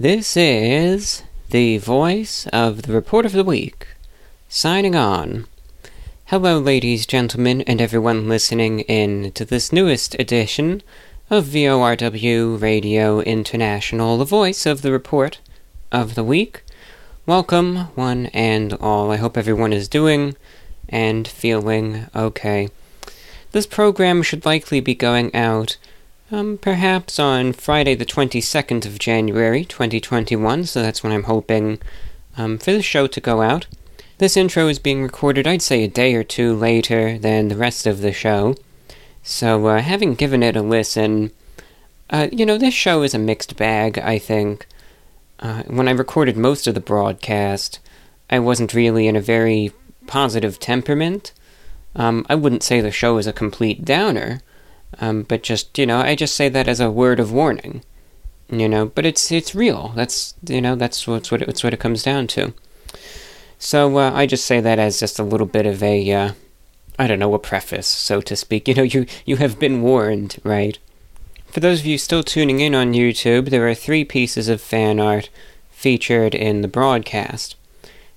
This is the voice of the report of the week, signing on. Hello, ladies, gentlemen, and everyone listening in to this newest edition of VORW Radio International, the voice of the report of the week. Welcome, one and all. I hope everyone is doing and feeling okay. This program should likely be going out um, perhaps on Friday, the 22nd of January, 2021, so that's when I'm hoping um, for the show to go out. This intro is being recorded, I'd say, a day or two later than the rest of the show. So, uh, having given it a listen, uh, you know, this show is a mixed bag, I think. Uh, when I recorded most of the broadcast, I wasn't really in a very positive temperament. Um, I wouldn't say the show is a complete downer, um, but just you know, I just say that as a word of warning. You know, but it's it's real. That's you know that's what's what it, it's what it comes down to. So uh, I just say that as just a little bit of a uh, I don't know a preface, so to speak. You know, you you have been warned, right? For those of you still tuning in on YouTube, there are three pieces of fan art featured in the broadcast.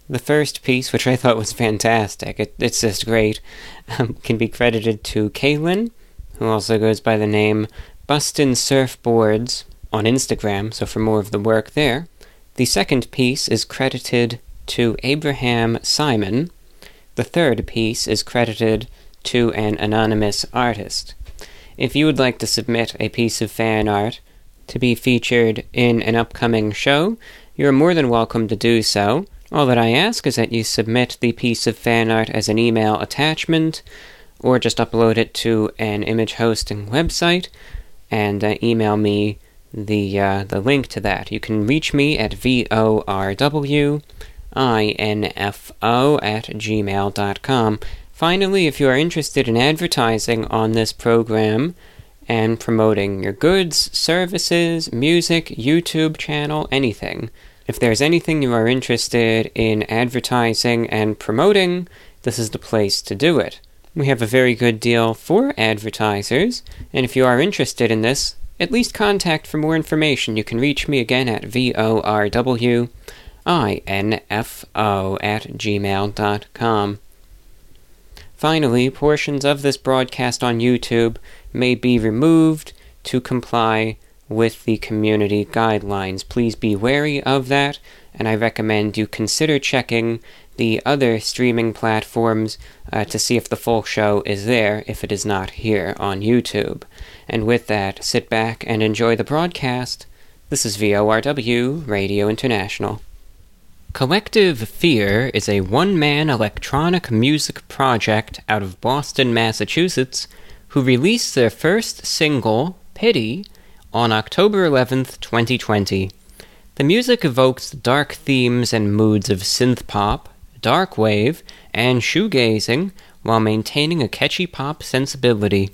The first piece, which I thought was fantastic, it, it's just great, um, can be credited to Kaylin, who also goes by the name Bustin' Surfboards on Instagram, so for more of the work there. The second piece is credited to Abraham Simon. The third piece is credited to an anonymous artist. If you would like to submit a piece of fan art to be featured in an upcoming show, you are more than welcome to do so. All that I ask is that you submit the piece of fan art as an email attachment or just upload it to an image hosting website and uh, email me the uh, the link to that. You can reach me at vorwinfo at gmail.com. Finally, if you are interested in advertising on this program and promoting your goods, services, music, YouTube channel, anything, if there's anything you are interested in advertising and promoting, this is the place to do it. We have a very good deal for advertisers, and if you are interested in this, at least contact for more information. You can reach me again at vorwinfo at gmail.com. Finally, portions of this broadcast on YouTube may be removed to comply with the community guidelines. Please be wary of that, and I recommend you consider checking the other streaming platforms uh, to see if the full show is there if it is not here on YouTube. And with that, sit back and enjoy the broadcast. This is VORW Radio International. Collective Fear is a one man electronic music project out of Boston, Massachusetts, who released their first single, Pity, on October 11th, 2020. The music evokes dark themes and moods of synth pop, dark wave, and shoegazing while maintaining a catchy pop sensibility.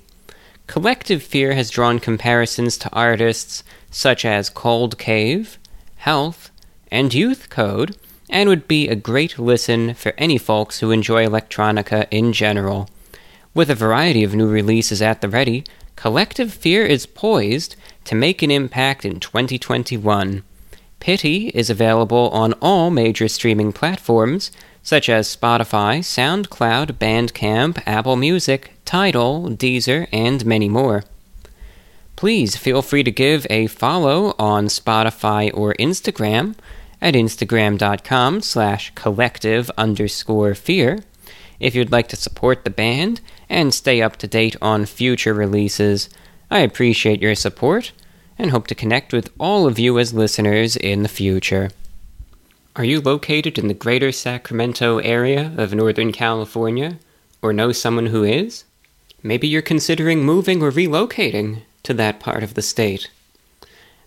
Collective Fear has drawn comparisons to artists such as Cold Cave, Health, and Youth Code, and would be a great listen for any folks who enjoy electronica in general. With a variety of new releases at the ready, Collective Fear is poised to make an impact in 2021. Pity is available on all major streaming platforms, such as Spotify, SoundCloud, Bandcamp, Apple Music, Tidal, Deezer, and many more. Please feel free to give a follow on Spotify or Instagram at instagram.com slash collective underscore fear if you'd like to support the band and stay up to date on future releases. I appreciate your support and hope to connect with all of you as listeners in the future. Are you located in the greater Sacramento area of Northern California, or know someone who is? Maybe you're considering moving or relocating to that part of the state.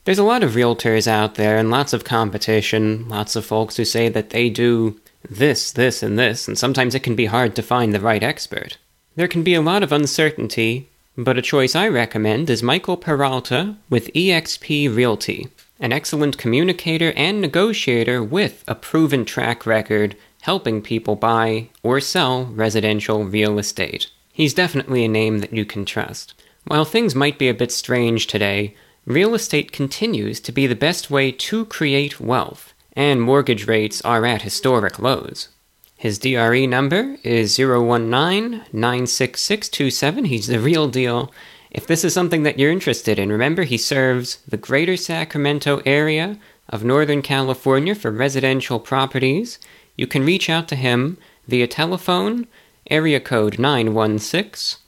There's a lot of realtors out there and lots of competition, lots of folks who say that they do this, this, and this, and sometimes it can be hard to find the right expert. There can be a lot of uncertainty, but a choice I recommend is Michael Peralta with eXp Realty an excellent communicator and negotiator with a proven track record helping people buy or sell residential real estate. He's definitely a name that you can trust. While things might be a bit strange today, real estate continues to be the best way to create wealth, and mortgage rates are at historic lows. His DRE number is 019-96627. He's the real deal. If this is something that you're interested in, remember he serves the greater Sacramento area of Northern California for residential properties. You can reach out to him via telephone, area code 916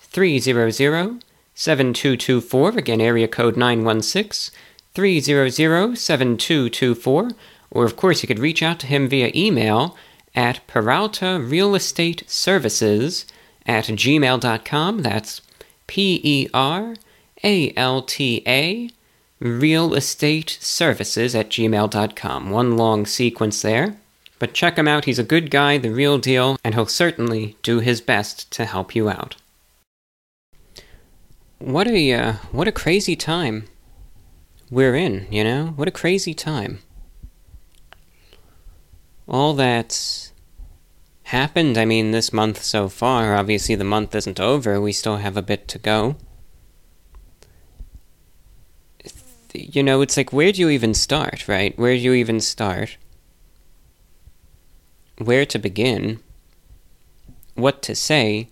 300 7224. Again, area code 916 300 7224. Or, of course, you could reach out to him via email at Peralta Real Estate Services at gmail.com. That's P E R A L T A Real Estate Services at gmail.com. One long sequence there. But check him out, he's a good guy, the real deal, and he'll certainly do his best to help you out. What a uh, what a crazy time we're in, you know? What a crazy time. All that's happened, I mean, this month so far, obviously the month isn't over, we still have a bit to go. You know, it's like, where do you even start, right? Where do you even start? where to begin, what to say,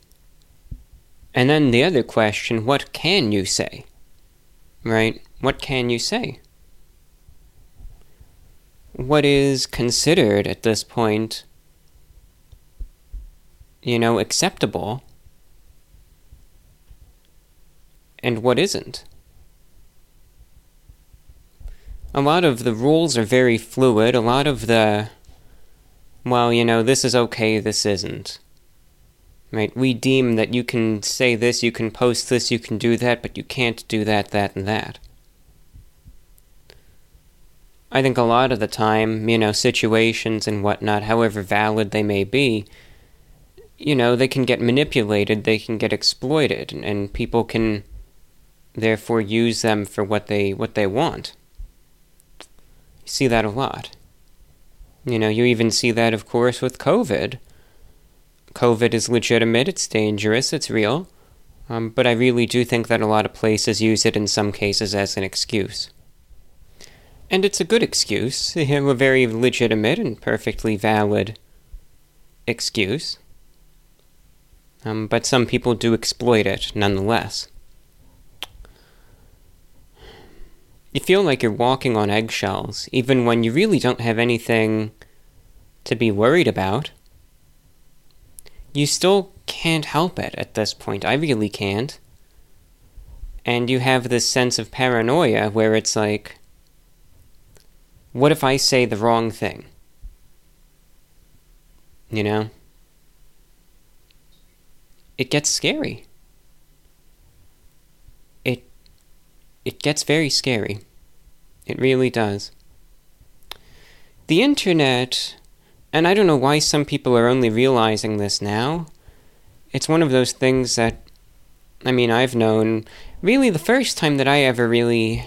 and then the other question what can you say? Right? What can you say? What is considered at this point, you know, acceptable, and what isn't? A lot of the rules are very fluid. A lot of the well, you know, this is okay, this isn't. Right? We deem that you can say this, you can post this, you can do that, but you can't do that, that, and that. I think a lot of the time, you know, situations and whatnot, however valid they may be, you know, they can get manipulated, they can get exploited, and people can therefore use them for what they what they want. You see that a lot. You know, you even see that, of course, with COVID. COVID is legitimate, it's dangerous, it's real. Um, but I really do think that a lot of places use it in some cases as an excuse. And it's a good excuse, a very legitimate and perfectly valid excuse. Um, but some people do exploit it nonetheless. You feel like you're walking on eggshells, even when you really don't have anything to be worried about. You still can't help it at this point. I really can't. And you have this sense of paranoia where it's like, what if I say the wrong thing? You know? It gets scary. It it gets very scary. It really does. The internet, and I don't know why some people are only realizing this now, it's one of those things that, I mean, I've known. Really, the first time that I ever really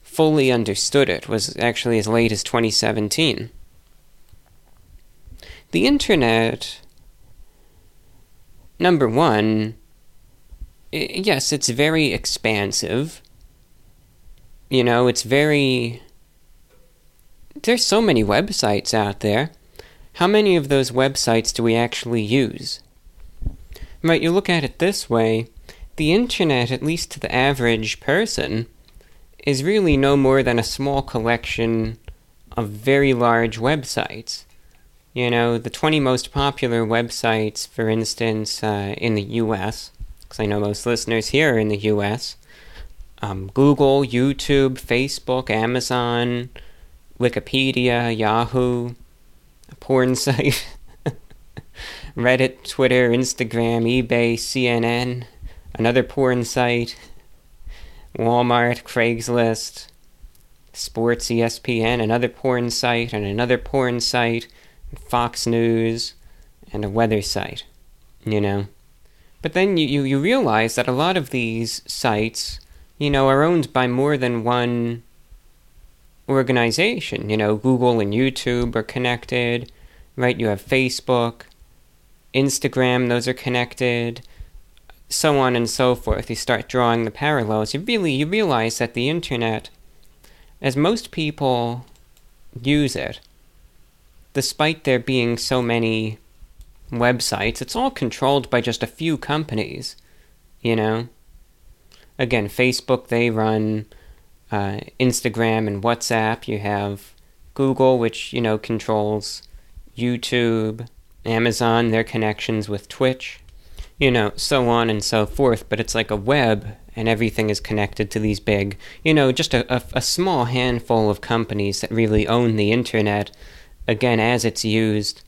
fully understood it was actually as late as 2017. The internet, number one, yes, it's very expansive you know, it's very. There's so many websites out there. How many of those websites do we actually use? Right, you look at it this way the internet, at least to the average person, is really no more than a small collection of very large websites. You know, the 20 most popular websites, for instance, uh, in the US, because I know most listeners here are in the US, um, Google, YouTube, Facebook, Amazon, Wikipedia, Yahoo, porn site, Reddit, Twitter, Instagram, eBay, CNN, another porn site, Walmart, Craigslist, Sports ESPN, another porn site, and another porn site, Fox News, and a weather site, you know. But then you, you, you realize that a lot of these sites you know, are owned by more than one organization. You know, Google and YouTube are connected, right? You have Facebook, Instagram, those are connected. so on and so forth. You start drawing the parallels. You really you realize that the internet, as most people use it, despite there being so many websites, it's all controlled by just a few companies. You know. Again, Facebook they run uh, Instagram and WhatsApp. You have Google, which you know controls YouTube, Amazon, their connections with Twitch, you know, so on and so forth. But it's like a web, and everything is connected to these big, you know, just a, a, a small handful of companies that really own the internet. Again, as it's used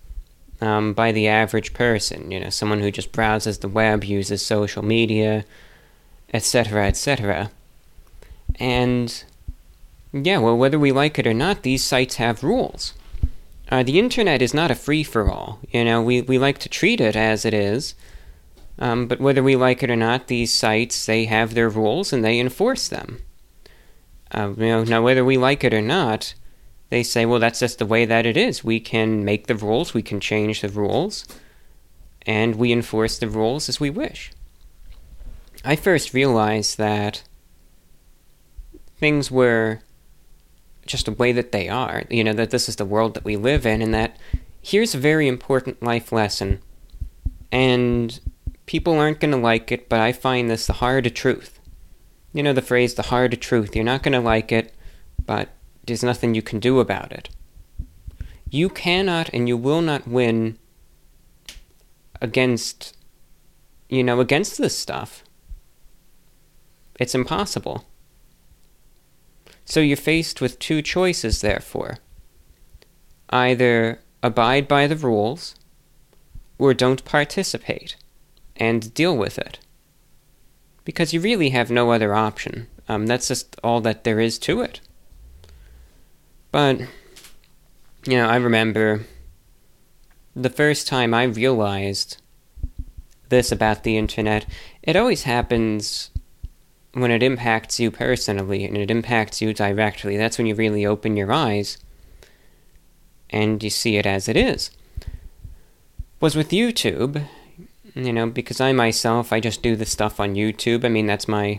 um, by the average person, you know, someone who just browses the web, uses social media, etc., etc. And yeah, well, whether we like it or not, these sites have rules. Uh, the internet is not a free for all. You know, we, we like to treat it as it is, um, but whether we like it or not, these sites they have their rules and they enforce them. Uh, you know, now whether we like it or not, they say, well, that's just the way that it is. We can make the rules, we can change the rules, and we enforce the rules as we wish. I first realized that things were just the way that they are, you know, that this is the world that we live in, and that here's a very important life lesson. And people aren't going to like it, but I find this the hard truth. You know the phrase, the hard truth. You're not going to like it, but there's nothing you can do about it. You cannot and you will not win against, you know, against this stuff. It's impossible. So you're faced with two choices, therefore. Either abide by the rules, or don't participate and deal with it. Because you really have no other option. Um, that's just all that there is to it. But, you know, I remember the first time I realized this about the internet, it always happens when it impacts you personally and it impacts you directly, that's when you really open your eyes and you see it as it is. Was with YouTube, you know, because I myself, I just do the stuff on YouTube. I mean, that's my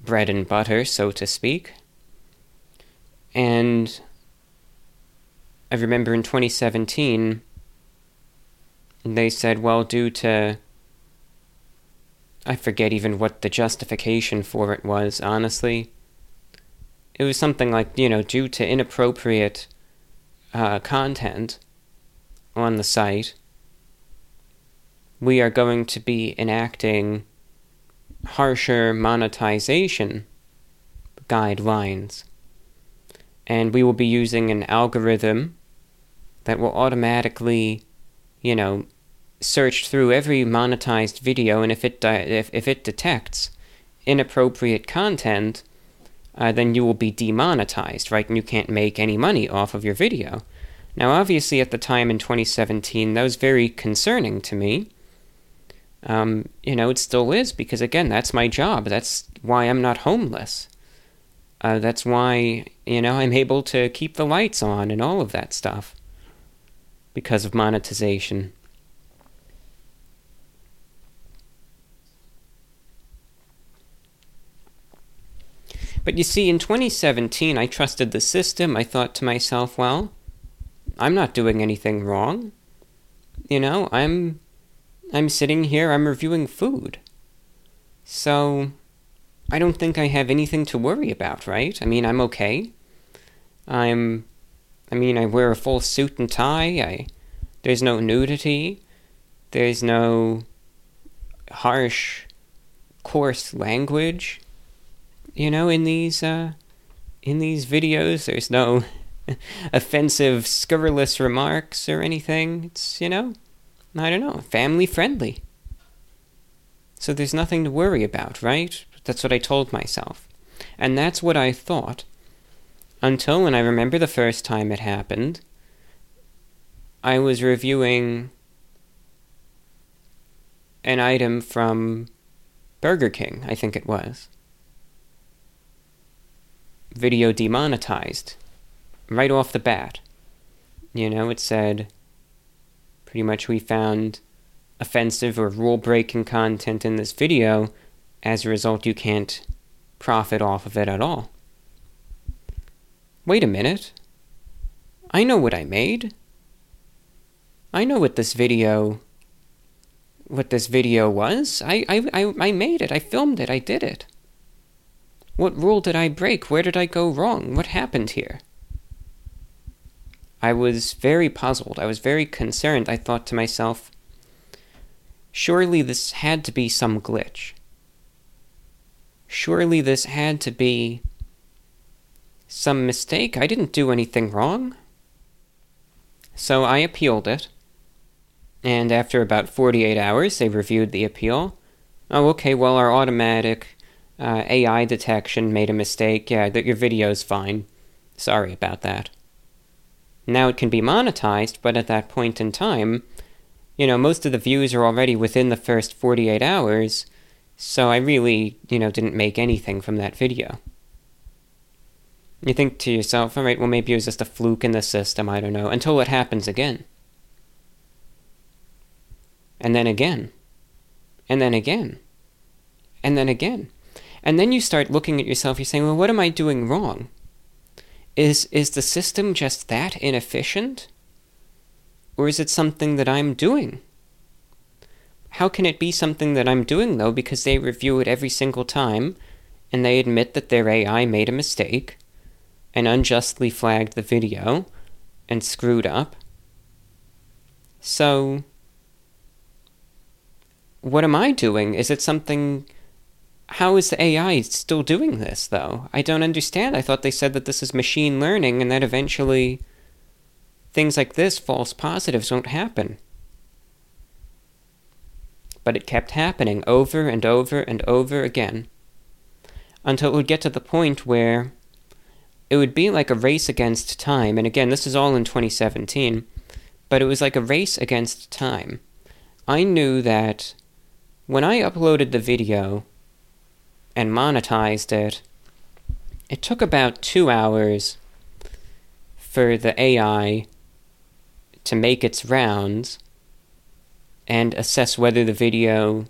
bread and butter, so to speak. And I remember in 2017, they said, well, due to I forget even what the justification for it was, honestly. It was something like, you know, due to inappropriate uh, content on the site, we are going to be enacting harsher monetization guidelines. And we will be using an algorithm that will automatically, you know, search through every monetized video, and if it di- if, if it detects inappropriate content, uh, then you will be demonetized, right? And you can't make any money off of your video. Now, obviously, at the time in 2017, that was very concerning to me. Um, you know, it still is because again, that's my job. That's why I'm not homeless. Uh, that's why you know I'm able to keep the lights on and all of that stuff because of monetization. But you see, in 2017, I trusted the system. I thought to myself, well, I'm not doing anything wrong. You know, I'm I'm sitting here, I'm reviewing food. So I don't think I have anything to worry about, right? I mean, I'm okay. I'm I mean, I wear a full suit and tie. I there's no nudity. There's no harsh coarse language you know, in these uh, in these videos. There's no offensive, scurrilous remarks or anything. It's you know, I don't know, family friendly. So there's nothing to worry about, right? That's what I told myself. And that's what I thought until when I remember the first time it happened. I was reviewing an item from Burger King, I think it was video demonetized right off the bat. You know, it said pretty much we found offensive or rule breaking content in this video. As a result, you can't profit off of it at all. Wait a minute. I know what I made. I know what this video what this video was. I, I, I, I made it. I filmed it. I did it. What rule did I break? Where did I go wrong? What happened here? I was very puzzled. I was very concerned. I thought to myself, surely this had to be some glitch. Surely this had to be some mistake. I didn't do anything wrong. So I appealed it. And after about 48 hours, they reviewed the appeal. Oh, okay, well, our automatic uh, AI detection made a mistake. Yeah, that your video's fine. Sorry about that. Now it can be monetized, but at that point in time, you know, most of the views are already within the first 48 hours, so I really, you know, didn't make anything from that video. You think to yourself, alright, well, maybe it was just a fluke in the system, I don't know, until it happens again and then again, and then again, and then again. And then you start looking at yourself, you're saying, well, what am I doing wrong? Is, is the system just that inefficient? Or is it something that I'm doing? How can it be something that I'm doing, though, because they review it every single time and they admit that their AI made a mistake and unjustly flagged the video and screwed up? So, what am I doing? Is it something. How is the AI still doing this, though? I don't understand. I thought they said that this is machine learning and that eventually things like this, false positives, won't happen. But it kept happening over and over and over again until it would get to the point where it would be like a race against time. And again, this is all in 2017, but it was like a race against time. I knew that when I uploaded the video and monetized it, it took about two hours for the AI to make its rounds and assess whether the video,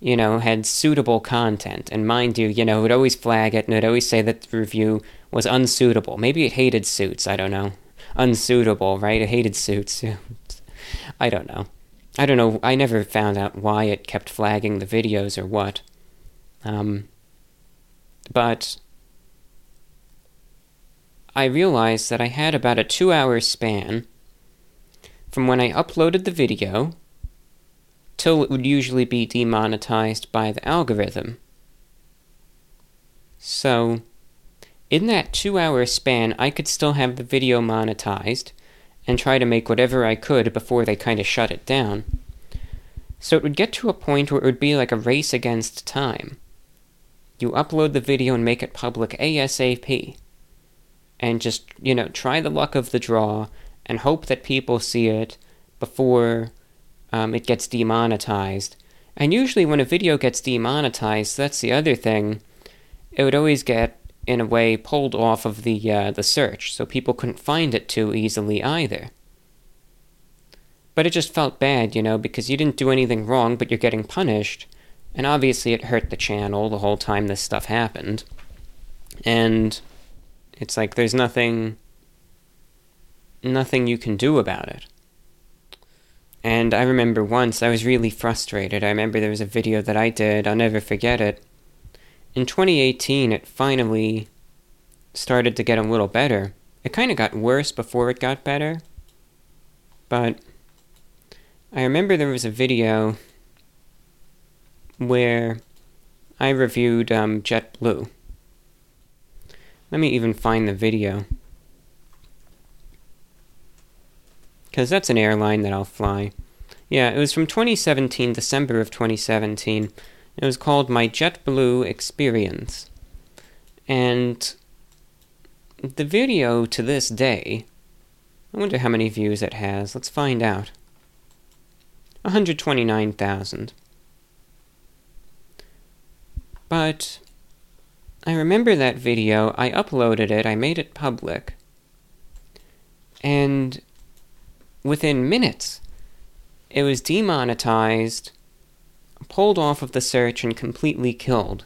you know, had suitable content. And mind you, you know, it would always flag it and it would always say that the review was unsuitable. Maybe it hated suits, I don't know. Unsuitable, right? It hated suits. I don't know. I don't know. I never found out why it kept flagging the videos or what. Um, but I realized that I had about a two hour span from when I uploaded the video till it would usually be demonetized by the algorithm. So, in that two hour span, I could still have the video monetized and try to make whatever I could before they kind of shut it down. So it would get to a point where it would be like a race against time. You upload the video and make it public ASAP. And just, you know, try the luck of the draw and hope that people see it before um, it gets demonetized. And usually, when a video gets demonetized, that's the other thing, it would always get in a way pulled off of the uh, the search, so people couldn't find it too easily either. But it just felt bad, you know, because you didn't do anything wrong, but you're getting punished, and obviously it hurt the channel the whole time this stuff happened. And it's like there's nothing nothing you can do about it. And I remember once I was really frustrated. I remember there was a video that I did, I'll never forget it in 2018, it finally started to get a little better. It kind of got worse before it got better. But I remember there was a video where I reviewed um, JetBlue. Let me even find the video. Because that's an airline that I'll fly. Yeah, it was from 2017, December of 2017. It was called My JetBlue Experience. And the video to this day, I wonder how many views it has. Let's find out. 129,000. But I remember that video, I uploaded it, I made it public, and within minutes, it was demonetized, pulled off of the search, and completely killed.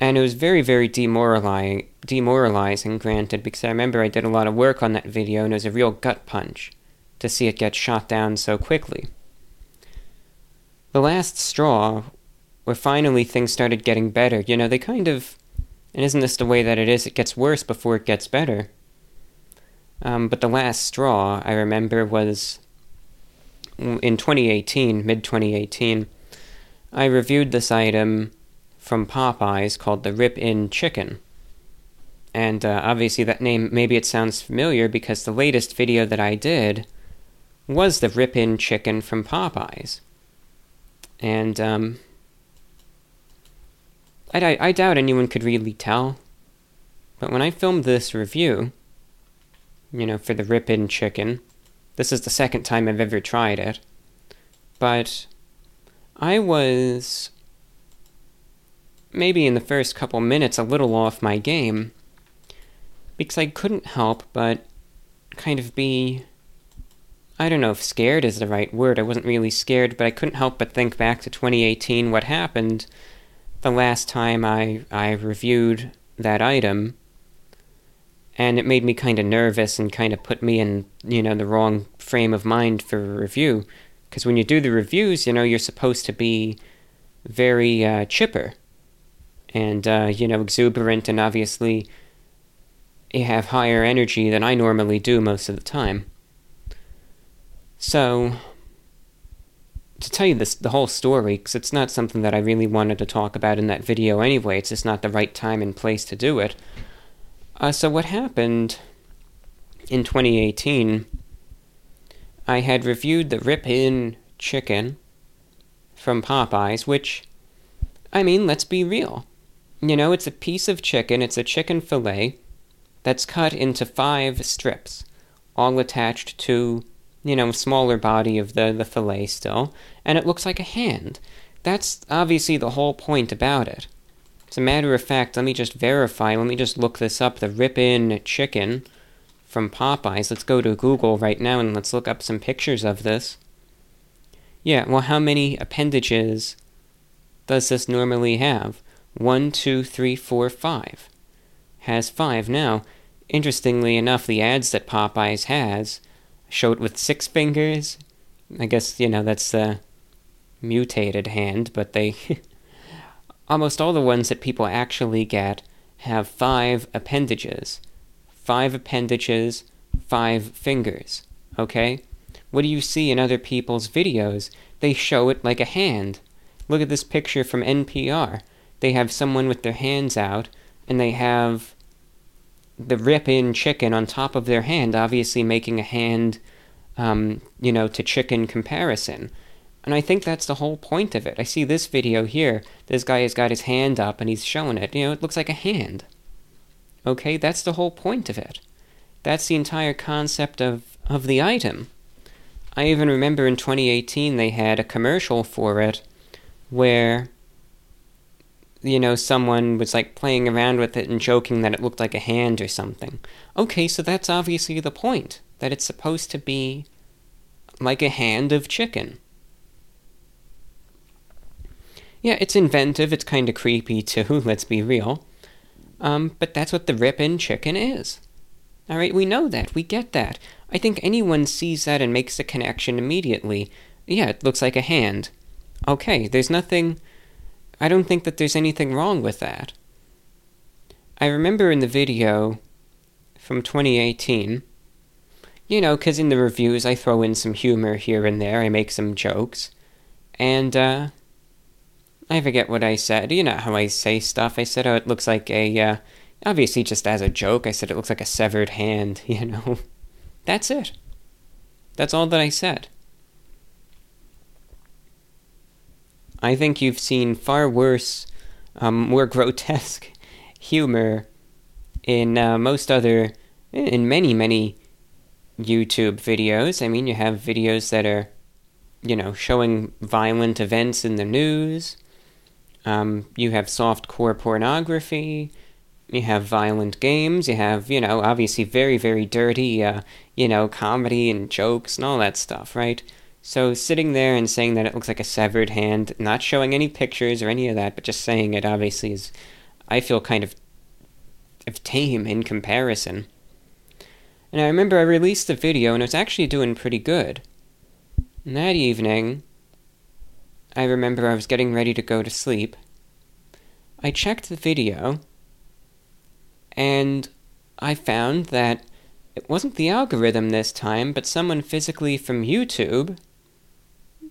And it was very, very demoralizing, demoralizing, granted, because I remember I did a lot of work on that video, and it was a real gut punch to see it get shot down so quickly. The last straw, where finally things started getting better, you know, they kind of. And isn't this the way that it is? It gets worse before it gets better. Um, but the last straw, I remember, was in 2018, mid 2018. I reviewed this item from Popeyes called the Rip In Chicken. And uh, obviously, that name, maybe it sounds familiar because the latest video that I did was the Rip In Chicken from Popeyes. And um, I, I doubt anyone could really tell. But when I filmed this review, you know, for the Rip In Chicken, this is the second time I've ever tried it. But I was maybe in the first couple minutes a little off my game because I couldn't help but kind of be I don't know if scared is the right word. I wasn't really scared, but I couldn't help but think back to 2018 what happened the last time I I reviewed that item and it made me kind of nervous and kind of put me in, you know, the wrong frame of mind for review because when you do the reviews, you know, you're supposed to be very uh, chipper and uh, you know exuberant and obviously you have higher energy than I normally do most of the time. So to tell you this the whole story because it's not something that I really wanted to talk about in that video anyway. It's just not the right time and place to do it. Uh, so what happened in 2018? I had reviewed the Rip In chicken from Popeyes, which, I mean, let's be real. You know, it's a piece of chicken, it's a chicken fillet that's cut into five strips, all attached to, you know, smaller body of the, the fillet still, and it looks like a hand. That's obviously the whole point about it. As a matter of fact, let me just verify, let me just look this up the rip in chicken from Popeyes. Let's go to Google right now and let's look up some pictures of this. Yeah, well, how many appendages does this normally have? One, two, three, four, five. Has five. Now, interestingly enough, the ads that Popeyes has show it with six fingers. I guess, you know, that's the mutated hand, but they. almost all the ones that people actually get have five appendages. Five appendages, five fingers. Okay? What do you see in other people's videos? They show it like a hand. Look at this picture from NPR they have someone with their hands out, and they have the rip in chicken on top of their hand, obviously making a hand, um, you know, to chicken comparison. And I think that's the whole point of it. I see this video here. This guy has got his hand up and he's showing it. You know, it looks like a hand. Okay, that's the whole point of it. That's the entire concept of, of the item. I even remember in 2018 they had a commercial for it where you know, someone was like playing around with it and joking that it looked like a hand or something. Okay, so that's obviously the point. That it's supposed to be like a hand of chicken. Yeah, it's inventive, it's kind of creepy too, let's be real. Um, but that's what the rip in chicken is. Alright, we know that, we get that. I think anyone sees that and makes the connection immediately. Yeah, it looks like a hand. Okay, there's nothing I don't think that there's anything wrong with that. I remember in the video from 2018, you know, because in the reviews I throw in some humor here and there, I make some jokes, and, uh, I forget what I said. You know how I say stuff. I said, oh, it looks like a, uh, obviously just as a joke, I said it looks like a severed hand, you know. That's it. That's all that I said. I think you've seen far worse, um, more grotesque humor in uh, most other, in many, many YouTube videos. I mean, you have videos that are, you know, showing violent events in the news. Um, you have soft core pornography. You have violent games. You have, you know, obviously very, very dirty, uh, you know, comedy and jokes and all that stuff, right? So sitting there and saying that it looks like a severed hand, not showing any pictures or any of that, but just saying it obviously is, I feel kind of, of tame in comparison. And I remember I released the video and it was actually doing pretty good. And that evening, I remember I was getting ready to go to sleep. I checked the video and I found that it wasn't the algorithm this time, but someone physically from YouTube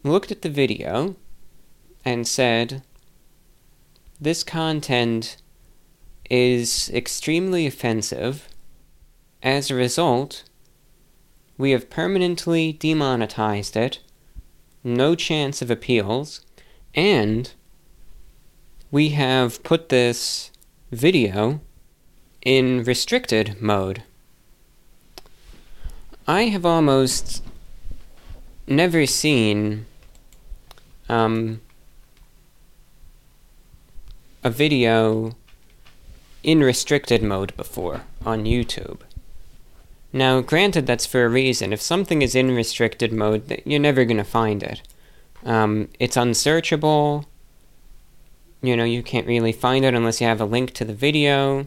looked at the video and said, This content is extremely offensive. As a result, we have permanently demonetized it, no chance of appeals, and we have put this video in restricted mode. I have almost never seen um, a video in restricted mode before on YouTube. Now, granted, that's for a reason. If something is in restricted mode, you're never going to find it. Um, it's unsearchable. You know, you can't really find it unless you have a link to the video.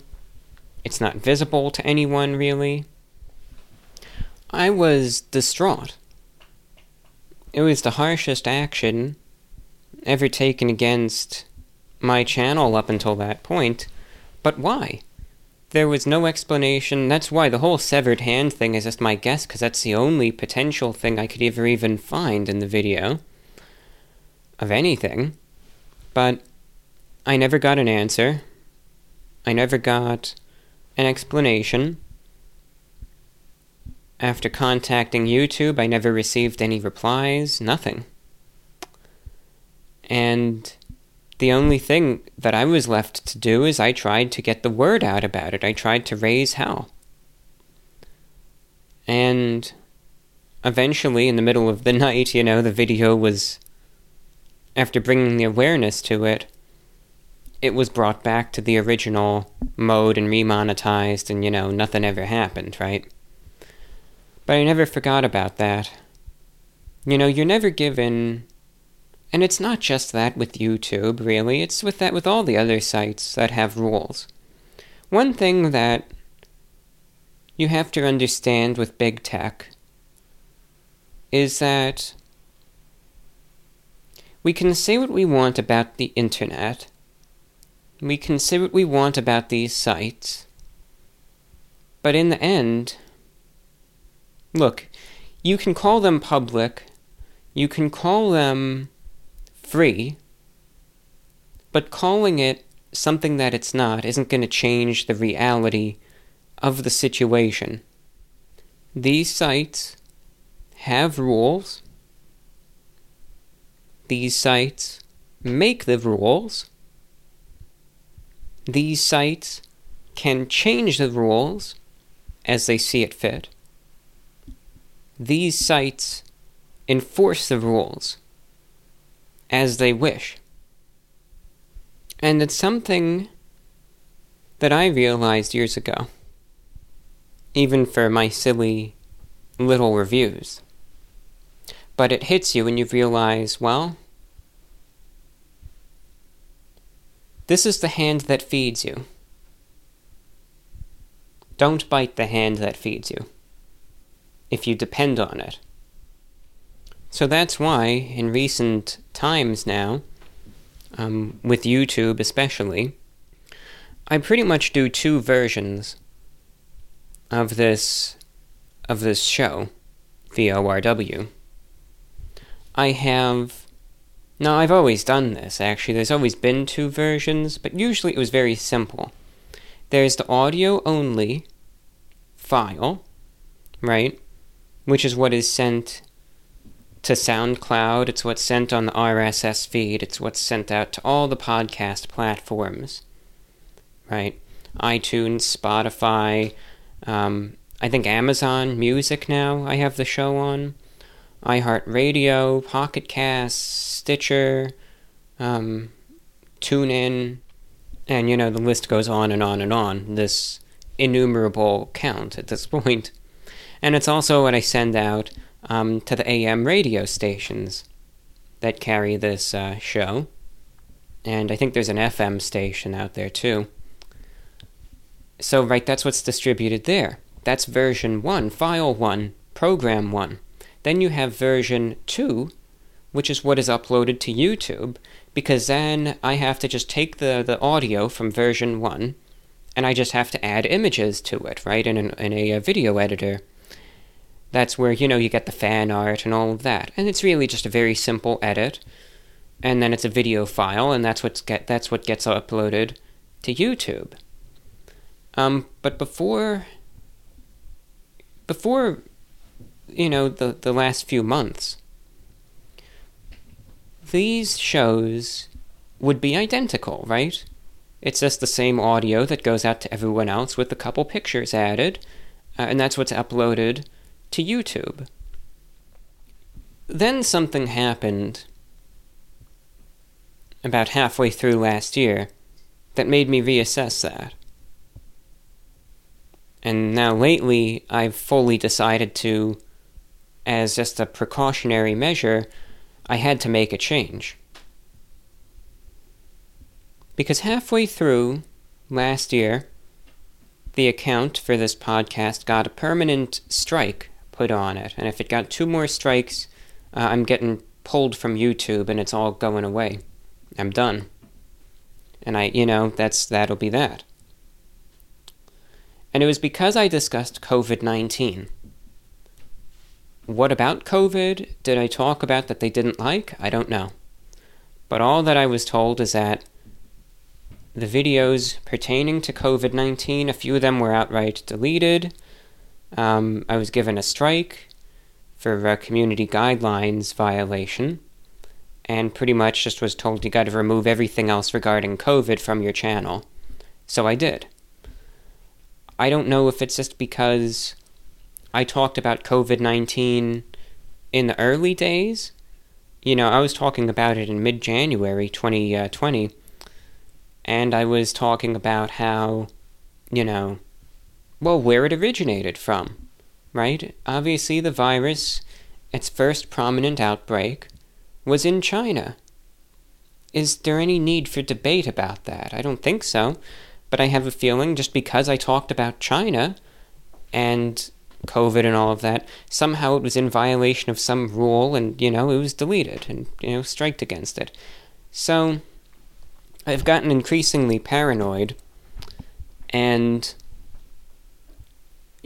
It's not visible to anyone, really. I was distraught. It was the harshest action ever taken against my channel up until that point. But why? There was no explanation. That's why the whole severed hand thing is just my guess, because that's the only potential thing I could ever even find in the video of anything. But I never got an answer. I never got an explanation. After contacting YouTube, I never received any replies, nothing. And the only thing that I was left to do is I tried to get the word out about it. I tried to raise hell. And eventually, in the middle of the night, you know, the video was, after bringing the awareness to it, it was brought back to the original mode and remonetized, and, you know, nothing ever happened, right? But I never forgot about that. You know, you're never given and it's not just that with YouTube, really, it's with that with all the other sites that have rules. One thing that you have to understand with big tech is that we can say what we want about the internet. We can say what we want about these sites. But in the end, look, you can call them public, you can call them free, but calling it something that it's not isn't going to change the reality of the situation. These sites have rules. These sites make the rules. These sites can change the rules as they see it fit. These sites enforce the rules as they wish. And it's something that I realized years ago, even for my silly little reviews. But it hits you and you realize, well, this is the hand that feeds you. Don't bite the hand that feeds you if you depend on it. So that's why, in recent times now, um, with YouTube especially, I pretty much do two versions of this of this show, VORW. I have now I've always done this actually. There's always been two versions, but usually it was very simple. There's the audio only file, right? Which is what is sent to SoundCloud. It's what's sent on the RSS feed. It's what's sent out to all the podcast platforms. Right? iTunes, Spotify, um, I think Amazon Music now I have the show on. iHeartRadio, Pocket Cast, Stitcher, um, TuneIn, and you know, the list goes on and on and on. This innumerable count at this point. And it's also what I send out um, to the AM radio stations that carry this uh, show. And I think there's an FM station out there too. So, right, that's what's distributed there. That's version 1, file 1, program 1. Then you have version 2, which is what is uploaded to YouTube, because then I have to just take the, the audio from version 1 and I just have to add images to it, right, in, an, in a, a video editor. That's where, you know, you get the fan art and all of that. And it's really just a very simple edit. And then it's a video file, and that's what's get that's what gets uploaded to YouTube. Um, but before before you know the the last few months, these shows would be identical, right? It's just the same audio that goes out to everyone else with a couple pictures added, uh, and that's what's uploaded to YouTube. Then something happened about halfway through last year that made me reassess that. And now lately, I've fully decided to, as just a precautionary measure, I had to make a change. Because halfway through last year, the account for this podcast got a permanent strike put on it. And if it got two more strikes, uh, I'm getting pulled from YouTube and it's all going away. I'm done. And I, you know, that's that'll be that. And it was because I discussed COVID 19. What about COVID did I talk about that they didn't like? I don't know. But all that I was told is that the videos pertaining to COVID 19, a few of them were outright deleted. Um, I was given a strike for a community guidelines violation, and pretty much just was told you got to remove everything else regarding COVID from your channel. So I did. I don't know if it's just because I talked about COVID 19 in the early days. You know, I was talking about it in mid January 2020, uh, and I was talking about how, you know, well, where it originated from, right? Obviously, the virus, its first prominent outbreak, was in China. Is there any need for debate about that? I don't think so. But I have a feeling just because I talked about China and COVID and all of that, somehow it was in violation of some rule and, you know, it was deleted and, you know, striked against it. So I've gotten increasingly paranoid and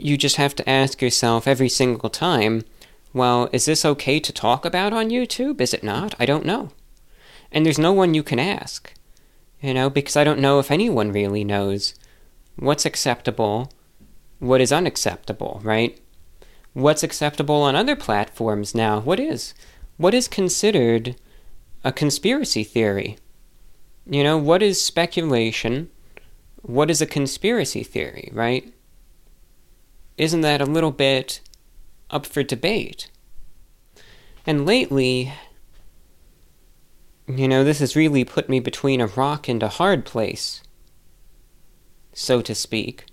you just have to ask yourself every single time well, is this okay to talk about on YouTube? Is it not? I don't know. And there's no one you can ask, you know, because I don't know if anyone really knows what's acceptable, what is unacceptable, right? What's acceptable on other platforms now? What is? What is considered a conspiracy theory? You know, what is speculation? What is a conspiracy theory, right? Isn't that a little bit up for debate? And lately, you know, this has really put me between a rock and a hard place, so to speak.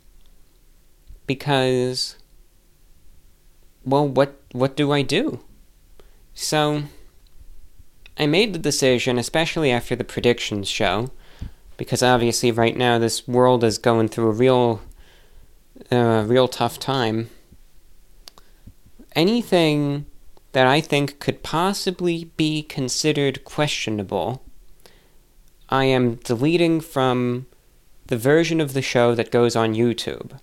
Because, well, what, what do I do? So, I made the decision, especially after the predictions show, because obviously right now this world is going through a real a real tough time. Anything that I think could possibly be considered questionable, I am deleting from the version of the show that goes on YouTube.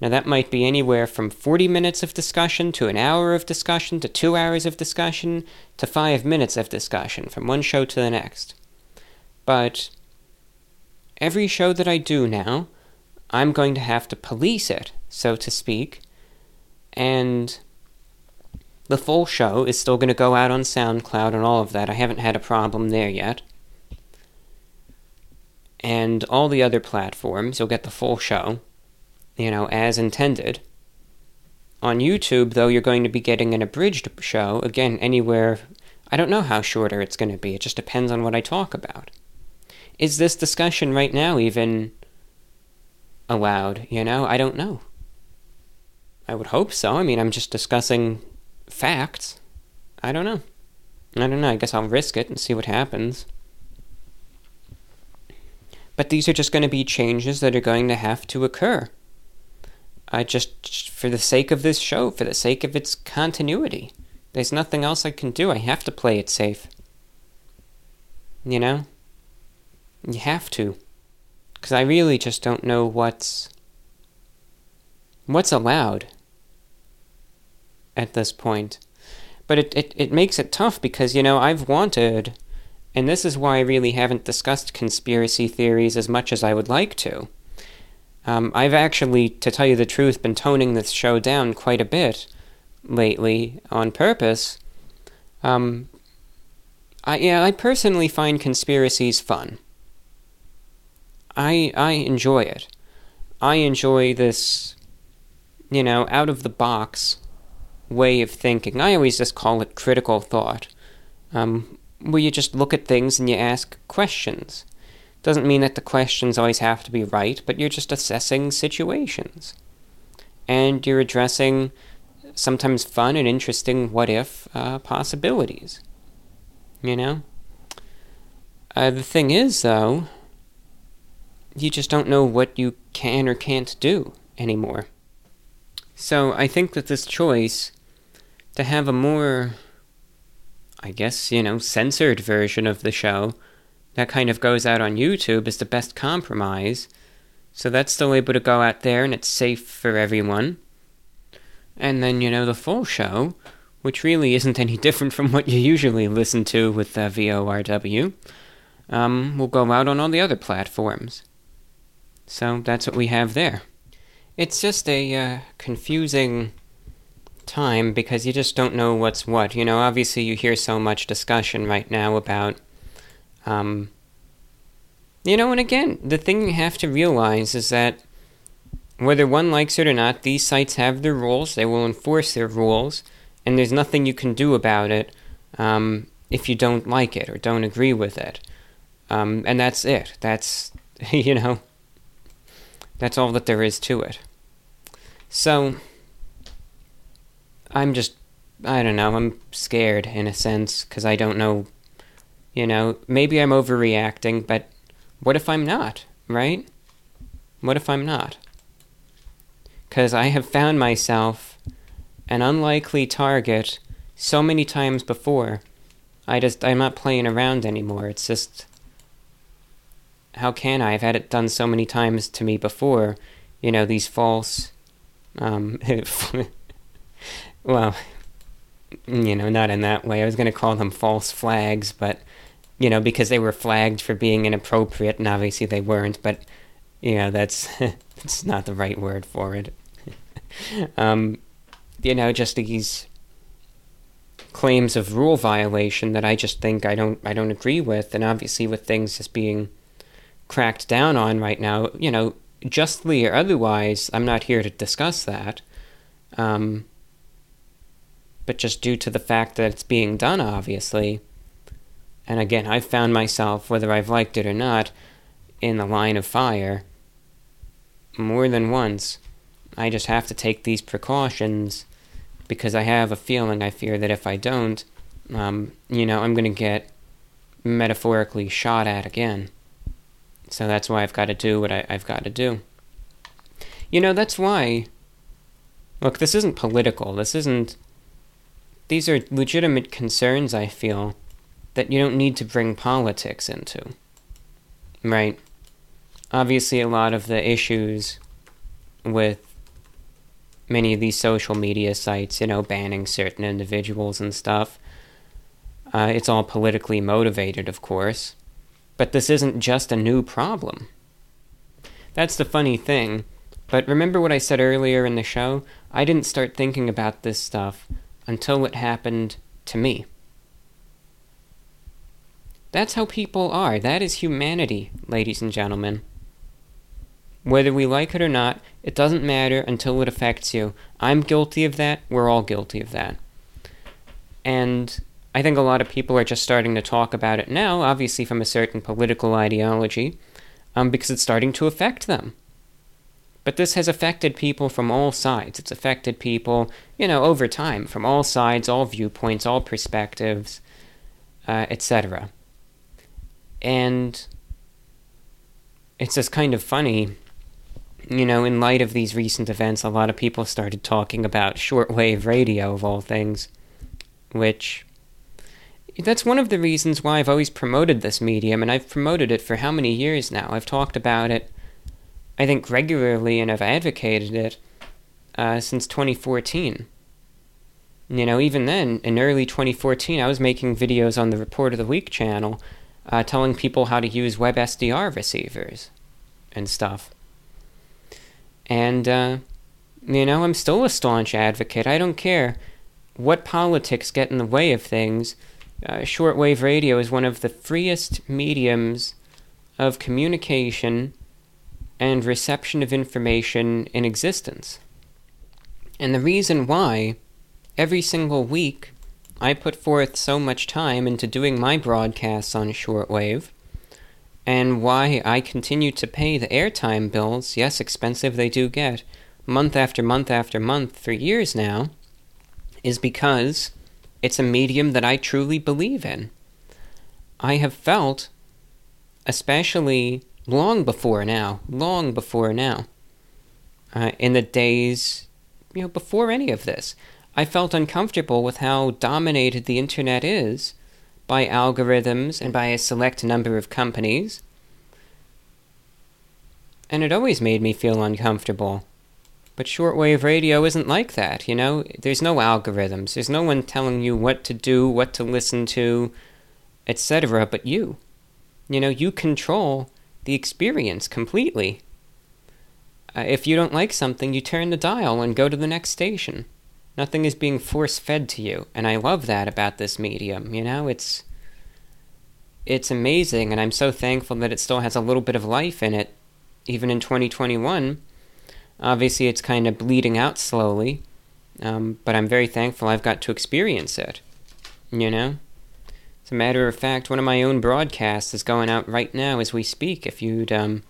Now, that might be anywhere from 40 minutes of discussion to an hour of discussion to two hours of discussion to five minutes of discussion from one show to the next. But every show that I do now, I'm going to have to police it, so to speak, and the full show is still going to go out on SoundCloud and all of that. I haven't had a problem there yet. And all the other platforms, you'll get the full show, you know, as intended. On YouTube, though, you're going to be getting an abridged show, again, anywhere. I don't know how shorter it's going to be, it just depends on what I talk about. Is this discussion right now even allowed, you know? I don't know. I would hope so. I mean, I'm just discussing facts. I don't know. I don't know. I guess I'll risk it and see what happens. But these are just going to be changes that are going to have to occur. I just, for the sake of this show, for the sake of its continuity, there's nothing else I can do. I have to play it safe. You know? You have to. Because I really just don't know what's. what's allowed at this point. But it, it, it makes it tough because, you know, I've wanted, and this is why I really haven't discussed conspiracy theories as much as I would like to. Um, I've actually, to tell you the truth, been toning this show down quite a bit lately on purpose. Um, I, yeah, I personally find conspiracies fun. I I enjoy it. I enjoy this, you know, out of the box way of thinking. I always just call it critical thought, um, where you just look at things and you ask questions. Doesn't mean that the questions always have to be right, but you're just assessing situations. And you're addressing sometimes fun and interesting what if uh, possibilities. You know? Uh, the thing is, though, you just don't know what you can or can't do anymore. So I think that this choice to have a more, I guess, you know, censored version of the show that kind of goes out on YouTube is the best compromise. So that's still able to go out there and it's safe for everyone. And then, you know, the full show, which really isn't any different from what you usually listen to with uh, VORW, um, will go out on all the other platforms. So that's what we have there. It's just a uh, confusing time because you just don't know what's what. You know, obviously you hear so much discussion right now about, um, you know, and again, the thing you have to realize is that whether one likes it or not, these sites have their rules, they will enforce their rules, and there's nothing you can do about it um, if you don't like it or don't agree with it. Um, and that's it. That's, you know, that's all that there is to it. So, I'm just, I don't know, I'm scared in a sense because I don't know, you know, maybe I'm overreacting, but what if I'm not, right? What if I'm not? Because I have found myself an unlikely target so many times before. I just, I'm not playing around anymore. It's just, how can I? I've had it done so many times to me before. You know, these false, um, well, you know, not in that way. I was going to call them false flags, but, you know, because they were flagged for being inappropriate, and obviously they weren't, but, you know, that's, that's not the right word for it. um, you know, just these claims of rule violation that I just think I don't I don't agree with, and obviously with things just being cracked down on right now, you know, justly or otherwise, I'm not here to discuss that. Um, but just due to the fact that it's being done, obviously. And again, I've found myself, whether I've liked it or not, in the line of fire more than once. I just have to take these precautions because I have a feeling I fear that if I don't, um, you know, I'm going to get metaphorically shot at again. So that's why I've got to do what I, I've got to do. You know, that's why. Look, this isn't political. This isn't these are legitimate concerns, I feel, that you don't need to bring politics into. Right? Obviously, a lot of the issues with many of these social media sites, you know, banning certain individuals and stuff, uh, it's all politically motivated, of course. But this isn't just a new problem. That's the funny thing. But remember what I said earlier in the show? I didn't start thinking about this stuff until it happened to me. That's how people are. That is humanity, ladies and gentlemen. Whether we like it or not, it doesn't matter until it affects you. I'm guilty of that. We're all guilty of that. And I think a lot of people are just starting to talk about it now, obviously from a certain political ideology, um, because it's starting to affect them. But this has affected people from all sides. It's affected people, you know, over time, from all sides, all viewpoints, all perspectives, uh, etc. And it's just kind of funny, you know, in light of these recent events, a lot of people started talking about shortwave radio, of all things, which that's one of the reasons why I've always promoted this medium, and I've promoted it for how many years now? I've talked about it, I think, regularly, and I've advocated it uh, since 2014. You know, even then, in early 2014, I was making videos on the Report of the Week channel uh, telling people how to use WebSDR receivers and stuff. And, uh, you know, I'm still a staunch advocate. I don't care what politics get in the way of things uh, shortwave radio is one of the freest mediums of communication and reception of information in existence. And the reason why, every single week, I put forth so much time into doing my broadcasts on shortwave, and why I continue to pay the airtime bills, yes, expensive they do get, month after month after month for years now, is because it's a medium that I truly believe in. I have felt, especially long before now, long before now, uh, in the days, you know, before any of this, I felt uncomfortable with how dominated the internet is by algorithms and by a select number of companies. And it always made me feel uncomfortable. But shortwave radio isn't like that, you know? There's no algorithms. There's no one telling you what to do, what to listen to, etc., but you. You know, you control the experience completely. Uh, if you don't like something, you turn the dial and go to the next station. Nothing is being force fed to you, and I love that about this medium, you know? It's it's amazing and I'm so thankful that it still has a little bit of life in it even in 2021 Obviously, it's kind of bleeding out slowly, um, but I'm very thankful I've got to experience it. You know? As a matter of fact, one of my own broadcasts is going out right now as we speak, if you'd, um,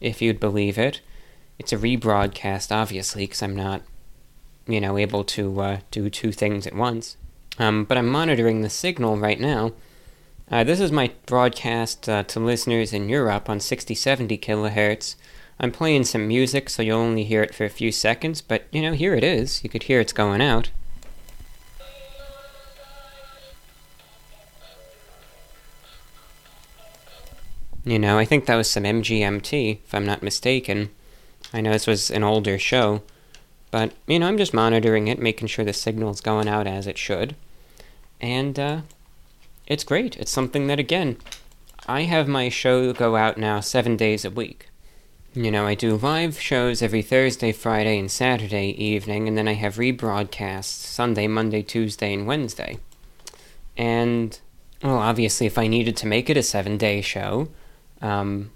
if you'd believe it. It's a rebroadcast, obviously, because I'm not, you know, able to uh, do two things at once. Um, but I'm monitoring the signal right now. Uh, this is my broadcast uh, to listeners in Europe on 6070 kilohertz. I'm playing some music, so you'll only hear it for a few seconds, but you know, here it is. You could hear it's going out. You know, I think that was some MGMT, if I'm not mistaken. I know this was an older show, but, you know, I'm just monitoring it, making sure the signal's going out as it should. And, uh, it's great. It's something that, again, I have my show go out now seven days a week. You know, I do live shows every Thursday, Friday, and Saturday evening, and then I have rebroadcasts Sunday, Monday, Tuesday, and Wednesday. And, well, obviously, if I needed to make it a seven day show, um,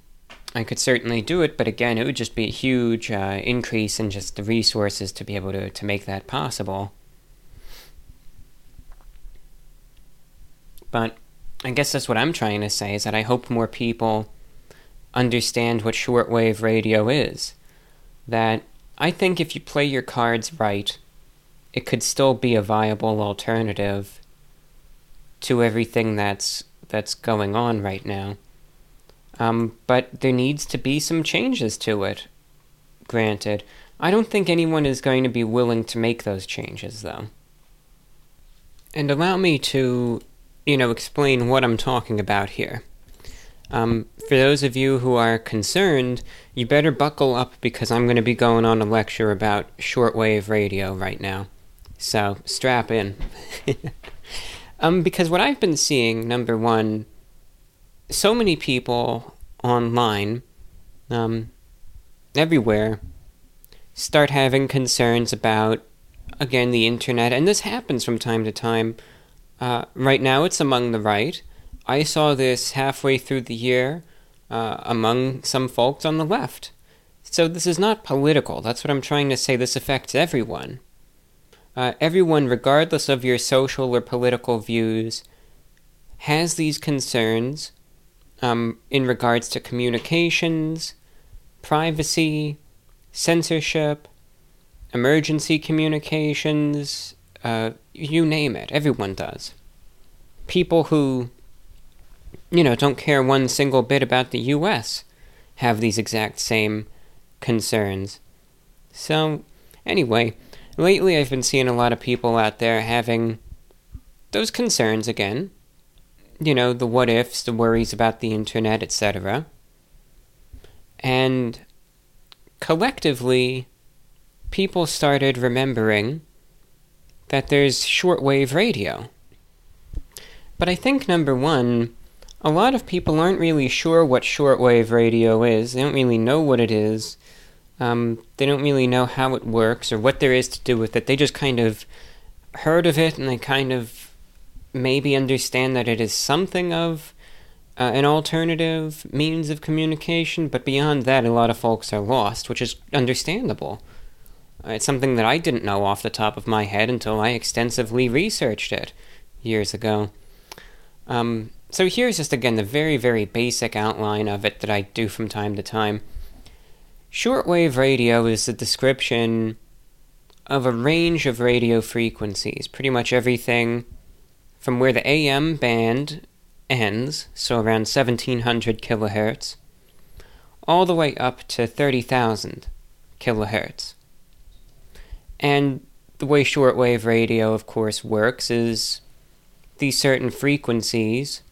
I could certainly do it, but again, it would just be a huge uh, increase in just the resources to be able to, to make that possible. But I guess that's what I'm trying to say is that I hope more people understand what shortwave radio is. That I think if you play your cards right, it could still be a viable alternative to everything that's that's going on right now. Um, but there needs to be some changes to it. Granted, I don't think anyone is going to be willing to make those changes, though. And allow me to, you know, explain what I'm talking about here. Um, for those of you who are concerned, you better buckle up because I'm going to be going on a lecture about shortwave radio right now. So strap in. um, because what I've been seeing, number one, so many people online, um, everywhere, start having concerns about, again, the internet, and this happens from time to time. Uh, right now, it's among the right. I saw this halfway through the year uh, among some folks on the left. So this is not political. That's what I'm trying to say. This affects everyone. Uh, everyone, regardless of your social or political views, has these concerns um, in regards to communications, privacy, censorship, emergency communications, uh, you name it. Everyone does. People who, you know, don't care one single bit about the U.S. have these exact same concerns. So, anyway, lately I've been seeing a lot of people out there having those concerns again. You know, the what ifs, the worries about the internet, etc. And collectively, people started remembering that there's shortwave radio. But I think, number one, a lot of people aren't really sure what shortwave radio is. They don't really know what it is. Um, they don't really know how it works or what there is to do with it. They just kind of heard of it and they kind of maybe understand that it is something of uh, an alternative means of communication, but beyond that, a lot of folks are lost, which is understandable. Uh, it's something that I didn't know off the top of my head until I extensively researched it years ago. Um, so here's just again the very, very basic outline of it that I do from time to time. Shortwave radio is the description of a range of radio frequencies, pretty much everything from where the AM band ends, so around 1700 kilohertz, all the way up to 30,000 kilohertz. And the way shortwave radio, of course, works is these certain frequencies,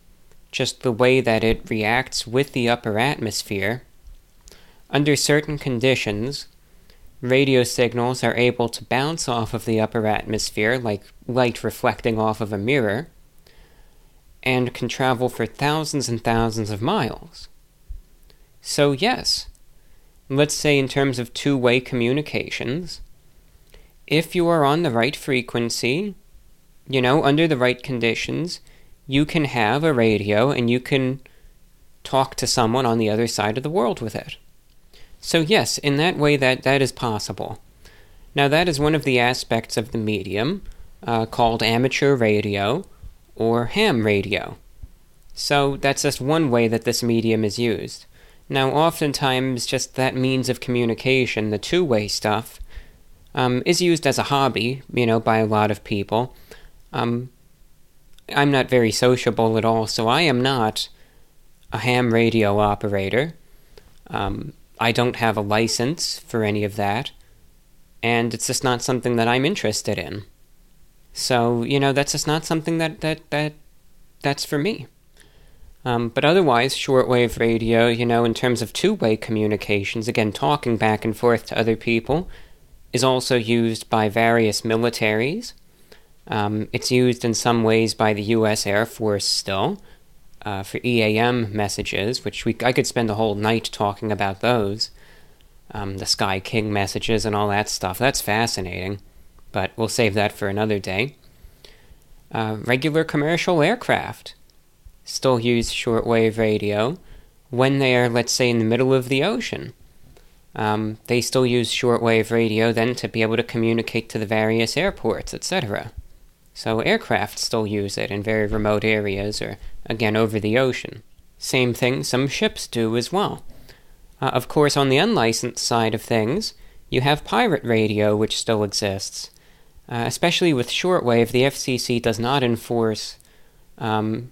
just the way that it reacts with the upper atmosphere, under certain conditions, radio signals are able to bounce off of the upper atmosphere like light reflecting off of a mirror and can travel for thousands and thousands of miles. So, yes, let's say in terms of two way communications, if you are on the right frequency, you know, under the right conditions, you can have a radio and you can talk to someone on the other side of the world with it. So, yes, in that way, that, that is possible. Now, that is one of the aspects of the medium uh, called amateur radio or ham radio. So, that's just one way that this medium is used. Now, oftentimes, just that means of communication, the two way stuff, um, is used as a hobby, you know, by a lot of people. Um, I'm not very sociable at all, so I am not a ham radio operator. Um, I don't have a license for any of that, and it's just not something that I'm interested in. So, you know, that's just not something that, that, that that's for me. Um, but otherwise, shortwave radio, you know, in terms of two way communications, again, talking back and forth to other people, is also used by various militaries. Um, it's used in some ways by the U.S. Air Force still uh, for EAM messages, which we I could spend a whole night talking about those, um, the Sky King messages and all that stuff. That's fascinating, but we'll save that for another day. Uh, regular commercial aircraft still use shortwave radio when they are, let's say, in the middle of the ocean. Um, they still use shortwave radio then to be able to communicate to the various airports, etc. So aircraft still use it in very remote areas or again over the ocean. Same thing some ships do as well. Uh, of course, on the unlicensed side of things, you have pirate radio, which still exists. Uh, especially with shortwave, the FCC does not enforce um,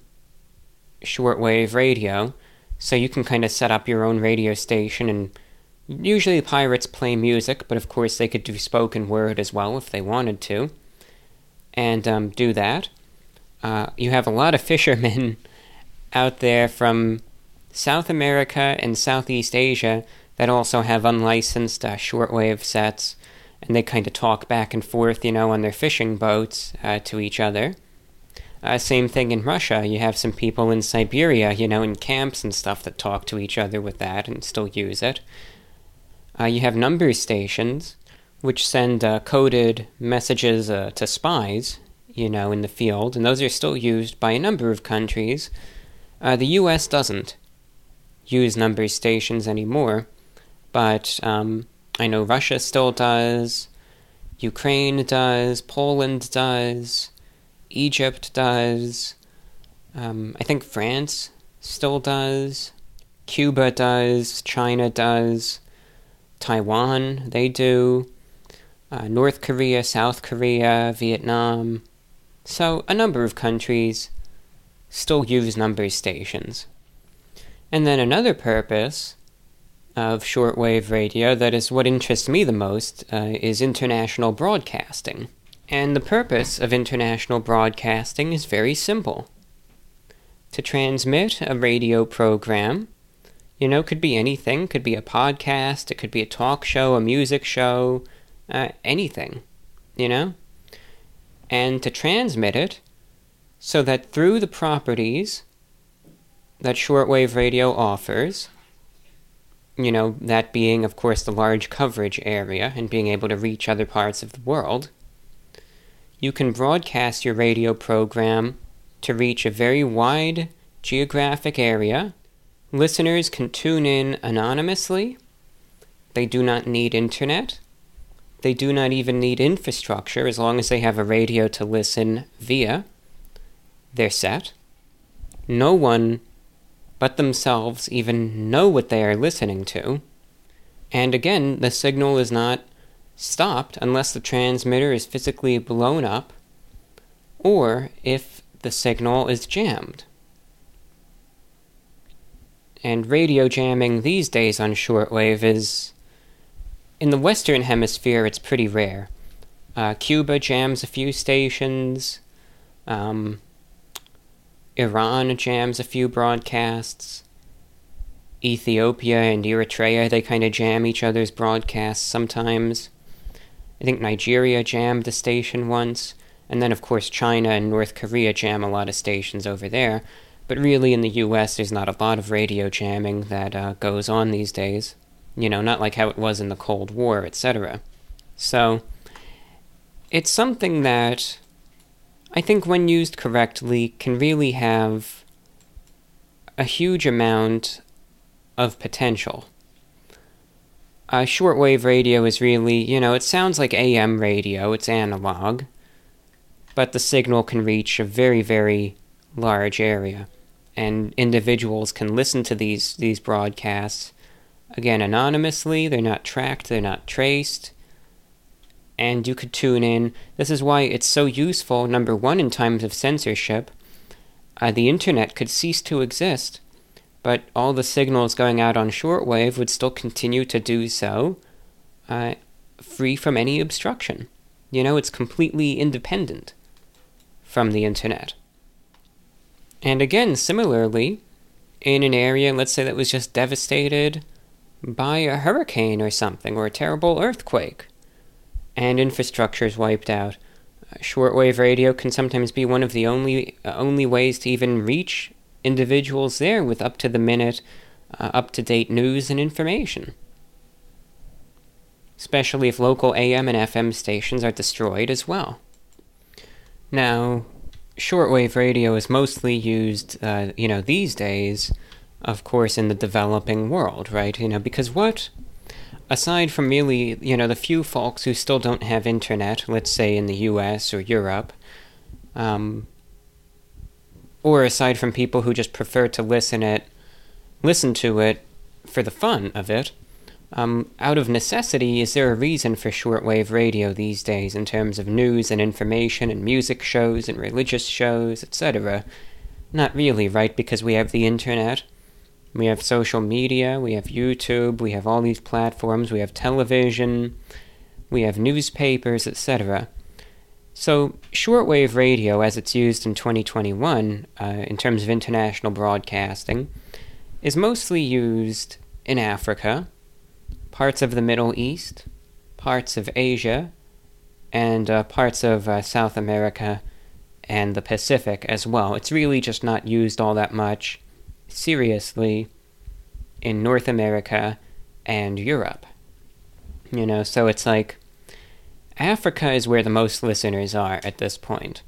shortwave radio, so you can kind of set up your own radio station and usually pirates play music, but of course they could do spoken word as well if they wanted to, and um, do that. Uh, you have a lot of fishermen out there from South America and Southeast Asia that also have unlicensed uh, shortwave sets, and they kind of talk back and forth, you know, on their fishing boats uh, to each other. Uh, same thing in Russia. You have some people in Siberia, you know, in camps and stuff that talk to each other with that and still use it. Uh, you have number stations, which send uh, coded messages uh, to spies, you know, in the field, and those are still used by a number of countries. Uh, the U.S. doesn't use number stations anymore, but um, I know Russia still does, Ukraine does, Poland does, Egypt does, um, I think France still does, Cuba does, China does. Taiwan, they do. Uh, North Korea, South Korea, Vietnam. So, a number of countries still use number stations. And then another purpose of shortwave radio that is what interests me the most uh, is international broadcasting. And the purpose of international broadcasting is very simple to transmit a radio program. You know, could be anything, could be a podcast, it could be a talk show, a music show, uh, anything, you know? And to transmit it so that through the properties that shortwave radio offers, you know, that being, of course, the large coverage area and being able to reach other parts of the world, you can broadcast your radio program to reach a very wide geographic area. Listeners can tune in anonymously. They do not need internet. They do not even need infrastructure as long as they have a radio to listen via. They're set. No one but themselves even know what they are listening to. And again, the signal is not stopped unless the transmitter is physically blown up or if the signal is jammed. And radio jamming these days on shortwave is. In the Western Hemisphere, it's pretty rare. Uh, Cuba jams a few stations. Um, Iran jams a few broadcasts. Ethiopia and Eritrea, they kind of jam each other's broadcasts sometimes. I think Nigeria jammed a station once. And then, of course, China and North Korea jam a lot of stations over there. But really, in the US, there's not a lot of radio jamming that uh, goes on these days. You know, not like how it was in the Cold War, etc. So, it's something that I think when used correctly, can really have a huge amount of potential. Uh, shortwave radio is really, you know, it sounds like AM radio, it's analog, but the signal can reach a very, very large area. And individuals can listen to these, these broadcasts, again, anonymously, they're not tracked, they're not traced and you could tune in. This is why it's so useful, number one, in times of censorship. Uh, the internet could cease to exist, but all the signals going out on shortwave would still continue to do so, uh, free from any obstruction. You know, it's completely independent from the internet. And again, similarly, in an area, let's say that was just devastated by a hurricane or something, or a terrible earthquake, and infrastructure is wiped out. Shortwave radio can sometimes be one of the only uh, only ways to even reach individuals there with up to the minute, uh, up to date news and information. Especially if local AM and FM stations are destroyed as well. Now, shortwave radio is mostly used, uh, you know, these days, of course, in the developing world, right? You know, because what aside from really, you know, the few folks who still don't have internet, let's say in the US or Europe, um, or aside from people who just prefer to listen it, listen to it for the fun of it, um, out of necessity, is there a reason for shortwave radio these days in terms of news and information and music shows and religious shows, etc.? Not really, right? Because we have the internet we have social media, we have YouTube, we have all these platforms, we have television, we have newspapers, etc. So, shortwave radio, as it's used in 2021 uh, in terms of international broadcasting, is mostly used in Africa, parts of the Middle East, parts of Asia, and uh, parts of uh, South America and the Pacific as well. It's really just not used all that much seriously in North America and Europe. You know, so it's like Africa is where the most listeners are at this point.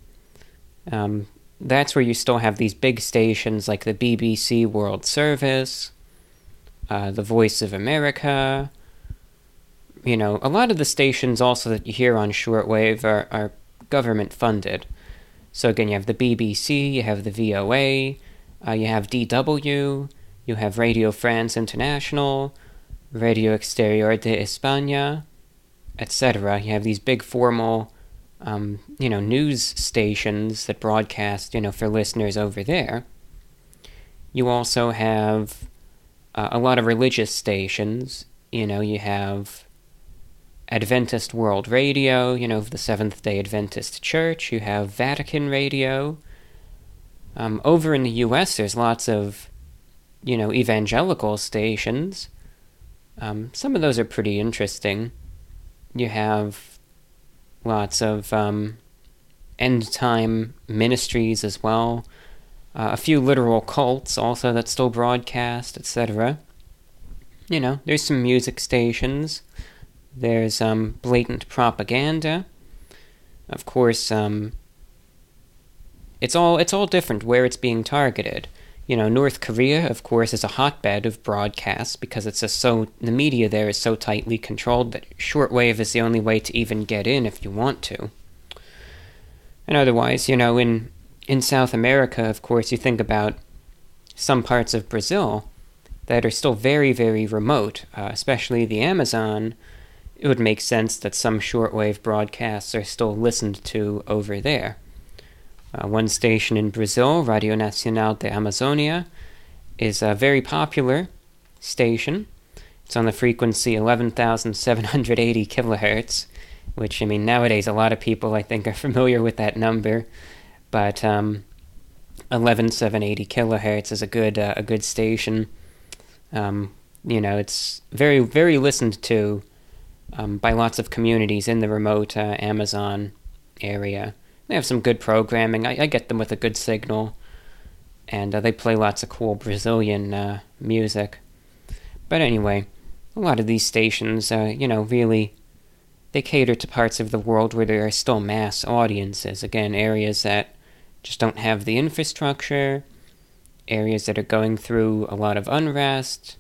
Um, that's where you still have these big stations like the BBC World Service, uh, the Voice of America. You know, a lot of the stations also that you hear on shortwave are, are government funded. So again, you have the BBC, you have the VOA, uh, you have DW, you have Radio France International, Radio Exterior de España, etc. You have these big formal, um, you know, news stations that broadcast, you know, for listeners over there. You also have uh, a lot of religious stations. You know, you have Adventist World Radio, you know, the Seventh day Adventist Church. You have Vatican Radio. Um, over in the US, there's lots of, you know, evangelical stations. Um, some of those are pretty interesting. You have lots of um, end time ministries as well. Uh, a few literal cults also that still broadcast, etc. You know, there's some music stations. There's um, blatant propaganda. Of course, um, it's all it's all different where it's being targeted. You know, North Korea, of course, is a hotbed of broadcasts because it's a so the media there is so tightly controlled that shortwave is the only way to even get in if you want to. And otherwise, you know, in in South America, of course, you think about some parts of Brazil that are still very, very remote, uh, especially the Amazon it would make sense that some shortwave broadcasts are still listened to over there. Uh, one station in Brazil, Radio Nacional de Amazonia, is a very popular station. It's on the frequency 11,780 kilohertz, which, I mean, nowadays a lot of people, I think, are familiar with that number. But um, 11,780 kilohertz is a good, uh, a good station. Um, you know, it's very, very listened to um, by lots of communities in the remote uh, Amazon area. They have some good programming. I, I get them with a good signal, and uh, they play lots of cool Brazilian uh, music. But anyway, a lot of these stations, uh, you know, really they cater to parts of the world where there are still mass audiences. Again, areas that just don't have the infrastructure, areas that are going through a lot of unrest,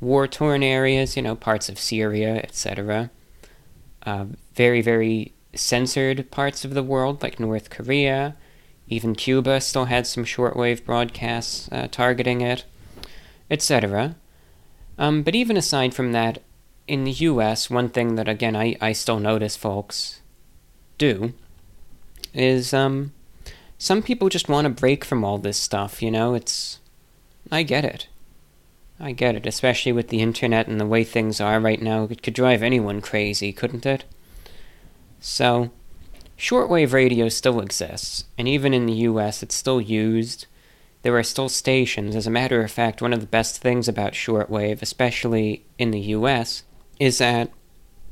war torn areas, you know, parts of Syria, etc. Uh, very, very censored parts of the world, like North Korea. Even Cuba still had some shortwave broadcasts uh, targeting it, etc. Um, but even aside from that, in the US, one thing that, again, I, I still notice folks do is um, some people just want to break from all this stuff, you know? It's. I get it. I get it, especially with the internet and the way things are right now. It could drive anyone crazy, couldn't it? So, shortwave radio still exists, and even in the US, it's still used. There are still stations. As a matter of fact, one of the best things about shortwave, especially in the US, is that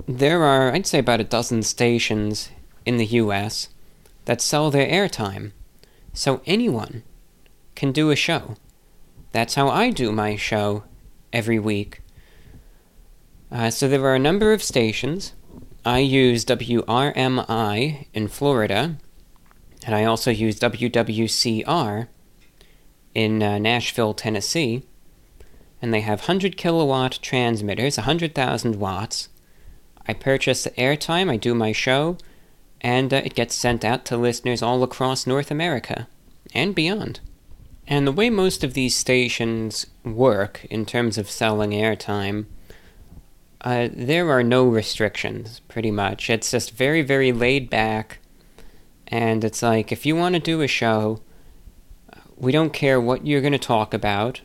there are, I'd say, about a dozen stations in the US that sell their airtime. So anyone can do a show. That's how I do my show every week. Uh, so there are a number of stations. I use WRMI in Florida, and I also use WWCR in uh, Nashville, Tennessee. And they have 100 kilowatt transmitters, 100,000 watts. I purchase the airtime, I do my show, and uh, it gets sent out to listeners all across North America and beyond. And the way most of these stations work in terms of selling airtime, uh, there are no restrictions, pretty much. It's just very, very laid back. And it's like, if you want to do a show, we don't care what you're going to talk about,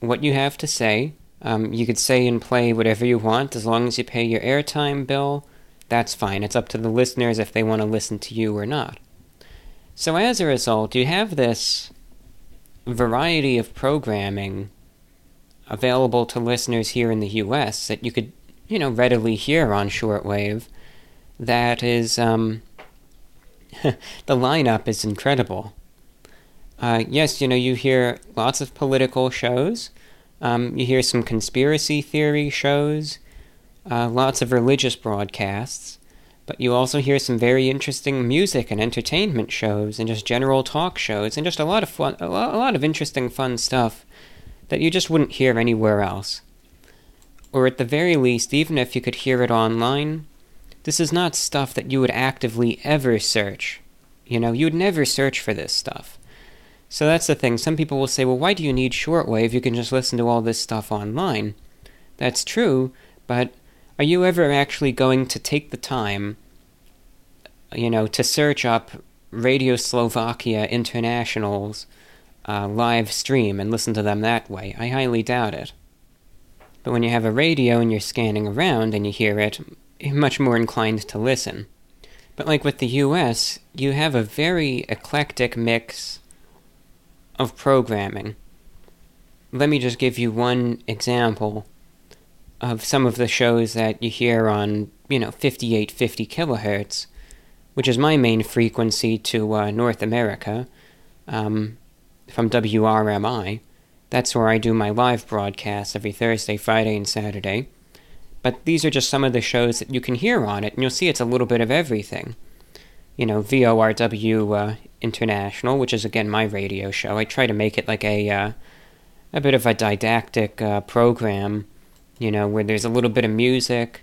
what you have to say. Um, you could say and play whatever you want as long as you pay your airtime bill. That's fine. It's up to the listeners if they want to listen to you or not. So, as a result, you have this variety of programming available to listeners here in the US that you could, you know, readily hear on shortwave. That is, um, the lineup is incredible. Uh, yes, you know, you hear lots of political shows. Um, you hear some conspiracy theory shows, uh, lots of religious broadcasts, but you also hear some very interesting music and entertainment shows and just general talk shows and just a lot of fun a lot of interesting fun stuff that you just wouldn't hear anywhere else. Or at the very least, even if you could hear it online, this is not stuff that you would actively ever search. You know, you'd never search for this stuff. So that's the thing. Some people will say, well, why do you need shortwave? You can just listen to all this stuff online. That's true, but are you ever actually going to take the time, you know, to search up Radio Slovakia International's uh, live stream and listen to them that way? I highly doubt it. But when you have a radio and you're scanning around and you hear it, you're much more inclined to listen. But like with the US, you have a very eclectic mix of programming. Let me just give you one example of some of the shows that you hear on, you know, 5850 kilohertz, which is my main frequency to uh, North America, um, from WRMI. That's where I do my live broadcasts every Thursday, Friday, and Saturday. But these are just some of the shows that you can hear on it, and you'll see it's a little bit of everything. You know, VORW uh, International, which is again my radio show. I try to make it like a uh, a bit of a didactic uh, program, you know, where there's a little bit of music,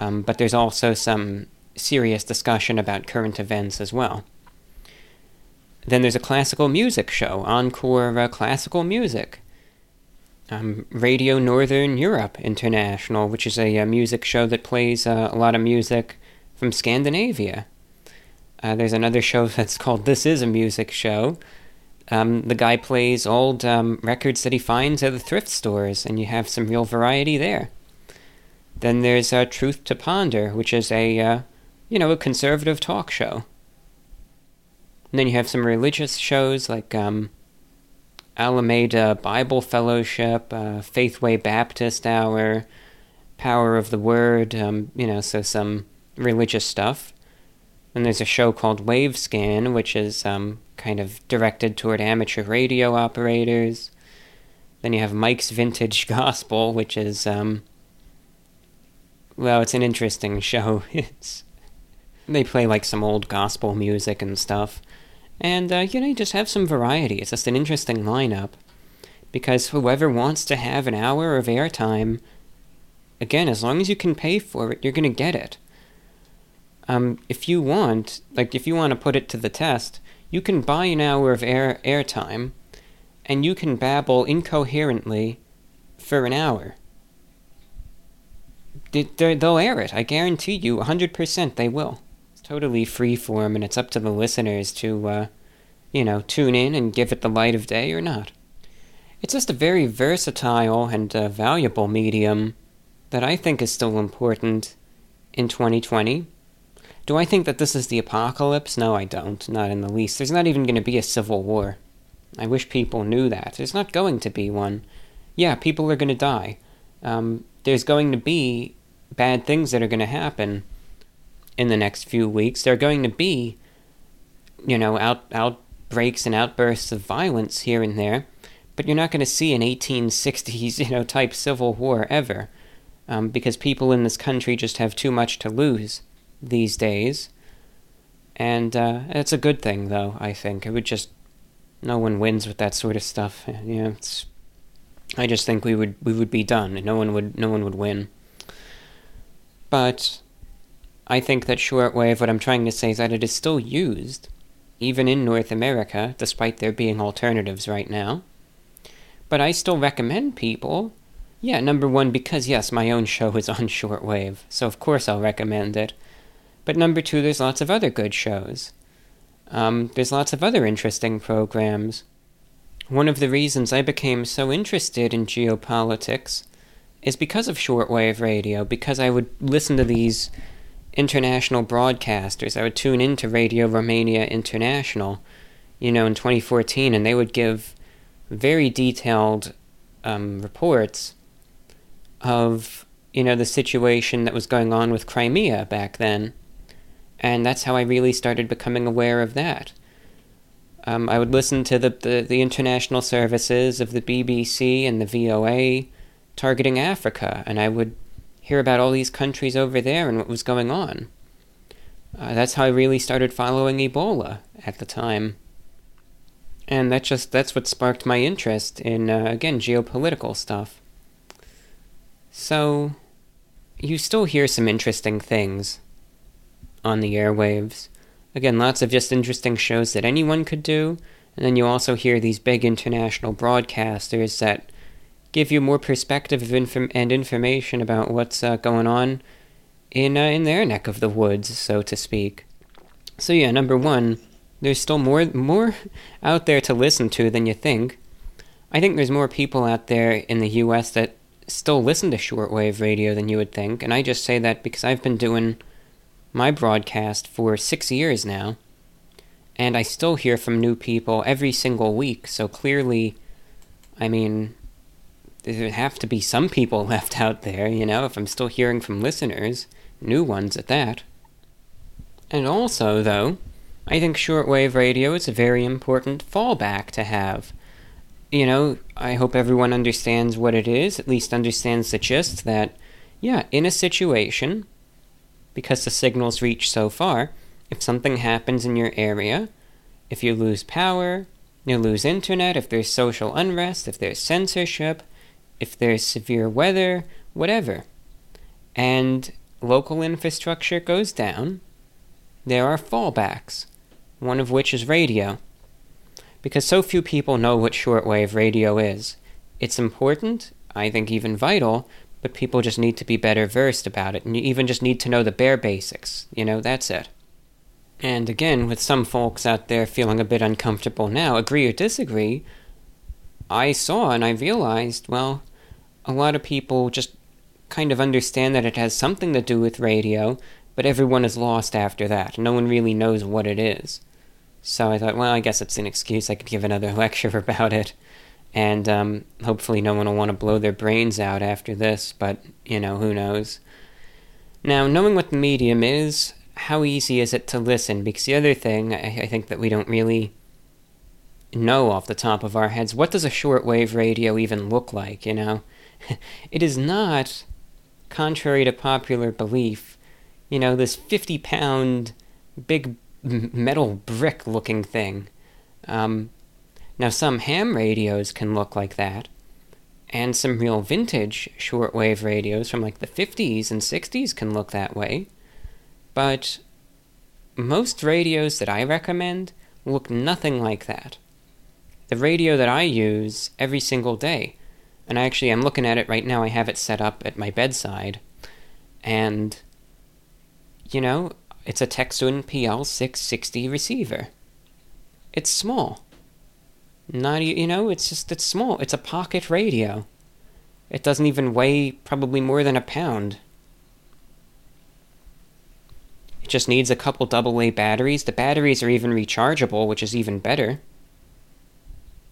um, but there's also some serious discussion about current events as well. Then there's a classical music show, Encore uh, Classical Music. Um, Radio Northern Europe International, which is a, a music show that plays uh, a lot of music from Scandinavia. Uh, there's another show that's called This Is a Music Show. Um, the guy plays old um, records that he finds at the thrift stores, and you have some real variety there. Then there's uh, Truth to Ponder, which is a, uh, you know, a conservative talk show. And then you have some religious shows like um, Alameda Bible Fellowship, uh, Faithway Baptist Hour, Power of the Word, um, you know, so some religious stuff. And there's a show called Wavescan, which is um, kind of directed toward amateur radio operators. Then you have Mike's Vintage Gospel, which is, um, well, it's an interesting show. it's they play like some old gospel music and stuff. And, uh, you know, you just have some variety. It's just an interesting lineup. Because whoever wants to have an hour of airtime, again, as long as you can pay for it, you're going to get it. Um, if you want, like, if you want to put it to the test, you can buy an hour of air airtime, and you can babble incoherently for an hour. They'll air it. I guarantee you, 100% they will totally free form, and it's up to the listeners to, uh, you know, tune in and give it the light of day or not. It's just a very versatile and uh, valuable medium that I think is still important in 2020. Do I think that this is the apocalypse? No, I don't. Not in the least. There's not even going to be a civil war. I wish people knew that. There's not going to be one. Yeah, people are going to die. Um, there's going to be bad things that are going to happen in the next few weeks. There are going to be, you know, out outbreaks and outbursts of violence here and there, but you're not going to see an 1860s, you know, type civil war ever, um, because people in this country just have too much to lose these days. And uh, it's a good thing, though. I think it would just no one wins with that sort of stuff. You know, it's. I just think we would we would be done, no one would no one would win. But I think that shortwave, what I'm trying to say is that it is still used, even in North America, despite there being alternatives right now. But I still recommend people. Yeah, number one, because yes, my own show is on shortwave, so of course I'll recommend it. But number two, there's lots of other good shows. Um, there's lots of other interesting programs. One of the reasons I became so interested in geopolitics is because of shortwave radio, because I would listen to these international broadcasters. I would tune into Radio Romania International, you know, in 2014, and they would give very detailed um, reports of, you know, the situation that was going on with Crimea back then. And that's how I really started becoming aware of that. Um, I would listen to the, the, the international services of the BBC and the VOA targeting Africa, and I would hear about all these countries over there and what was going on. Uh, that's how I really started following Ebola at the time. And that just that's what sparked my interest in uh, again geopolitical stuff. So you still hear some interesting things on the airwaves. Again, lots of just interesting shows that anyone could do, and then you also hear these big international broadcasters that give you more perspective and information about what's uh, going on in uh, in their neck of the woods, so to speak. So yeah, number one, there's still more more out there to listen to than you think. I think there's more people out there in the U.S. that still listen to shortwave radio than you would think, and I just say that because I've been doing my broadcast for six years now, and I still hear from new people every single week. So clearly, I mean, there have to be some people left out there, you know, if I'm still hearing from listeners, new ones at that. And also, though, I think shortwave radio is a very important fallback to have. You know, I hope everyone understands what it is, at least understands the gist that, yeah, in a situation, because the signals reach so far, if something happens in your area, if you lose power, you lose internet, if there's social unrest, if there's censorship, if there's severe weather, whatever, and local infrastructure goes down, there are fallbacks, one of which is radio. Because so few people know what shortwave radio is. It's important, I think even vital, but people just need to be better versed about it, and you even just need to know the bare basics. You know, that's it. And again, with some folks out there feeling a bit uncomfortable now, agree or disagree, I saw and I realized, well, a lot of people just kind of understand that it has something to do with radio, but everyone is lost after that. No one really knows what it is. So I thought, well, I guess it's an excuse. I could give another lecture about it. And um, hopefully, no one will want to blow their brains out after this, but, you know, who knows. Now, knowing what the medium is, how easy is it to listen? Because the other thing I, I think that we don't really know off the top of our heads what does a shortwave radio even look like, you know? it is not, contrary to popular belief, you know, this 50 pound big metal brick looking thing. Um, now, some ham radios can look like that, and some real vintage shortwave radios from like the 50s and 60s can look that way. But most radios that I recommend look nothing like that. The radio that I use every single day, and I actually I'm looking at it right now, I have it set up at my bedside, and you know, it's a Tecsun PL660 receiver. It's small. Not you know, it's just it's small. It's a pocket radio. It doesn't even weigh probably more than a pound. It just needs a couple AA batteries. The batteries are even rechargeable, which is even better.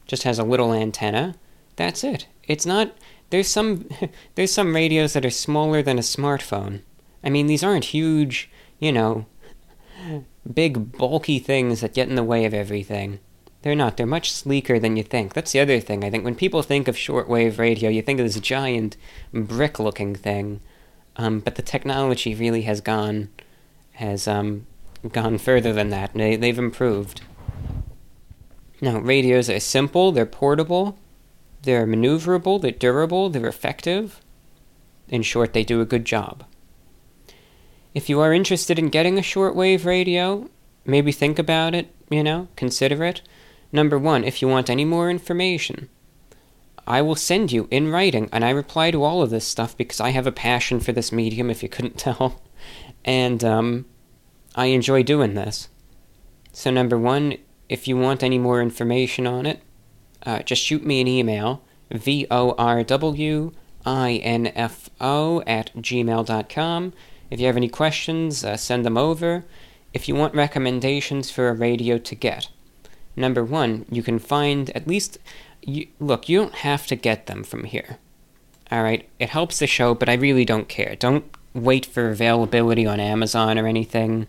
Just has a little antenna. That's it. It's not there's some there's some radios that are smaller than a smartphone. I mean, these aren't huge, you know, big bulky things that get in the way of everything. They're not. They're much sleeker than you think. That's the other thing. I think when people think of shortwave radio, you think of this giant brick-looking thing, um, but the technology really has gone has um, gone further than that. They, they've improved. Now, radios are simple, they're portable, they're maneuverable, they're durable, they're effective. In short, they do a good job. If you are interested in getting a shortwave radio, maybe think about it, you know, consider it. Number one, if you want any more information, I will send you in writing, and I reply to all of this stuff because I have a passion for this medium, if you couldn't tell. And um, I enjoy doing this. So, number one, if you want any more information on it, uh, just shoot me an email, V O R W I N F O at gmail.com. If you have any questions, uh, send them over. If you want recommendations for a radio to get, number one, you can find at least. You, look, you don't have to get them from here. Alright, it helps the show, but I really don't care. Don't wait for availability on Amazon or anything.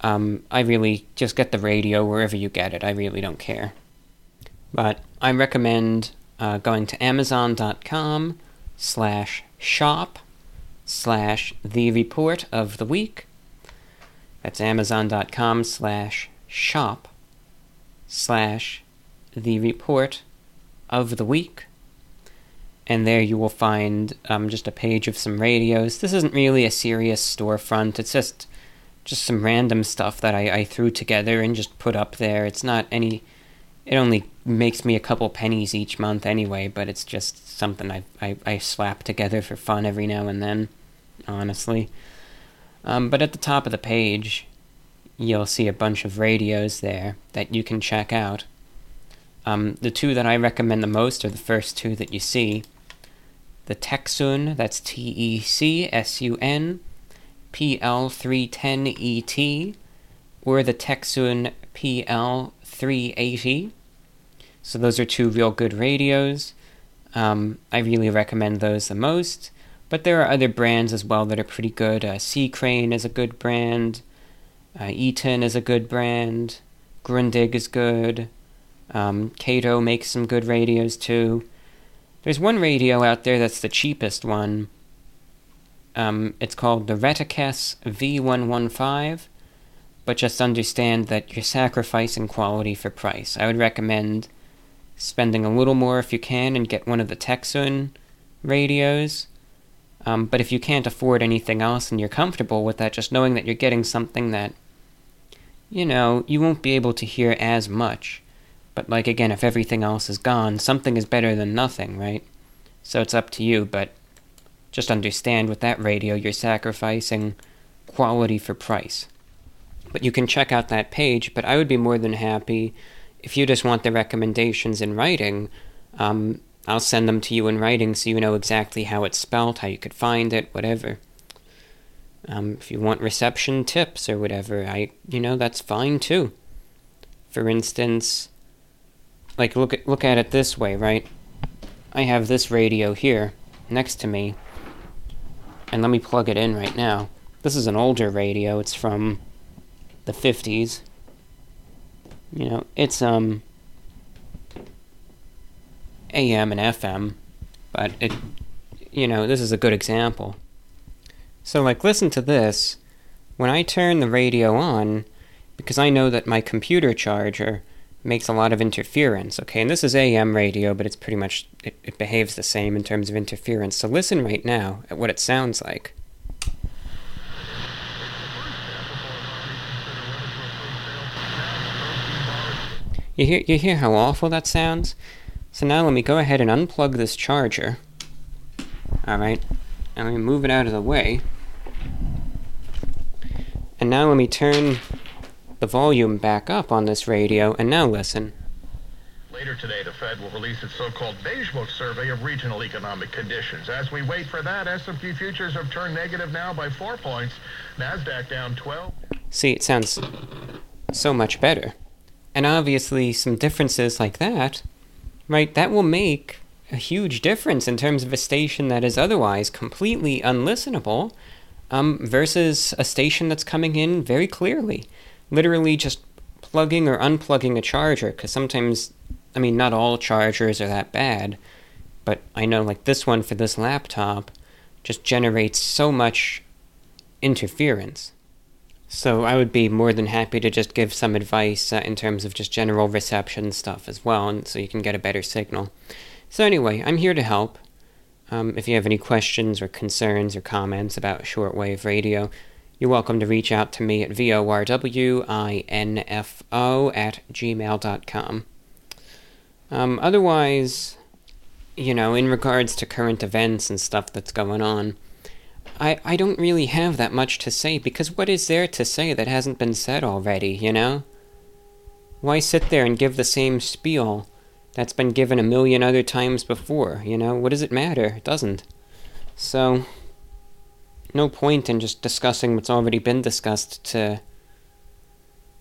Um, I really just get the radio wherever you get it. I really don't care. But I recommend uh, going to Amazon.com slash shop slash the report of the week. That's Amazon.com slash shop slash the report of the week and there you will find um, just a page of some radios. This isn't really a serious storefront. It's just just some random stuff that I, I threw together and just put up there. It's not any. It only makes me a couple pennies each month anyway, but it's just something I, I, I slap together for fun every now and then, honestly. Um, but at the top of the page, you'll see a bunch of radios there that you can check out. Um, the two that I recommend the most are the first two that you see. The Tecsun, that's T E C S U N, PL310ET, or the Tecsun PL380. So those are two real good radios. Um, I really recommend those the most. But there are other brands as well that are pretty good. Uh, C. Crane is a good brand. Uh, Eton is a good brand. Grundig is good. Um, Kaito makes some good radios too. There's one radio out there that's the cheapest one. Um, it's called the Retekess V115, but just understand that you're sacrificing quality for price. I would recommend spending a little more if you can and get one of the Tecsun radios. Um, but if you can't afford anything else and you're comfortable with that, just knowing that you're getting something that, you know, you won't be able to hear as much. But, like, again, if everything else is gone, something is better than nothing, right? So it's up to you, but just understand with that radio, you're sacrificing quality for price. But you can check out that page, but I would be more than happy if you just want the recommendations in writing. Um, I'll send them to you in writing so you know exactly how it's spelled, how you could find it, whatever. Um, if you want reception tips or whatever, I you know that's fine too. For instance, like look at look at it this way, right? I have this radio here next to me, and let me plug it in right now. This is an older radio. It's from the 50s. You know, it's um AM and FM, but it, you know, this is a good example. So, like, listen to this. When I turn the radio on, because I know that my computer charger makes a lot of interference, okay? And this is AM radio, but it's pretty much, it, it behaves the same in terms of interference. So, listen right now at what it sounds like. You hear, you hear how awful that sounds? So now let me go ahead and unplug this charger. Alright, and let me move it out of the way. And now let me turn the volume back up on this radio, and now listen. Later today, the Fed will release its so-called Beige Book survey of regional economic conditions. As we wait for that, S&P futures have turned negative now by four points. Nasdaq down 12. See, it sounds so much better. And obviously, some differences like that right, that will make a huge difference in terms of a station that is otherwise completely unlistenable um, versus a station that's coming in very clearly. Literally just plugging or unplugging a charger, because sometimes, I mean, not all chargers are that bad, but I know like this one for this laptop just generates so much interference. So I would be more than happy to just give some advice uh, in terms of just general reception stuff as well, and so you can get a better signal. So anyway, I'm here to help. Um, if you have any questions or concerns or comments about shortwave radio, you're welcome to reach out to me at vorwinfo at gmail.com. Um, otherwise, you know, in regards to current events and stuff that's going on, I, I don't really have that much to say because what is there to say that hasn't been said already, you know? Why sit there and give the same spiel that's been given a million other times before, you know? What does it matter? It doesn't. So, no point in just discussing what's already been discussed to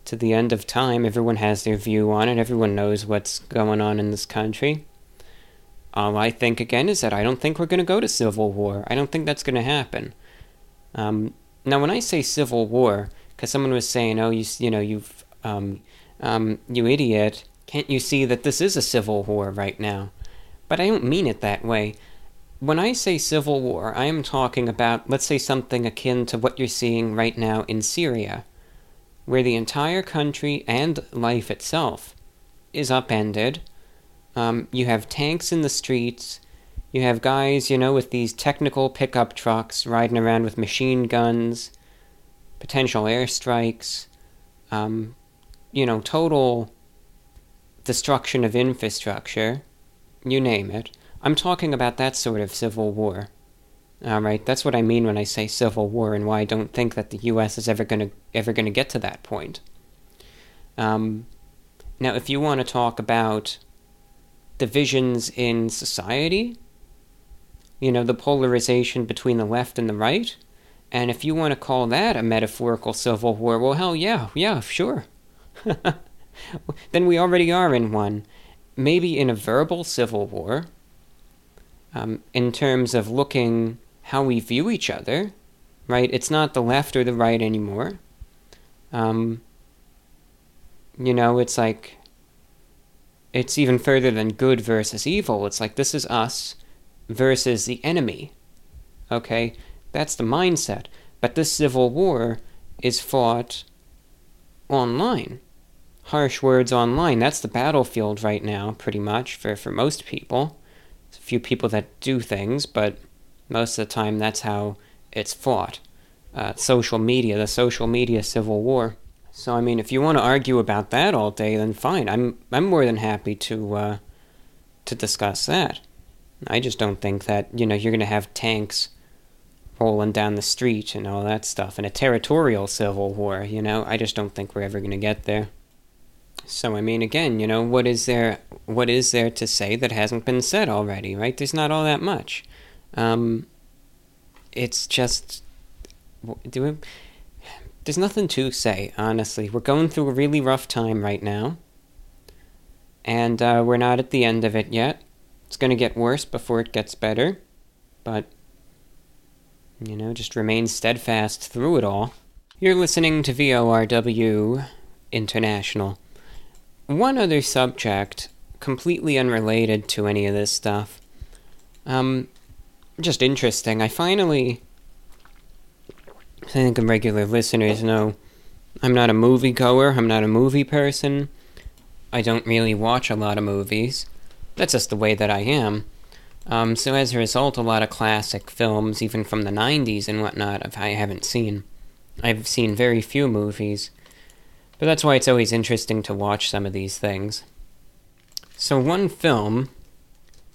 to the end of time. Everyone has their view on it. Everyone knows what's going on in this country. All I think again is that I don't think we're going to go to civil war. I don't think that's going to happen. Um, now, when I say civil war, because someone was saying, "Oh, you, you know, you've, um, um, you idiot, can't you see that this is a civil war right now?" But I don't mean it that way. When I say civil war, I am talking about, let's say, something akin to what you're seeing right now in Syria, where the entire country and life itself is upended um, you have tanks in the streets. You have guys, you know, with these technical pickup trucks riding around with machine guns, potential airstrikes, um, you know, total destruction of infrastructure, you name it. I'm talking about that sort of civil war. All right, that's what I mean when I say civil war, and why I don't think that the U.S. is ever gonna ever gonna get to that point. Um, now, if you want to talk about divisions in society, you know, the polarization between the left and the right, and if you want to call that a metaphorical civil war, well, hell yeah, yeah, sure. then we already are in one. Maybe in a verbal civil war, um, in terms of looking how we view each other, right? It's not the left or the right anymore. Um, you know, it's like, it's even further than good versus evil. It's like this is us versus the enemy. Okay? That's the mindset. But this civil war is fought online. Harsh words online. That's the battlefield right now, pretty much, for, for most people. A few people that do things, but most of the time that's how it's fought. Uh, social media, the social media civil war. So I mean, if you want to argue about that all day, then fine. I'm I'm more than happy to uh, to discuss that. I just don't think that you know you're going to have tanks rolling down the street and all that stuff in a territorial civil war. You know, I just don't think we're ever going to get there. So I mean, again, you know, what is there? What is there to say that hasn't been said already? Right? There's not all that much. Um, it's just do we, there's nothing to say honestly. We're going through a really rough time right now. And uh, we're not at the end of it yet. It's going to get worse before it gets better. But you know just remain steadfast through it all. You're listening to vorw international. One other subject completely unrelated to any of this stuff. Um, just interesting. I finally, I think a regular listeners know, I'm not a movie goer. I'm not a movie person. I don't really watch a lot of movies. That's just the way that I am. Um, so as a result, a lot of classic films, even from the 90s and whatnot, I haven't seen. I've seen very few movies. But that's why it's always interesting to watch some of these things. So, one film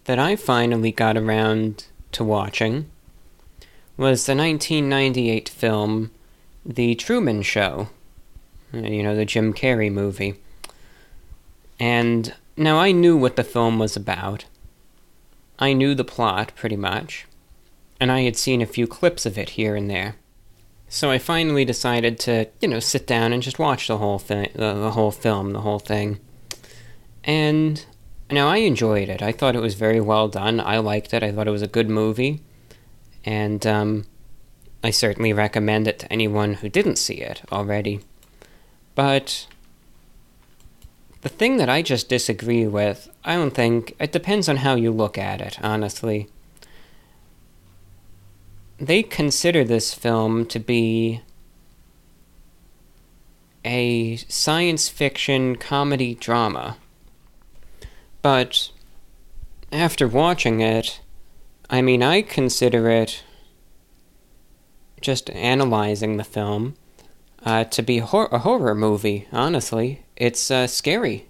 that I finally got around to watching was the 1998 film The Truman Show. Uh, you know, the Jim Carrey movie. And now I knew what the film was about. I knew the plot, pretty much. And I had seen a few clips of it here and there. So I finally decided to, you know, sit down and just watch the whole thing, the, the whole film, the whole thing. And now, I enjoyed it. I thought it was very well done. I liked it. I thought it was a good movie. And um, I certainly recommend it to anyone who didn't see it already. But the thing that I just disagree with, I don't think, it depends on how you look at it, honestly. They consider this film to be a science fiction comedy drama. But after watching it, I mean, I consider it just analyzing the film uh, to be hor- a horror movie. Honestly, it's uh, scary.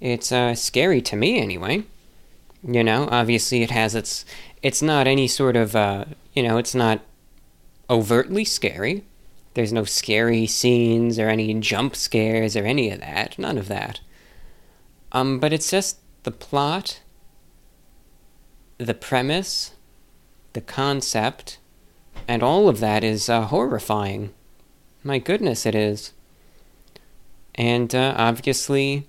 It's uh, scary to me, anyway. You know, obviously, it has its. It's not any sort of. Uh, you know, it's not overtly scary. There's no scary scenes or any jump scares or any of that. None of that. Um, but it's just the plot, the premise, the concept, and all of that is uh, horrifying. My goodness, it is. And uh, obviously,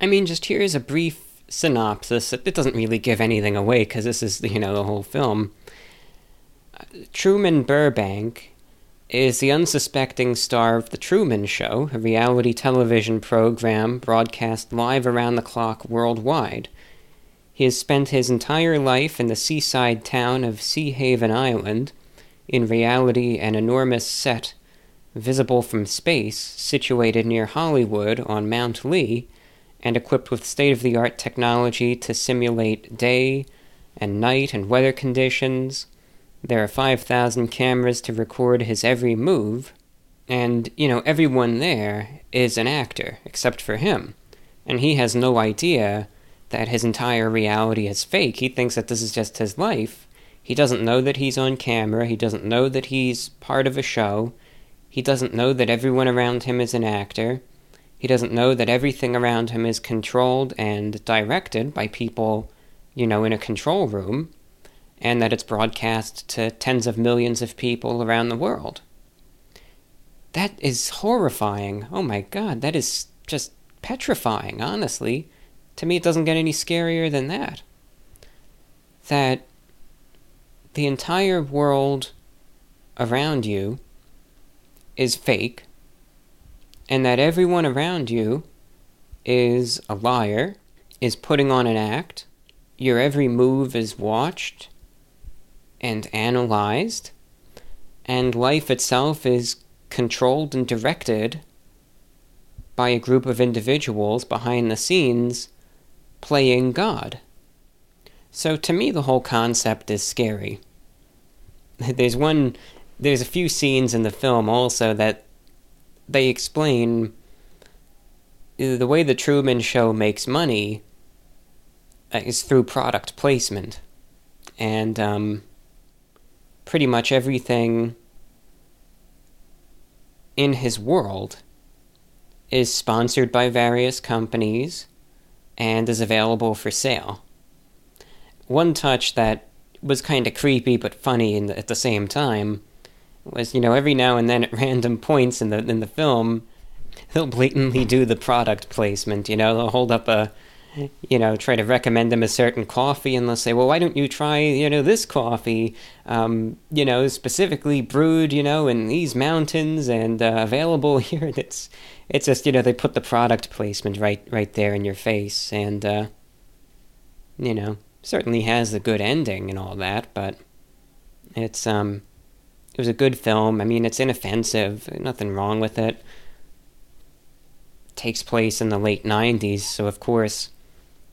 I mean, just here is a brief synopsis. It doesn't really give anything away because this is, you know, the whole film. Truman Burbank is the unsuspecting star of The Truman Show, a reality television program broadcast live around the clock worldwide. He has spent his entire life in the seaside town of Seahaven Island, in reality, an enormous set, visible from space, situated near Hollywood on Mount Lee, and equipped with state of the art technology to simulate day and night and weather conditions there are 5,000 cameras to record his every move, and, you know, everyone there is an actor, except for him. And he has no idea that his entire reality is fake. He thinks that this is just his life. He doesn't know that he's on camera. He doesn't know that he's part of a show. He doesn't know that everyone around him is an actor. He doesn't know that everything around him is controlled and directed by people, you know, in a control room, and that it's broadcast to tens of millions of people around the world. That is horrifying. Oh my god, that is just petrifying, honestly. To me, it doesn't get any scarier than that. That the entire world around you is fake, and that everyone around you is a liar, is putting on an act, your every move is watched and analyzed, and life itself is controlled and directed by a group of individuals behind the scenes playing God. So to me, the whole concept is scary. There's one, there's a few scenes in the film also that they explain the way the Truman Show makes money uh, is through product placement. And um, pretty much everything in his world is sponsored by various companies and is available for sale. One touch that was kind of creepy but funny the, at the same time was, you know, every now and then at random points in the in the film, they'll blatantly do the product placement. You know, they'll hold up a you know, try to recommend them a certain coffee, and they'll say, "Well, why don't you try, you know, this coffee, um, you know, specifically brewed, you know, in these mountains and uh, available here." And it's, it's just, you know, they put the product placement right, right there in your face, and, uh, you know, certainly has a good ending and all that, but it's, um, it was a good film. I mean, it's inoffensive, nothing wrong with it. takes place in the late '90s, so of course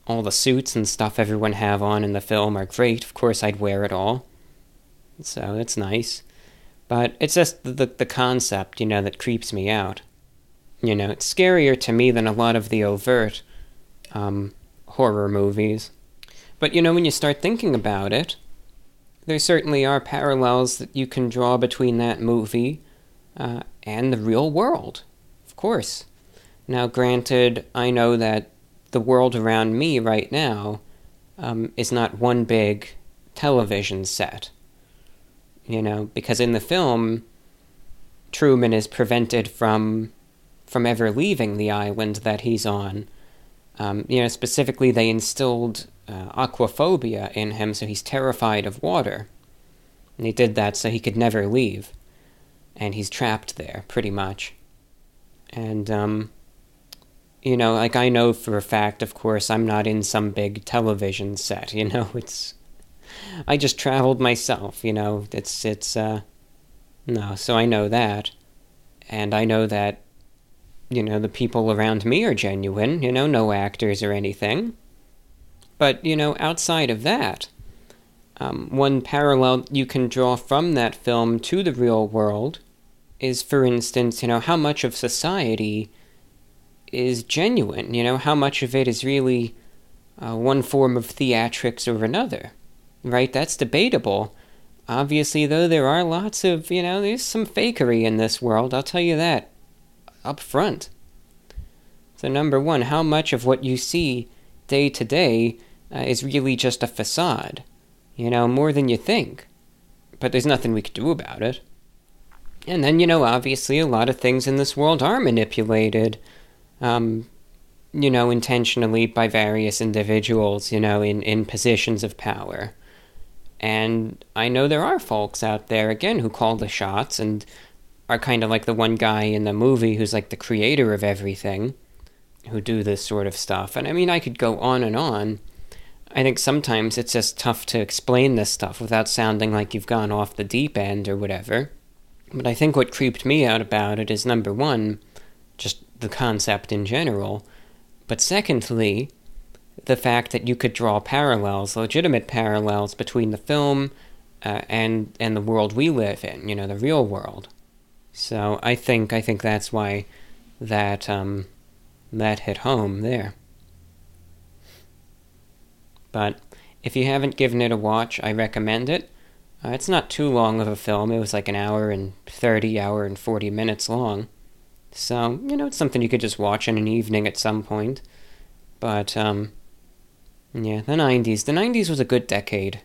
all the suits and stuff everyone have on in the film are great. Of course, I'd wear it all. So it's nice. But it's just the, the concept, you know, that creeps me out. You know, it's scarier to me than a lot of the overt um, horror movies. But, you know, when you start thinking about it, there certainly are parallels that you can draw between that movie uh, and the real world. Of course. Now, granted, I know that the world around me right now um, is not one big television set. You know, because in the film, Truman is prevented from from ever leaving the island that he's on. Um, you know, specifically, they instilled uh, aquaphobia in him, so he's terrified of water. And he did that so he could never leave. And he's trapped there, pretty much. And, um, you know, like I know for a fact, of course, I'm not in some big television set, you know, it's. I just traveled myself, you know, it's, it's, uh. No, so I know that. And I know that, you know, the people around me are genuine, you know, no actors or anything. But, you know, outside of that, um, one parallel you can draw from that film to the real world is, for instance, you know, how much of society is genuine. You know, how much of it is really uh, one form of theatrics or another, right? That's debatable. Obviously, though, there are lots of, you know, there's some fakery in this world, I'll tell you that up front. So, number one, how much of what you see day to day uh, is really just a facade? You know, more than you think. But there's nothing we could do about it. And then, you know, obviously, a lot of things in this world are manipulated um, you know, intentionally by various individuals, you know, in, in positions of power. And I know there are folks out there, again, who call the shots and are kind of like the one guy in the movie who's like the creator of everything, who do this sort of stuff. And I mean, I could go on and on. I think sometimes it's just tough to explain this stuff without sounding like you've gone off the deep end or whatever. But I think what creeped me out about it is number one, just the concept in general, but secondly, the fact that you could draw parallels, legitimate parallels between the film uh, and and the world we live in, you know, the real world. So I think I think that's why that um, that hit home there. But if you haven't given it a watch, I recommend it. Uh, it's not too long of a film. It was like an hour and 30, hour and 40 minutes long. So, you know, it's something you could just watch in an evening at some point. But, um, yeah, the 90s. The 90s was a good decade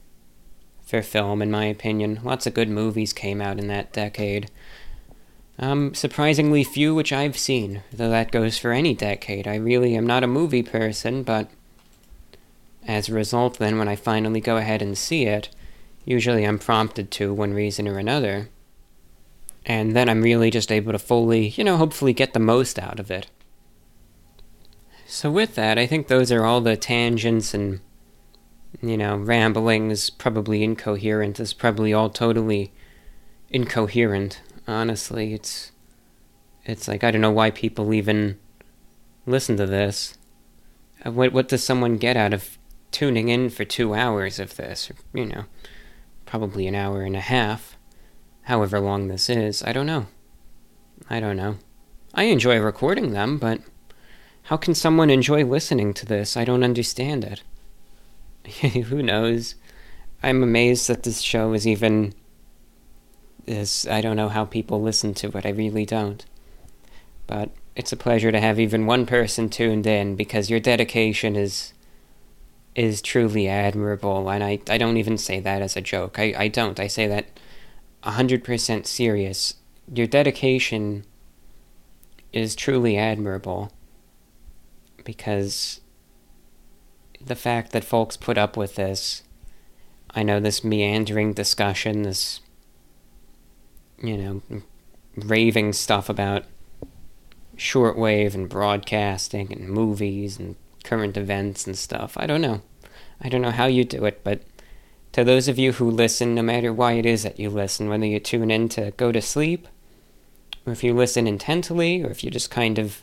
for film, in my opinion. Lots of good movies came out in that decade. Um, surprisingly few which I've seen, though that goes for any decade. I really am not a movie person, but as a result, then, when I finally go ahead and see it, usually I'm prompted to one reason or another. And then I'm really just able to fully, you know, hopefully get the most out of it. So, with that, I think those are all the tangents and, you know, ramblings, probably incoherent. Is probably all totally incoherent. Honestly, it's. It's like, I don't know why people even listen to this. Uh, what, what does someone get out of tuning in for two hours of this? You know, probably an hour and a half. However long this is, I don't know. I don't know. I enjoy recording them, but how can someone enjoy listening to this? I don't understand it. Who knows? I'm amazed that this show is even. Is I don't know how people listen to it. I really don't. But it's a pleasure to have even one person tuned in because your dedication is is truly admirable and I, I don't even say that as a joke. I, I don't. I say that 100% serious. Your dedication is truly admirable because the fact that folks put up with this, I know this meandering discussion, this, you know, raving stuff about shortwave and broadcasting and movies and current events and stuff. I don't know. I don't know how you do it, but to those of you who listen, no matter why it is that you listen, whether you tune in to go to sleep, or if you listen intently, or if you just kind of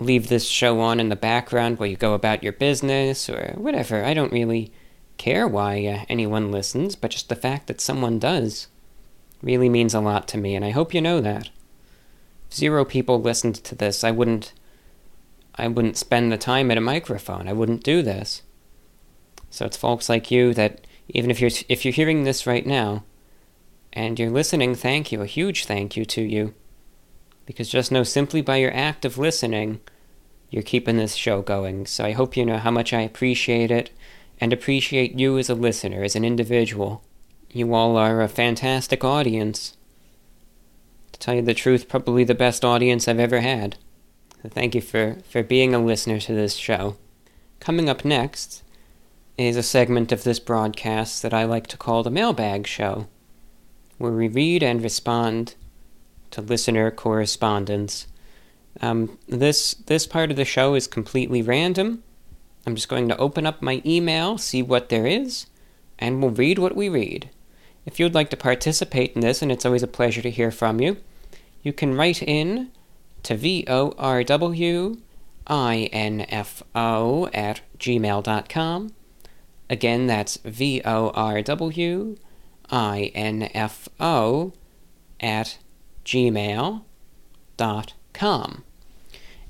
leave this show on in the background while you go about your business, or whatever, I don't really care why uh, anyone listens, but just the fact that someone does really means a lot to me, and I hope you know that. If zero people listened to this, I wouldn't I wouldn't spend the time at a microphone. I wouldn't do this. So it's folks like you that even if you're if you're hearing this right now and you're listening, thank you, a huge thank you to you. Because just know simply by your act of listening, you're keeping this show going. So I hope you know how much I appreciate it and appreciate you as a listener, as an individual. You all are a fantastic audience. To tell you the truth, probably the best audience I've ever had. So thank you for, for being a listener to this show. Coming up next is a segment of this broadcast that I like to call the Mailbag Show, where we read and respond to listener correspondence. Um, this this part of the show is completely random. I'm just going to open up my email, see what there is, and we'll read what we read. If you'd like to participate in this, and it's always a pleasure to hear from you, you can write in to vorwinfo at gmail.com Again, that's V O R W I N F O at gmail.com.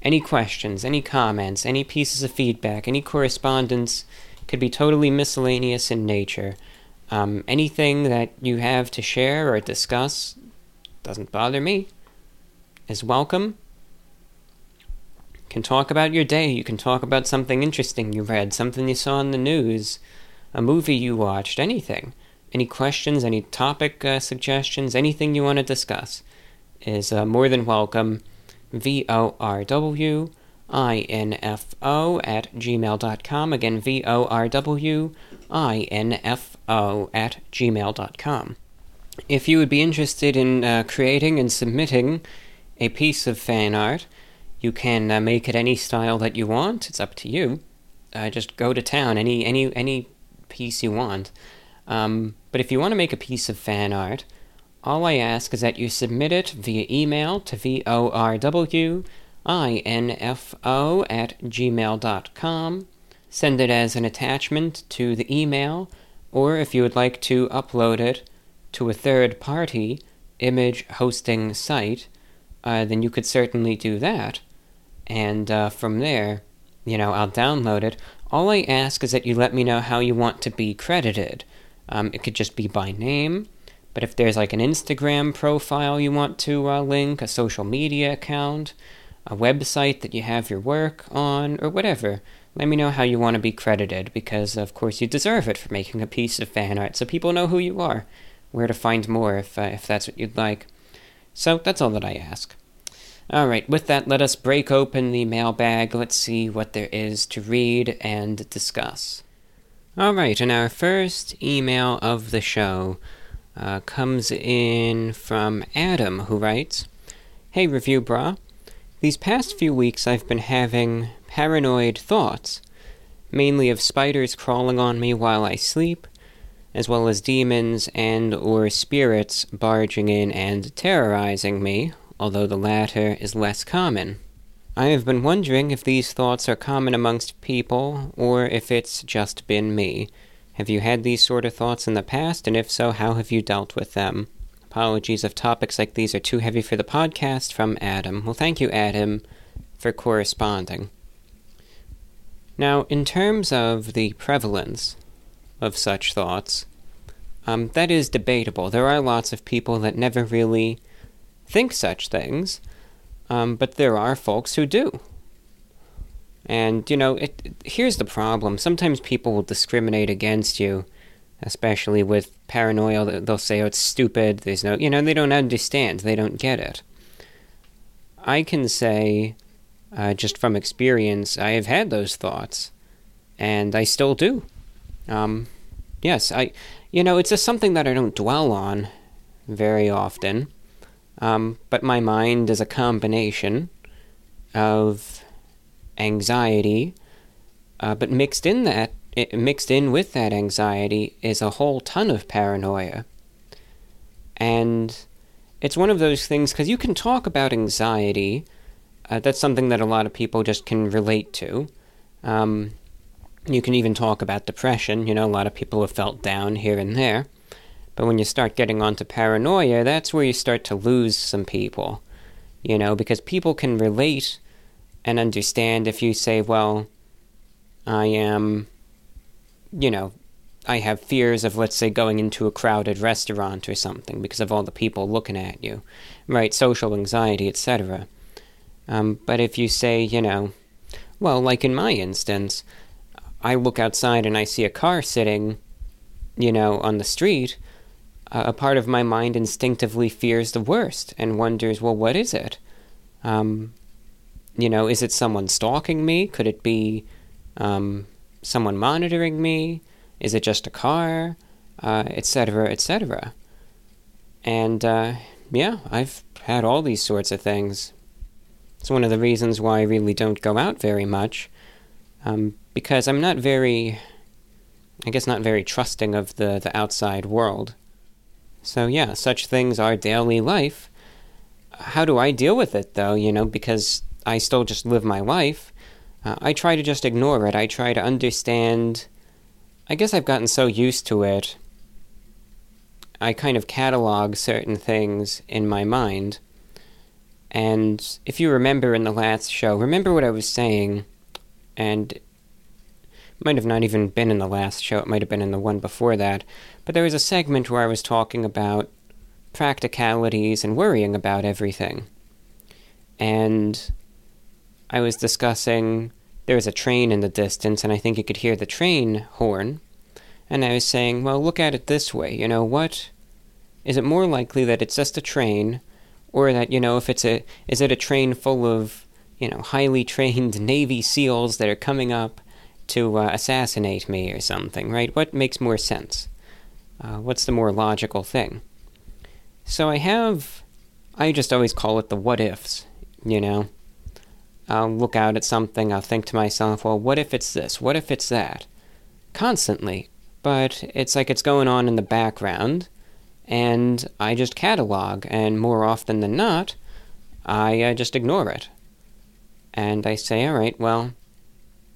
Any questions, any comments, any pieces of feedback, any correspondence could be totally miscellaneous in nature. Um, anything that you have to share or discuss doesn't bother me, is welcome can talk about your day. You can talk about something interesting you read, something you saw in the news, a movie you watched, anything. Any questions, any topic uh, suggestions, anything you want to discuss is uh, more than welcome. V O R W I N F O at gmail.com. Again, V O R W I N F O at gmail.com. If you would be interested in uh, creating and submitting a piece of fan art, you can uh, make it any style that you want. It's up to you. Uh, just go to town, any any any piece you want. Um, but if you want to make a piece of fan art, all I ask is that you submit it via email to vorwinfo at gmail.com. Send it as an attachment to the email, or if you would like to upload it to a third party image hosting site, uh, then you could certainly do that and uh, from there, you know, I'll download it. All I ask is that you let me know how you want to be credited. Um, it could just be by name, but if there's like an Instagram profile you want to uh, link, a social media account, a website that you have your work on, or whatever, let me know how you want to be credited because, of course, you deserve it for making a piece of fan art so people know who you are, where to find more if, uh, if that's what you'd like. So that's all that I ask. Alright, with that, let us break open the mailbag. Let's see what there is to read and discuss. Alright, and our first email of the show uh, comes in from Adam, who writes Hey, Reviewbrah. These past few weeks I've been having paranoid thoughts, mainly of spiders crawling on me while I sleep, as well as demons and or spirits barging in and terrorizing me although the latter is less common. I have been wondering if these thoughts are common amongst people, or if it's just been me. Have you had these sort of thoughts in the past, and if so, how have you dealt with them? Apologies if topics like these are too heavy for the podcast from Adam. Well, thank you, Adam, for corresponding. Now, in terms of the prevalence of such thoughts, um, that is debatable. There are lots of people that never really think such things, um, but there are folks who do. And, you know, it, it, here's the problem. Sometimes people will discriminate against you, especially with paranoia. They'll say, oh, it's stupid. There's no, you know, they don't understand. They don't get it. I can say, uh, just from experience, I have had those thoughts, and I still do. Um, yes, I, you know, it's just something that I don't dwell on very often. Um, but my mind is a combination of anxiety, uh, but mixed in that, it, mixed in with that anxiety is a whole ton of paranoia. And it's one of those things because you can talk about anxiety. Uh, that's something that a lot of people just can relate to. Um, you can even talk about depression. You know, a lot of people have felt down here and there. But when you start getting onto paranoia, that's where you start to lose some people. You know, because people can relate and understand if you say, well, I am, you know, I have fears of, let's say, going into a crowded restaurant or something because of all the people looking at you, right? Social anxiety, etc. Um, but if you say, you know, well, like in my instance, I look outside and I see a car sitting, you know, on the street, a part of my mind instinctively fears the worst and wonders, well, what is it? Um, you know, is it someone stalking me? Could it be um, someone monitoring me? Is it just a car? Etc., uh, etc. Et and uh, yeah, I've had all these sorts of things. It's one of the reasons why I really don't go out very much, um, because I'm not very, I guess, not very trusting of the, the outside world. So, yeah, such things are daily life. How do I deal with it, though? You know, because I still just live my life. Uh, I try to just ignore it. I try to understand. I guess I've gotten so used to it. I kind of catalog certain things in my mind. And if you remember in the last show, remember what I was saying, and might have not even been in the last show, it might have been in the one before that, but there was a segment where I was talking about practicalities and worrying about everything. And I was discussing there was a train in the distance, and I think you could hear the train horn. And I was saying, well, look at it this way. You know, what is it more likely that it's just a train, or that, you know, if it's a, is it a train full of, you know, highly trained Navy SEALs that are coming up to uh, assassinate me or something, right? What makes more sense? Uh, what's the more logical thing? So I have, I just always call it the what ifs, you know? I'll look out at something, I'll think to myself, well, what if it's this? What if it's that? Constantly. But it's like it's going on in the background, and I just catalog, and more often than not, I uh, just ignore it. And I say, all right, well,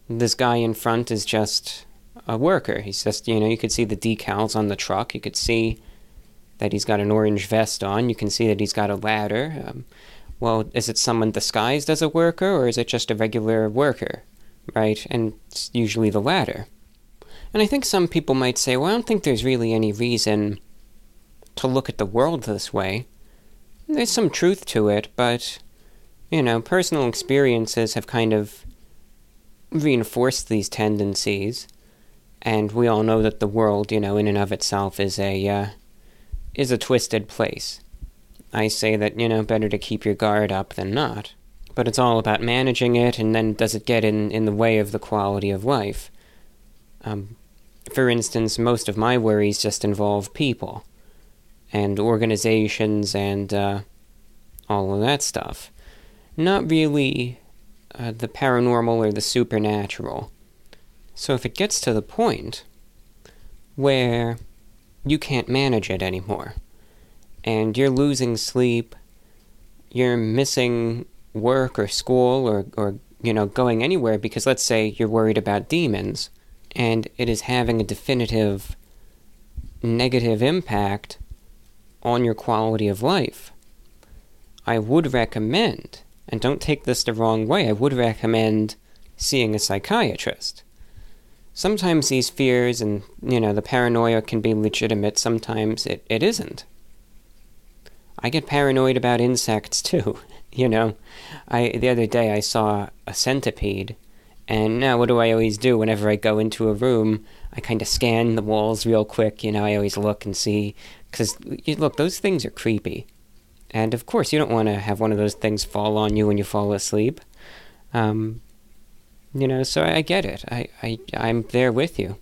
this guy in front is just a worker. He's just, you know, you could see the decals on the truck. You could see that he's got an orange vest on. You can see that he's got a ladder. Um, well, is it someone disguised as a worker or is it just a regular worker? right? And it's usually the latter. And I think some people might say, well, I don't think there's really any reason to look at the world this way. There's some truth to it, but, you know, personal experiences have kind of reinforced these tendencies. And we all know that the world, you know, in and of itself is a, uh, is a twisted place. I say that, you know, better to keep your guard up than not. But it's all about managing it, and then does it get in, in the way of the quality of life? Um, for instance, most of my worries just involve people and organizations and uh, all of that stuff. Not really uh, the paranormal or the supernatural. So if it gets to the point where you can't manage it anymore, and you're losing sleep, you're missing work or school or, or you know, going anywhere because let's say you're worried about demons, and it is having a definitive negative impact on your quality of life, I would recommend, and don't take this the wrong way, I would recommend seeing a psychiatrist. Sometimes these fears and, you know, the paranoia can be legitimate, sometimes it, it isn't. I get paranoid about insects too, you know. I the other day I saw a centipede and now what do I always do whenever I go into a room? I kind of scan the walls real quick, you know, I always look and see cuz look, those things are creepy. And of course, you don't want to have one of those things fall on you when you fall asleep. Um, you know, so I, I get it. I, I, I'm there with you.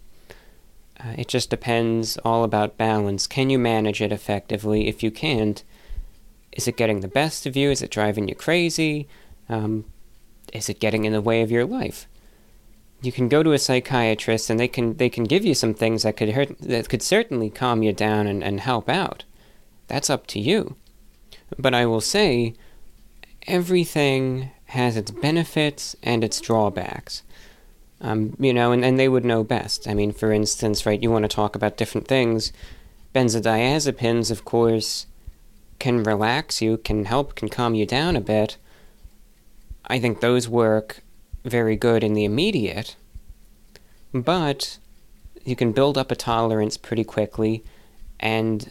Uh, it just depends all about balance. Can you manage it effectively? If you can't, is it getting the best of you? Is it driving you crazy? Um, is it getting in the way of your life? You can go to a psychiatrist and they can they can give you some things that could hurt that could certainly calm you down and, and help out. That's up to you. But I will say, everything has its benefits and its drawbacks. Um, you know, and, and they would know best. I mean, for instance, right, you want to talk about different things. Benzodiazepines, of course, can relax you, can help, can calm you down a bit. I think those work very good in the immediate, but you can build up a tolerance pretty quickly, and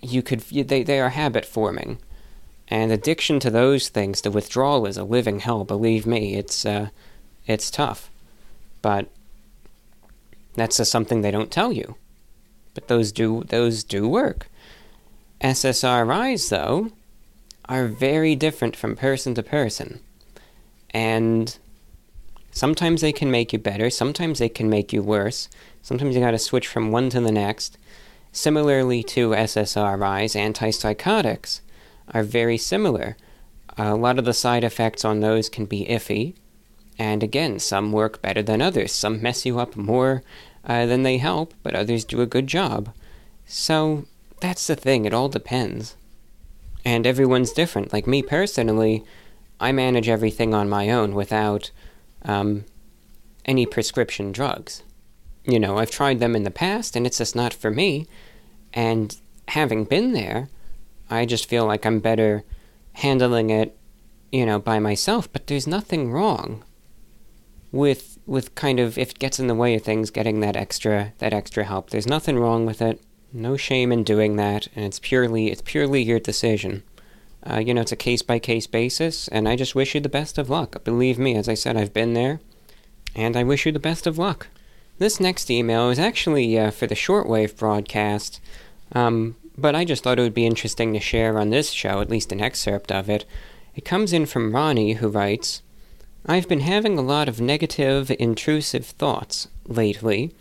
you could they, they are habit forming. And addiction to those things, the withdrawal is a living hell. Believe me, it's uh, it's tough, but that's just something they don't tell you. But those do those do work. SSRIs, though, are very different from person to person, and sometimes they can make you better. Sometimes they can make you worse. Sometimes you got to switch from one to the next. Similarly to SSRIs, antipsychotics are very similar. a lot of the side effects on those can be iffy, and again, some work better than others. Some mess you up more uh, than they help, but others do a good job. So that's the thing, it all depends. And everyone's different. Like me personally, I manage everything on my own without um, any prescription drugs. You know, I've tried them in the past, and it's just not for me. And having been there, I just feel like I'm better handling it, you know, by myself. But there's nothing wrong with with kind of if it gets in the way of things, getting that extra that extra help. There's nothing wrong with it. No shame in doing that, and it's purely it's purely your decision. Uh, you know, it's a case by case basis, and I just wish you the best of luck. Believe me, as I said, I've been there, and I wish you the best of luck. This next email is actually uh, for the shortwave broadcast. Um, but I just thought it would be interesting to share on this show, at least an excerpt of it. It comes in from Ronnie, who writes I've been having a lot of negative, intrusive thoughts lately,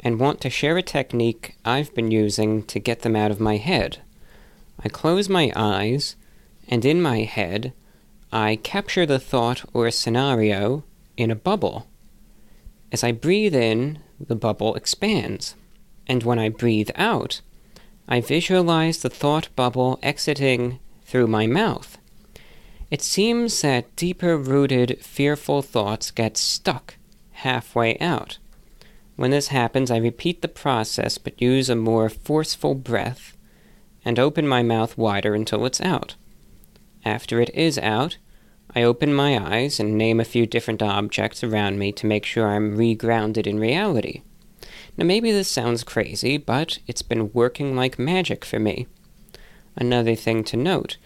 and want to share a technique I've been using to get them out of my head. I close my eyes, and in my head, I capture the thought or scenario in a bubble. As I breathe in, the bubble expands, and when I breathe out, I visualize the thought bubble exiting through my mouth. It seems that deeper rooted, fearful thoughts get stuck halfway out. When this happens, I repeat the process but use a more forceful breath and open my mouth wider until it's out. After it is out, I open my eyes and name a few different objects around me to make sure I'm regrounded in reality. Now, maybe this sounds crazy, but it's been working like magic for me. Another thing to note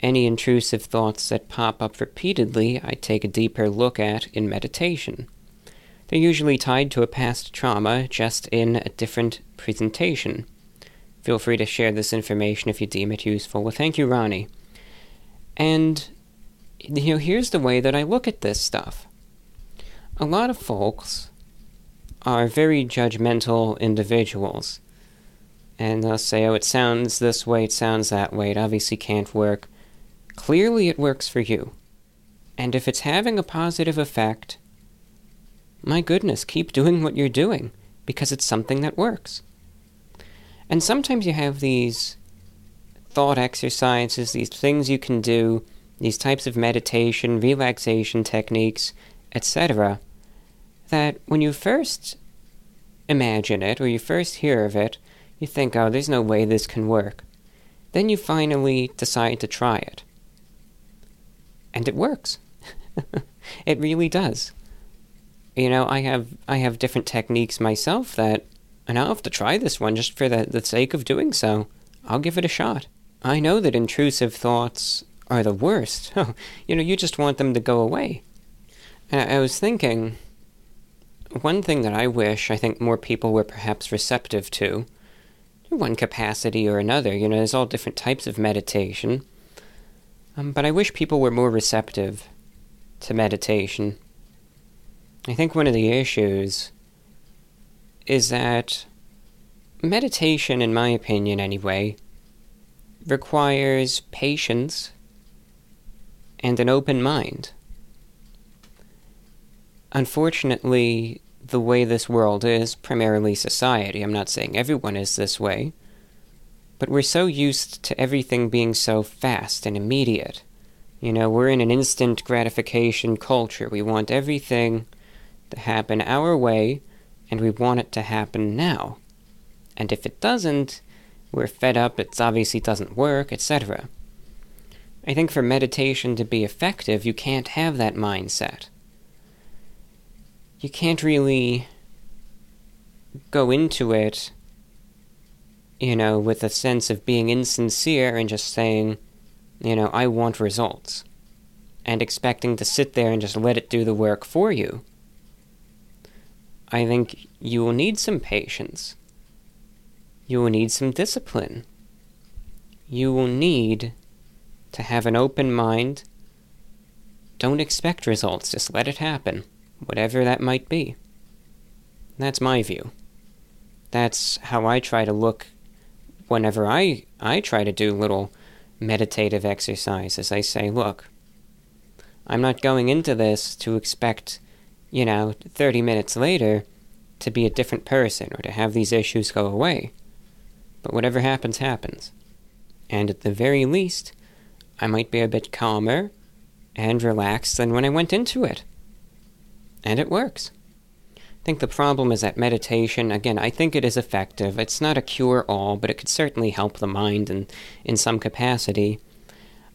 any intrusive thoughts that pop up repeatedly, I take a deeper look at in meditation. They're usually tied to a past trauma, just in a different presentation. Feel free to share this information if you deem it useful. Well, thank you, Ronnie. And, you know, here's the way that I look at this stuff. A lot of folks are very judgmental individuals. And they'll say, oh, it sounds this way, it sounds that way, it obviously can't work. Clearly, it works for you. And if it's having a positive effect, my goodness, keep doing what you're doing because it's something that works. And sometimes you have these thought exercises, these things you can do, these types of meditation, relaxation techniques, etc., that when you first imagine it or you first hear of it, you think, oh, there's no way this can work. Then you finally decide to try it. And it works. it really does. You know, I have I have different techniques myself that and I'll have to try this one just for the, the sake of doing so. I'll give it a shot. I know that intrusive thoughts are the worst. you know, you just want them to go away. I, I was thinking, one thing that I wish I think more people were perhaps receptive to, one capacity or another, you know, there's all different types of meditation. Um, but I wish people were more receptive to meditation. I think one of the issues is that meditation, in my opinion anyway, requires patience and an open mind. Unfortunately, the way this world is, primarily society, I'm not saying everyone is this way, but we're so used to everything being so fast and immediate. You know, we're in an instant gratification culture. We want everything to happen our way, and we want it to happen now. And if it doesn't, we're fed up, it obviously doesn't work, etc. I think for meditation to be effective, you can't have that mindset. You can't really go into it, you know, with a sense of being insincere and just saying, you know, I want results, and expecting to sit there and just let it do the work for you. I think you will need some patience. You will need some discipline. You will need to have an open mind. Don't expect results, just let it happen, whatever that might be. That's my view. That's how I try to look whenever I, I try to do little meditative exercises. I say, look, I'm not going into this to expect you know, 30 minutes later to be a different person or to have these issues go away. But whatever happens, happens. And at the very least, I might be a bit calmer and relaxed than when I went into it. And it works. I think the problem is that meditation, again, I think it is effective. It's not a cure all, but it could certainly help the mind in, in some capacity.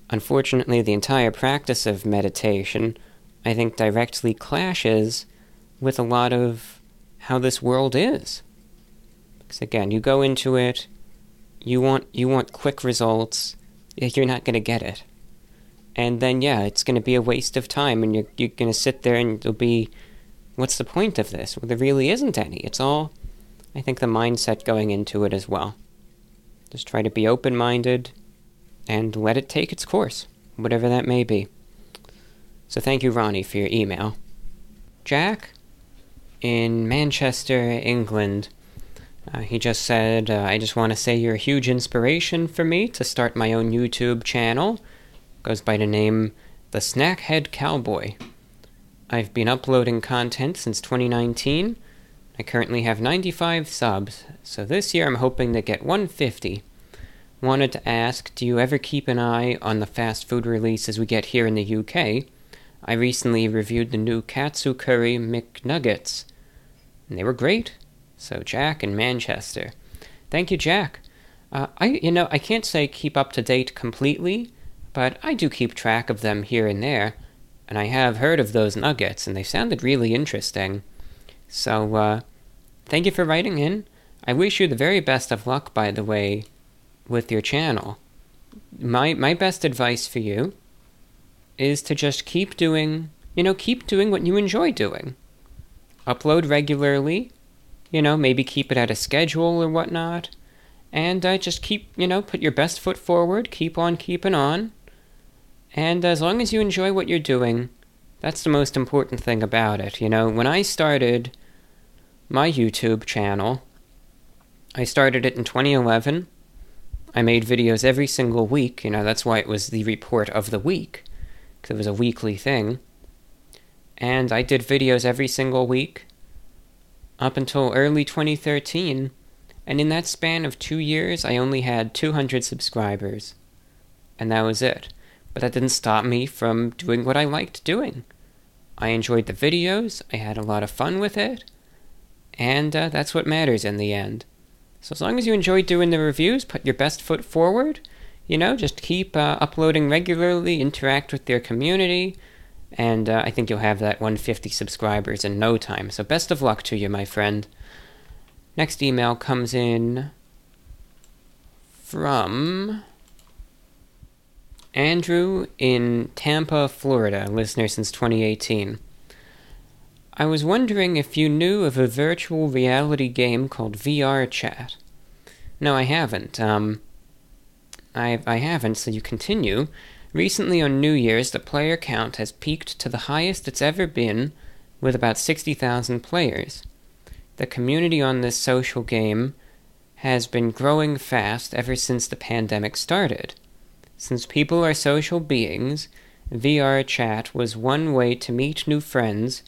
Unfortunately, the entire practice of meditation I think directly clashes with a lot of how this world is. Because again, you go into it, you want you want quick results, you're not going to get it. And then yeah, it's going to be a waste of time and you're you're going to sit there and it'll be what's the point of this? Well, there really isn't any. It's all I think the mindset going into it as well. Just try to be open-minded and let it take its course, whatever that may be. So thank you, Ronnie, for your email. Jack in Manchester, England. Uh, he just said, uh, I just want to say you're a huge inspiration for me to start my own YouTube channel. Goes by the name The Snackhead Cowboy. I've been uploading content since 2019. I currently have 95 subs, so this year I'm hoping to get 150. Wanted to ask, do you ever keep an eye on the fast food releases we get here in the UK? I recently reviewed the new Katsu Curry McNuggets, and they were great. So, Jack in Manchester. Thank you, Jack. Uh, I, you know, I can't say keep up to date completely, but I do keep track of them here and there. And I have heard of those nuggets, and they sounded really interesting. So, uh, thank you for writing in. I wish you the very best of luck, by the way, with your channel. My, my best advice for you is to just keep doing, you know, keep doing what you enjoy doing. Upload regularly, you know, maybe keep it at a schedule or whatnot. And uh, just keep, you know, put your best foot forward, keep on keeping on. And as long as you enjoy what you're doing, that's the most important thing about it. You know, when I started my YouTube channel, I started it in 2011. I made videos every single week. You know, that's why it was the report of the week, because it was a weekly thing. And I did videos every single week up until early 2013. And in that span of two years, I only had 200 subscribers. And that was it. But that didn't stop me from doing what I liked doing. I enjoyed the videos, I had a lot of fun with it, and uh, that's what matters in the end. So as long as you enjoy doing the reviews, put your best foot forward, you know, just keep uh, uploading regularly, interact with your community, and uh, I think you'll have that 150 subscribers in no time. So best of luck to you, my friend. Next email comes in from Andrew in Tampa, Florida, listener since 2018. I was wondering if you knew of a virtual reality game called VR Chat. No, I haven't. Um, I, I haven't, so you continue. Recently on New Year's, the player count has peaked to the highest it's ever been, with about 60,000 players. The community on this social game has been growing fast ever since the pandemic started. Since people are social beings, VR chat was one way to meet new friends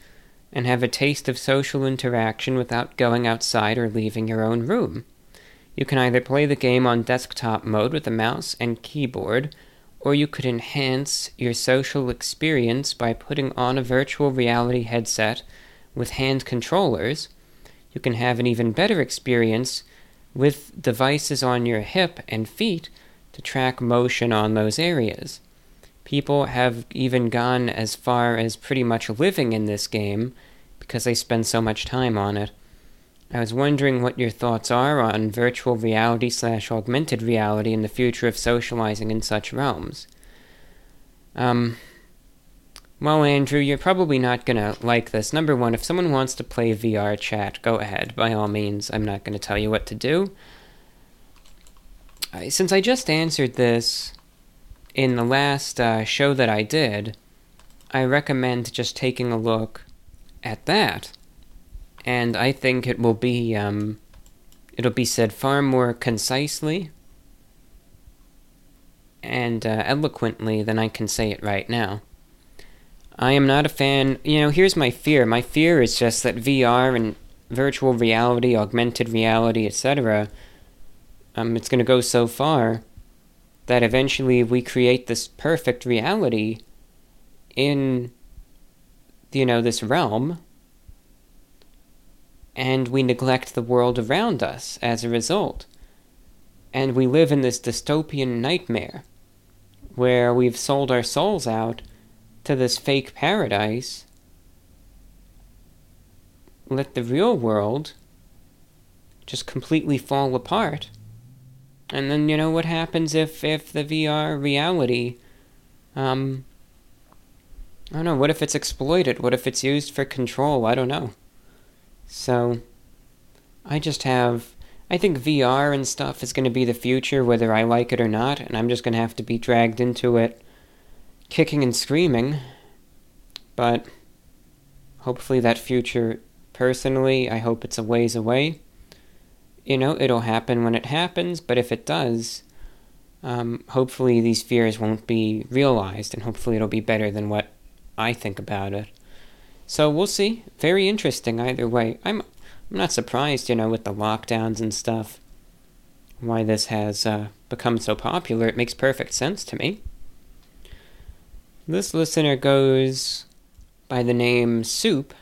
and have a taste of social interaction without going outside or leaving your own room. You can either play the game on desktop mode with a mouse and keyboard, or you could enhance your social experience by putting on a virtual reality headset with hand controllers. You can have an even better experience with devices on your hip and feet to track motion on those areas. People have even gone as far as pretty much living in this game because they spend so much time on it. I was wondering what your thoughts are on virtual reality slash augmented reality and the future of socializing in such realms. Um, well, Andrew, you're probably not gonna like this. Number one, if someone wants to play VR chat, go ahead, by all means. I'm not gonna tell you what to do since I just answered this in the last uh, show that I did, I recommend just taking a look at that. And I think it will be, um, it'll be said far more concisely and uh, eloquently than I can say it right now. I am not a fan, you know, here's my fear. My fear is just that VR and virtual reality, augmented reality, etc., um, it's going to go so far that eventually we create this perfect reality in you know this realm and we neglect the world around us as a result and we live in this dystopian nightmare where we've sold our souls out to this fake paradise let the real world just completely fall apart and then you know what happens if if the VR reality um I don't know, what if it's exploited? What if it's used for control? I don't know. So I just have I think VR and stuff is going to be the future whether I like it or not, and I'm just going to have to be dragged into it kicking and screaming. But hopefully that future personally, I hope it's a ways away you know, it'll happen when it happens, but if it does, um, hopefully these fears won't be realized, and hopefully it'll be better than what I think about it. So we'll see. Very interesting either way. I'm, I'm not surprised, you know, with the lockdowns and stuff, why this has uh, become so popular. It makes perfect sense to me. This listener goes by the name Soup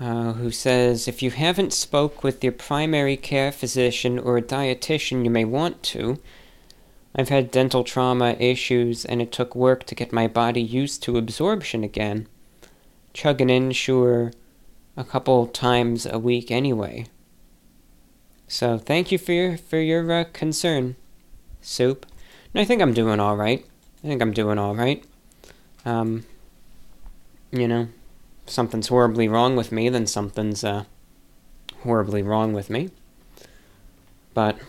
uh, who says if you haven't spoke with your primary care physician or a dietitian, you may want to. I've had dental trauma issues, and it took work to get my body used to absorption again. Chugging Ensure a couple times a week anyway. So thank you for your for your uh, concern, Soup. And I think I'm doing all right. I think I'm doing all right. Um, you know, if something's horribly wrong with me, then something's uh, horribly wrong with me. But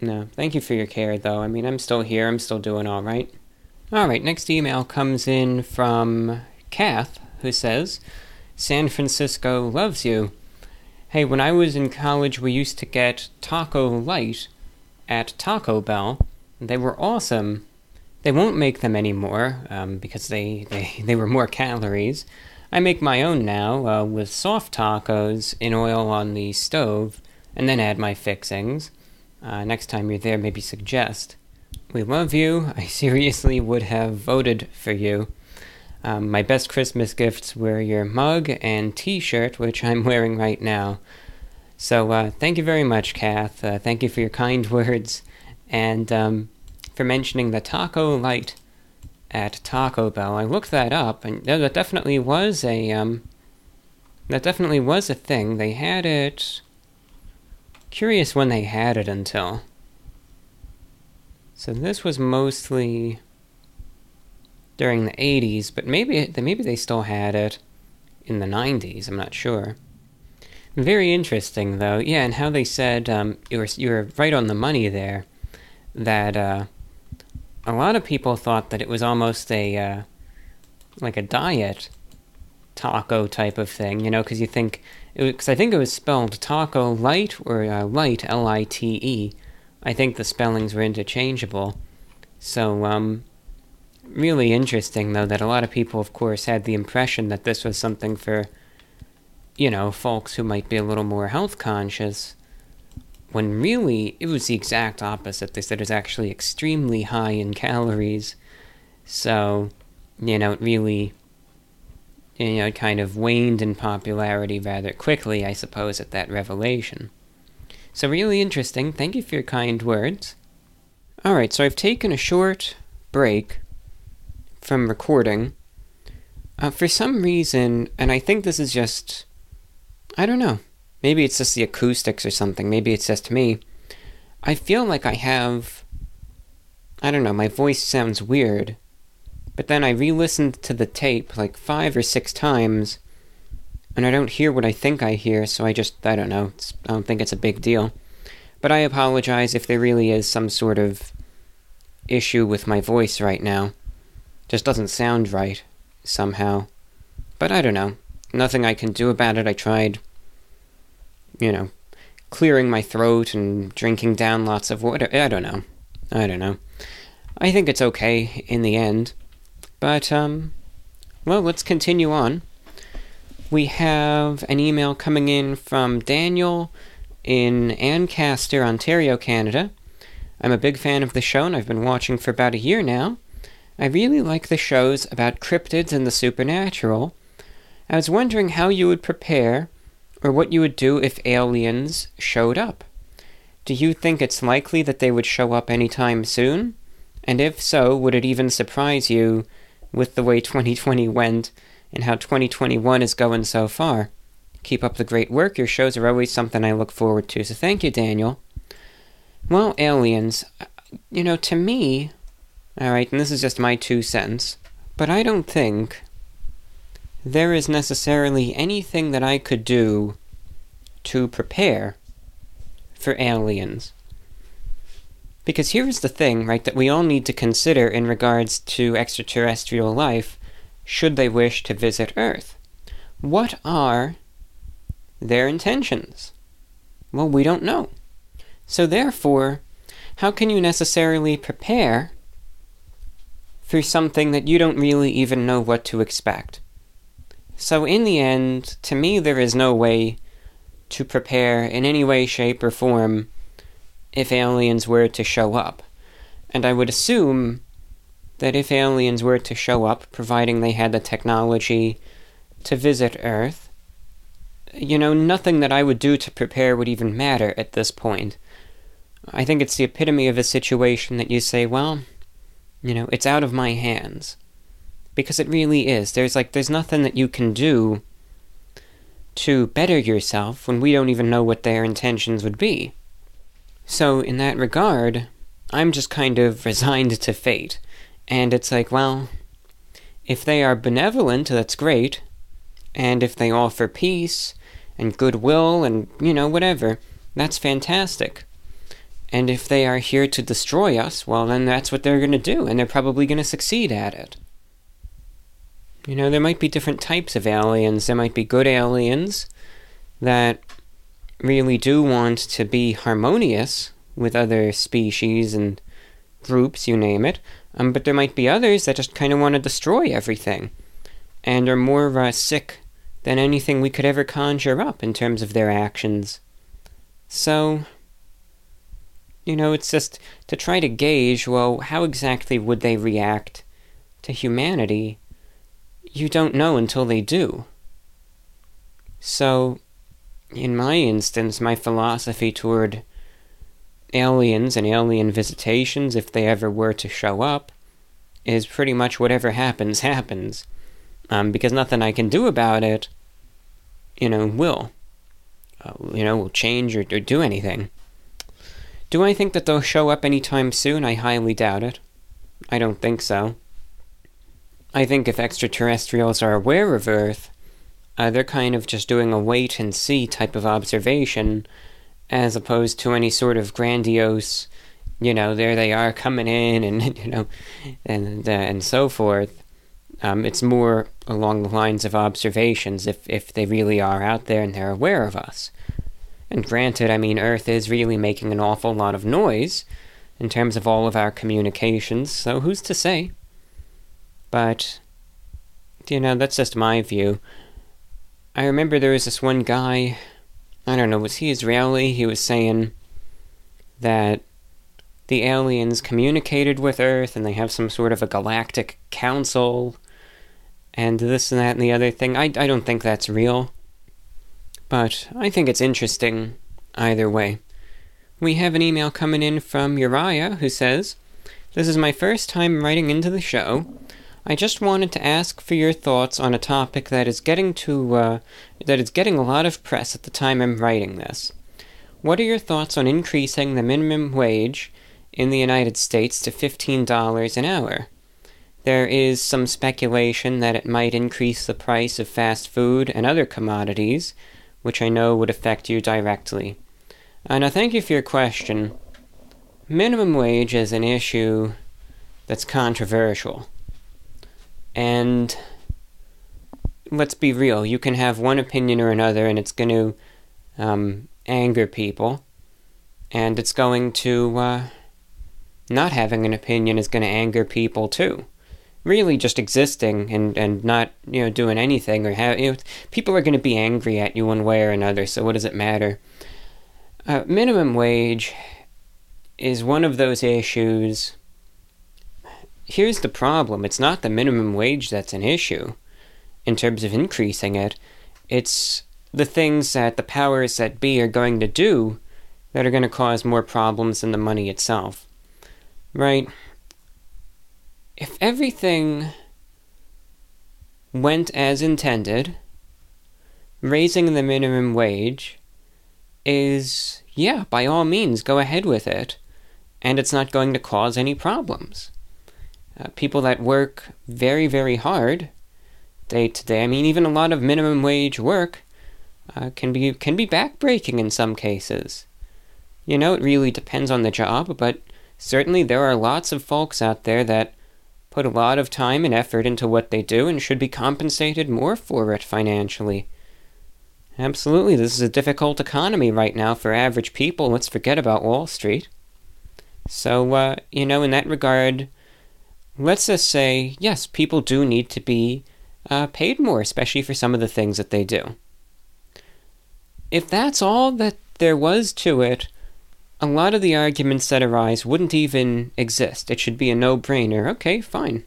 no, thank you for your care, though. I mean, I'm still here. I'm still doing all right. All right. Next email comes in from Kath, who says, "San Francisco loves you." Hey, when I was in college, we used to get Taco Light at Taco Bell. They were awesome. They won't make them anymore um, because they, they, they were more calories. I make my own now uh, with soft tacos in oil on the stove and then add my fixings. Uh, next time you're there, maybe suggest. We love you. I seriously would have voted for you. Um, my best Christmas gifts were your mug and t shirt, which I'm wearing right now. So uh, thank you very much, Kath. Uh, thank you for your kind words and um, for mentioning the Taco Light at Taco Bell. I looked that up, and that definitely was a um, that definitely was a thing. They had it. Curious when they had it until. So this was mostly during the 80s, but maybe maybe they still had it in the 90s. I'm not sure. Very interesting, though. Yeah, and how they said um, you were you were right on the money there. That uh, a lot of people thought that it was almost a uh, like a diet taco type of thing, you know, because you think because I think it was spelled taco light or uh, light L I T E. I think the spellings were interchangeable. So um, really interesting, though, that a lot of people, of course, had the impression that this was something for, you know, folks who might be a little more health conscious, when really it was the exact opposite. They said it was actually extremely high in calories. So, you know, it really, you know, it kind of waned in popularity rather quickly, I suppose, at that revelation. So, really interesting. Thank you for your kind words. Alright, so I've taken a short break from recording. Uh, for some reason, and I think this is just. I don't know. Maybe it's just the acoustics or something. Maybe it's just me. I feel like I have. I don't know, my voice sounds weird. But then I re listened to the tape like five or six times, and I don't hear what I think I hear, so I just. I don't know. I don't think it's a big deal. But I apologize if there really is some sort of issue with my voice right now. Just doesn't sound right, somehow. But I don't know. Nothing I can do about it. I tried, you know, clearing my throat and drinking down lots of water. I don't know. I don't know. I think it's okay in the end. But, um, well, let's continue on. We have an email coming in from Daniel in Ancaster, Ontario, Canada. I'm a big fan of the show and I've been watching for about a year now. I really like the shows about cryptids and the supernatural. I was wondering how you would prepare, or what you would do if aliens showed up. Do you think it's likely that they would show up anytime soon? And if so, would it even surprise you with the way 2020 went and how 2021 is going so far? Keep up the great work. Your shows are always something I look forward to. So thank you, Daniel. Well, aliens, uh, you know, to me, Alright, and this is just my two cents, but I don't think there is necessarily anything that I could do to prepare for aliens. Because here's the thing, right, that we all need to consider in regards to extraterrestrial life should they wish to visit Earth. What are their intentions? Well, we don't know. So, therefore, how can you necessarily prepare through something that you don't really even know what to expect. So, in the end, to me, there is no way to prepare in any way, shape, or form if aliens were to show up. And I would assume that if aliens were to show up, providing they had the technology to visit Earth, you know, nothing that I would do to prepare would even matter at this point. I think it's the epitome of a situation that you say, well, you know, it's out of my hands. Because it really is. There's like, there's nothing that you can do to better yourself when we don't even know what their intentions would be. So, in that regard, I'm just kind of resigned to fate. And it's like, well, if they are benevolent, that's great. And if they offer peace and goodwill and, you know, whatever, that's fantastic. And if they are here to destroy us, well, then that's what they're going to do, and they're probably going to succeed at it. You know, there might be different types of aliens. There might be good aliens that really do want to be harmonious with other species and groups, you name it. Um, but there might be others that just kind of want to destroy everything and are more uh, sick than anything we could ever conjure up in terms of their actions. So, you know, it's just to try to gauge well, how exactly would they react to humanity? You don't know until they do. So, in my instance, my philosophy toward aliens and alien visitations, if they ever were to show up, is pretty much whatever happens, happens. Um, because nothing I can do about it, you know, will. Uh, you know, will change or, or do anything. Do I think that they'll show up anytime soon? I highly doubt it. I don't think so. I think if extraterrestrials are aware of Earth, uh, they're kind of just doing a wait and see type of observation, as opposed to any sort of grandiose, you know, there they are coming in and you know, and uh, and so forth. Um, it's more along the lines of observations if if they really are out there and they're aware of us. And granted, I mean, Earth is really making an awful lot of noise in terms of all of our communications, so who's to say? But, you know, that's just my view. I remember there was this one guy, I don't know, was he Israeli? He was saying that the aliens communicated with Earth and they have some sort of a galactic council and this and that and the other thing. I, I don't think that's real. But I think it's interesting either way. We have an email coming in from Uriah who says, This is my first time writing into the show. I just wanted to ask for your thoughts on a topic that is getting to uh, that is getting a lot of press at the time I'm writing this. What are your thoughts on increasing the minimum wage in the United States to $15 an hour? There is some speculation that it might increase the price of fast food and other commodities, which I know would affect you directly. And I thank you for your question. Minimum wage is an issue that's controversial. And let's be real, you can have one opinion or another, and it's going to um, anger people. And it's going to, uh, not having an opinion is going to anger people too. Really, just existing and, and not you know doing anything or have you know, people are going to be angry at you one way or another. So what does it matter? Uh, minimum wage is one of those issues here's the problem it's not the minimum wage that's an issue in terms of increasing it, it's the things that the powers that be are going to do that are going to cause more problems than the money itself. Right? If everything went as intended, raising the minimum wage is, yeah, by all means, go ahead with it, and it's not going to cause any problems uh, people that work very, very hard day to day. I mean, even a lot of minimum wage work uh, can be can be backbreaking in some cases. You know, it really depends on the job, but certainly there are lots of folks out there that put a lot of time and effort into what they do and should be compensated more for it financially. Absolutely, this is a difficult economy right now for average people. Let's forget about Wall Street. So, uh, you know, in that regard, let's just say, yes, people do need to be uh, paid more, especially for some of the things that they do. If that's all that there was to it, a lot of the arguments that arise wouldn't even exist. It should be a no brainer. Okay, fine.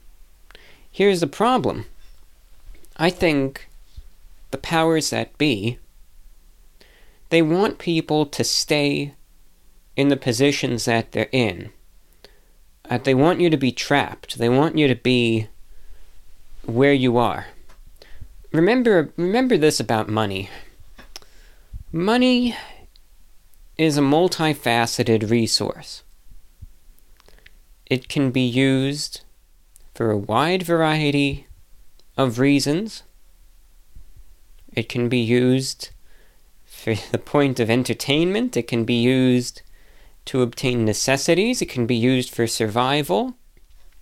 Here's the problem I think the powers that be, they want people to stay in the positions that they're in. Uh, they want you to be trapped. They want you to be where you are. Remember remember this about money. Money is a multifaceted resource. It can be used for a wide variety of reasons. It can be used for the point of entertainment. It can be used to obtain necessities. It can be used for survival.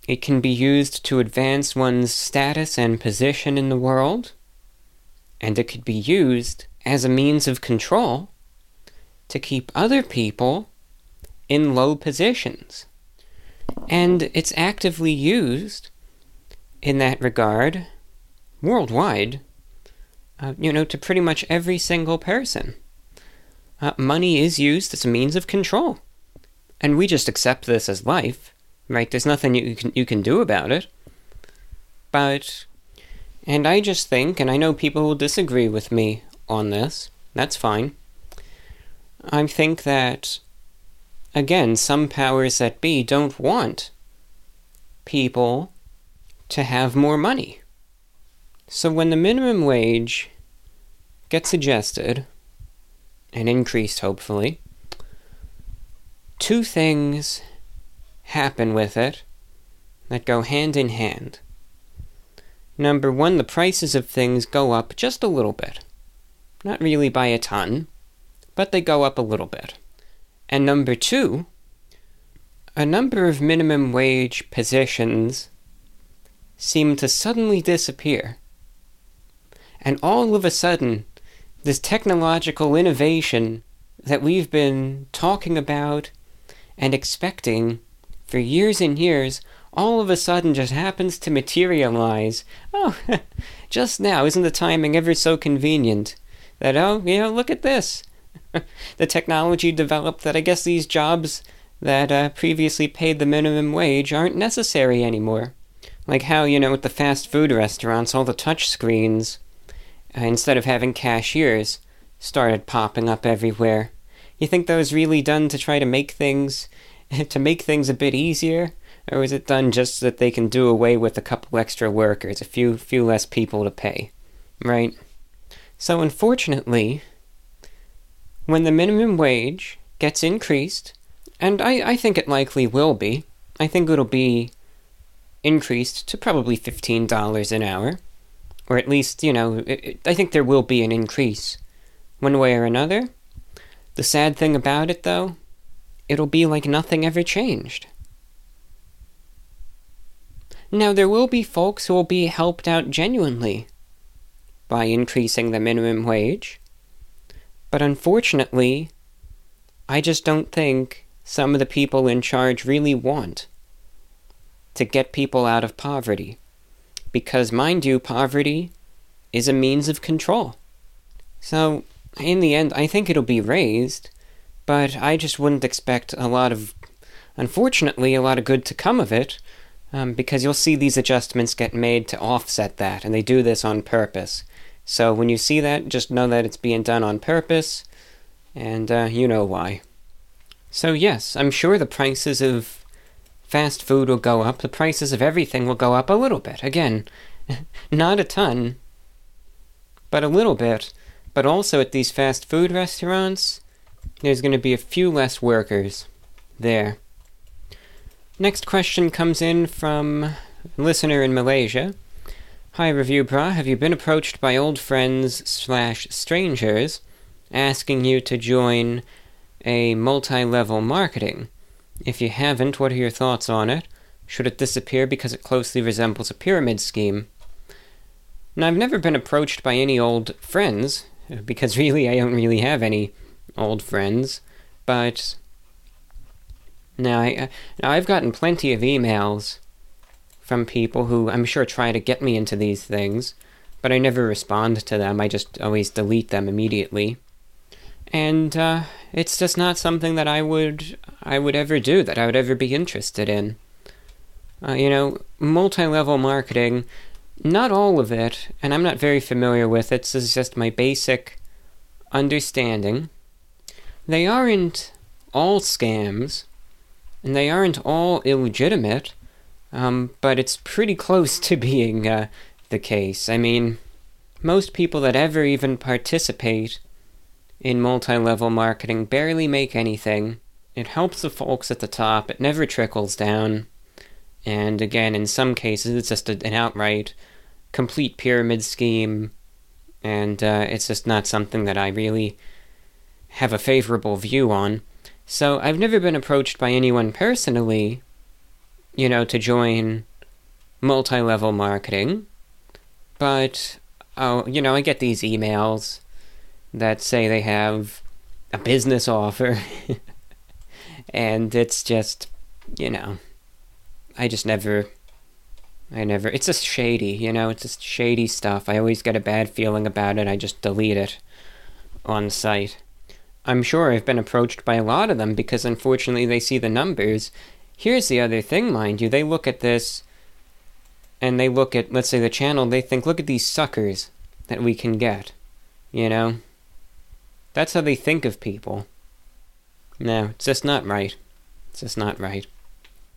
It can be used to advance one's status and position in the world. And it could be used as a means of control to keep other people in low positions. And it's actively used in that regard worldwide, uh, you know, to pretty much every single person. Uh, money is used as a means of control. And we just accept this as life, right? There's nothing you can, you can do about it. But, and I just think, and I know people will disagree with me on this, that's fine. I think that, again, some powers that be don't want people to have more money. So when the minimum wage gets suggested, and increased hopefully, two things happen with it that go hand in hand. Number one, the prices of things go up just a little bit. Not really by a ton, but they go up a little bit. And number two, a number of minimum wage positions seem to suddenly disappear. And all of a sudden, this technological innovation that we've been talking about and expecting for years and years all of a sudden just happens to materialize. Oh, just now, isn't the timing ever so convenient? That, oh, you know, look at this. the technology developed that I guess these jobs that uh, previously paid the minimum wage aren't necessary anymore. Like how, you know, with the fast food restaurants, all the touch screens, uh, instead of having cashiers, started popping up everywhere. You think that was really done to try to make things to make things a bit easier? Or was it done just so that they can do away with a couple extra workers, a few few less people to pay? Right? So unfortunately, when the minimum wage gets increased, and I, I think it likely will be, I think it'll be increased to probably $15 an hour. Or at least, you know, it, it, I think there will be an increase one way or another. The sad thing about it, though, it'll be like nothing ever changed. Now, there will be folks who will be helped out genuinely by increasing the minimum wage, but unfortunately, I just don't think some of the people in charge really want to get people out of poverty. Because, mind you, poverty is a means of control. So, in the end, I think it'll be raised, but I just wouldn't expect a lot of, unfortunately, a lot of good to come of it, um, because you'll see these adjustments get made to offset that, and they do this on purpose. So when you see that, just know that it's being done on purpose, and uh, you know why. So, yes, I'm sure the prices of fast food will go up, the prices of everything will go up a little bit. Again, not a ton, but a little bit. But also at these fast food restaurants, there's going to be a few less workers there. Next question comes in from listener in Malaysia. Hi, Reviewbrah. Have you been approached by old friends slash strangers asking you to join a multi level marketing? If you haven't, what are your thoughts on it? Should it disappear because it closely resembles a pyramid scheme? Now, I've never been approached by any old friends, because really I don't really have any old friends, but now, I, uh, now I've gotten plenty of emails from people who I'm sure try to get me into these things, but I never respond to them. I just always delete them immediately. And uh, it's just not something that I would I would ever do, that I would ever be interested in. Uh, you know, multi-level marketing, not all of it, and I'm not very familiar with it. So This is just my basic understanding. They aren't all scams, and they aren't all illegitimate, um, but it's pretty close to being uh, the case. I mean, most people that ever even participate in multi level marketing barely make anything. It helps the folks at the top, it never trickles down. And again, in some cases, it's just an outright complete pyramid scheme, and uh, it's just not something that I really have a favorable view on. So I've never been approached by anyone personally, you know, to join multi level marketing, but, oh, you know, I get these emails that say they have a business offer, and it's just, you know, I just never I never. It's just shady, you know. It's just shady stuff. I always get a bad feeling about it. I just delete it on sight. I'm sure I've been approached by a lot of them because unfortunately they see the numbers. Here's the other thing, mind you. They look at this and they look at, let's say, the channel. They think, look at these suckers that we can get. You know? That's how they think of people. No, it's just not right. It's just not right.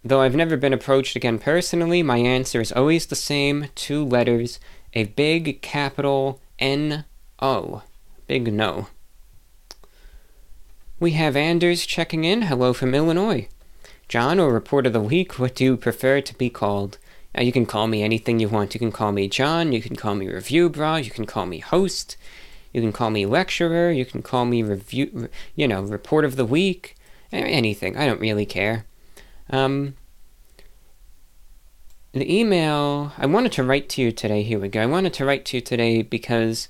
Though I've never been approached again personally, my answer is always the same two letters, a big capital N O. Big no. We have Anders checking in. Hello from Illinois. John, or report of the week, what do you prefer to be called? Now, you can call me anything you want. You can call me John, you can call me Reviewbrah, you can call me Host, you can call me Lecturer, you can call me Review, you know, Report of the Week, anything. I don't really care. Um, the email I wanted to write to you today, here we go. I wanted to write to you today because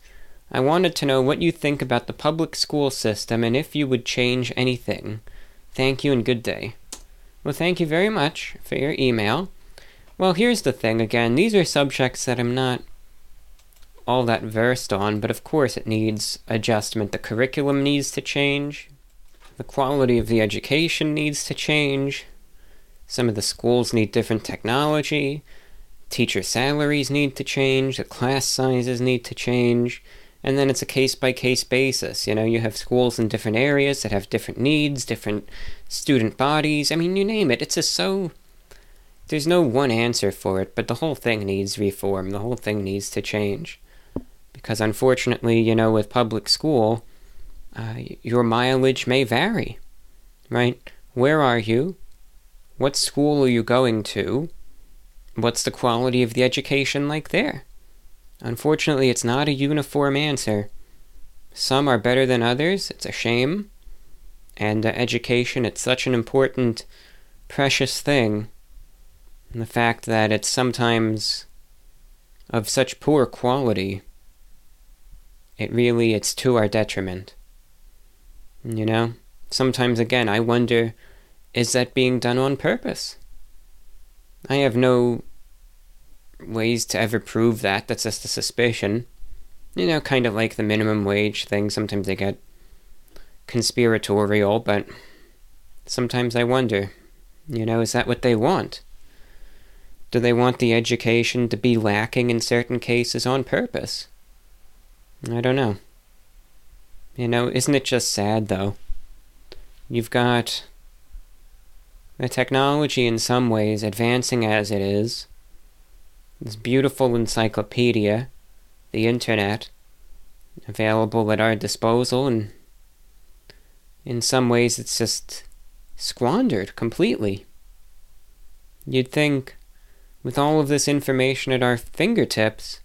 I wanted to know what you think about the public school system and if you would change anything. Thank you and good day. Well, thank you very much for your email. Well, here's the thing again, these are subjects that I'm not all that versed on, but of course it needs adjustment. The curriculum needs to change, the quality of the education needs to change, some of the schools need different technology. Teacher salaries need to change. The class sizes need to change. And then it's a case by case basis. You know, you have schools in different areas that have different needs, different student bodies. I mean, you name it. It's just so. There's no one answer for it, but the whole thing needs reform. The whole thing needs to change. Because unfortunately, you know, with public school, uh, your mileage may vary, right? Where are you? What school are you going to? What's the quality of the education like there? Unfortunately, it's not a uniform answer. Some are better than others, it's a shame. And uh, education, it's such an important, precious thing. And the fact that it's sometimes of such poor quality, it really, it's to our detriment. You know? Sometimes, again, I wonder is that being done on purpose? I have no ways to ever prove that. That's just a suspicion. You know, kind of like the minimum wage thing. Sometimes they get conspiratorial, but sometimes I wonder, you know, is that what they want? Do they want the education to be lacking in certain cases on purpose? I don't know. You know, isn't it just sad, though? You've got the technology, in some ways, advancing as it is, this beautiful encyclopedia, the internet, available at our disposal, and in some ways it's just squandered completely. You'd think, with all of this information at our fingertips,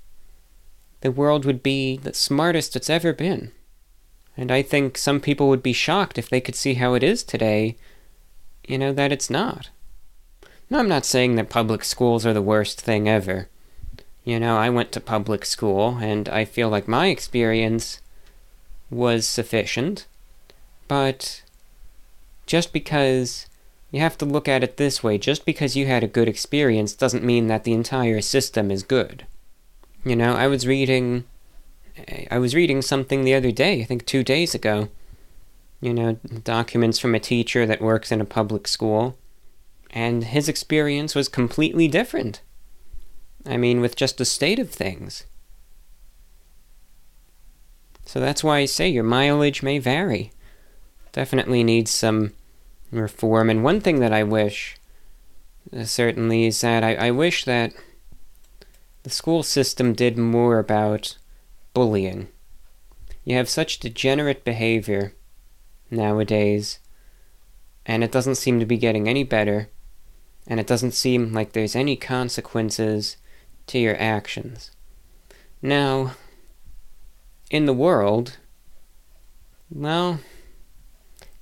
the world would be the smartest it's ever been. And I think some people would be shocked if they could see how it is today you know, that it's not. Now, I'm not saying that public schools are the worst thing ever. You know, I went to public school, and I feel like my experience was sufficient. But just because you have to look at it this way just because you had a good experience doesn't mean that the entire system is good. You know, I was reading. I was reading something the other day, I think two days ago, you know, documents from a teacher that works in a public school, and his experience was completely different. I mean, with just the state of things. So that's why I say your mileage may vary. Definitely needs some reform. And one thing that I wish, uh, certainly, is that I, I wish that the school system did more about bullying. You have such degenerate behavior nowadays, and it doesn't seem to be getting any better, and it doesn't seem like there's any consequences to your actions. Now, in the world, well,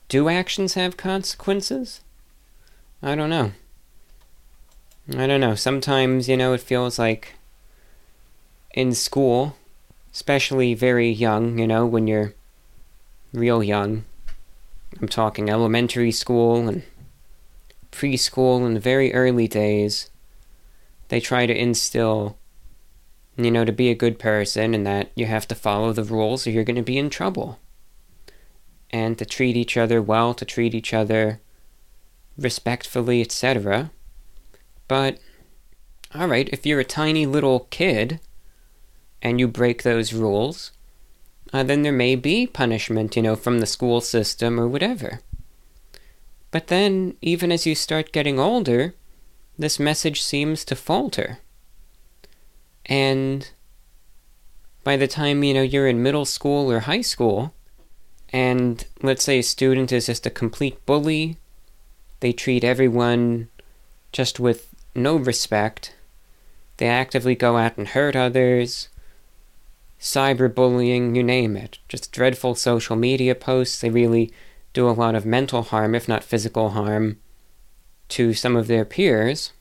do actions have consequences? I don't know. I don't know. Sometimes, you know, it feels like in school, especially very young, you know, when you're real young. I'm talking elementary school and preschool in the very early days. They try to instill, you know, to be a good person and that you have to follow the rules or you're going to be in trouble. And to treat each other well, to treat each other respectfully, etc. But, alright, if you're a tiny little kid and you break those rules, uh, then there may be punishment, you know, from the school system or whatever. But then, even as you start getting older, this message seems to falter. And by the time, you know, you're in middle school or high school, and let's say a student is just a complete bully, they treat everyone just with no respect, they actively go out and hurt others, cyberbullying, you name it. Just dreadful social media posts. They really do a lot of mental harm, if not physical harm, to some of their peers.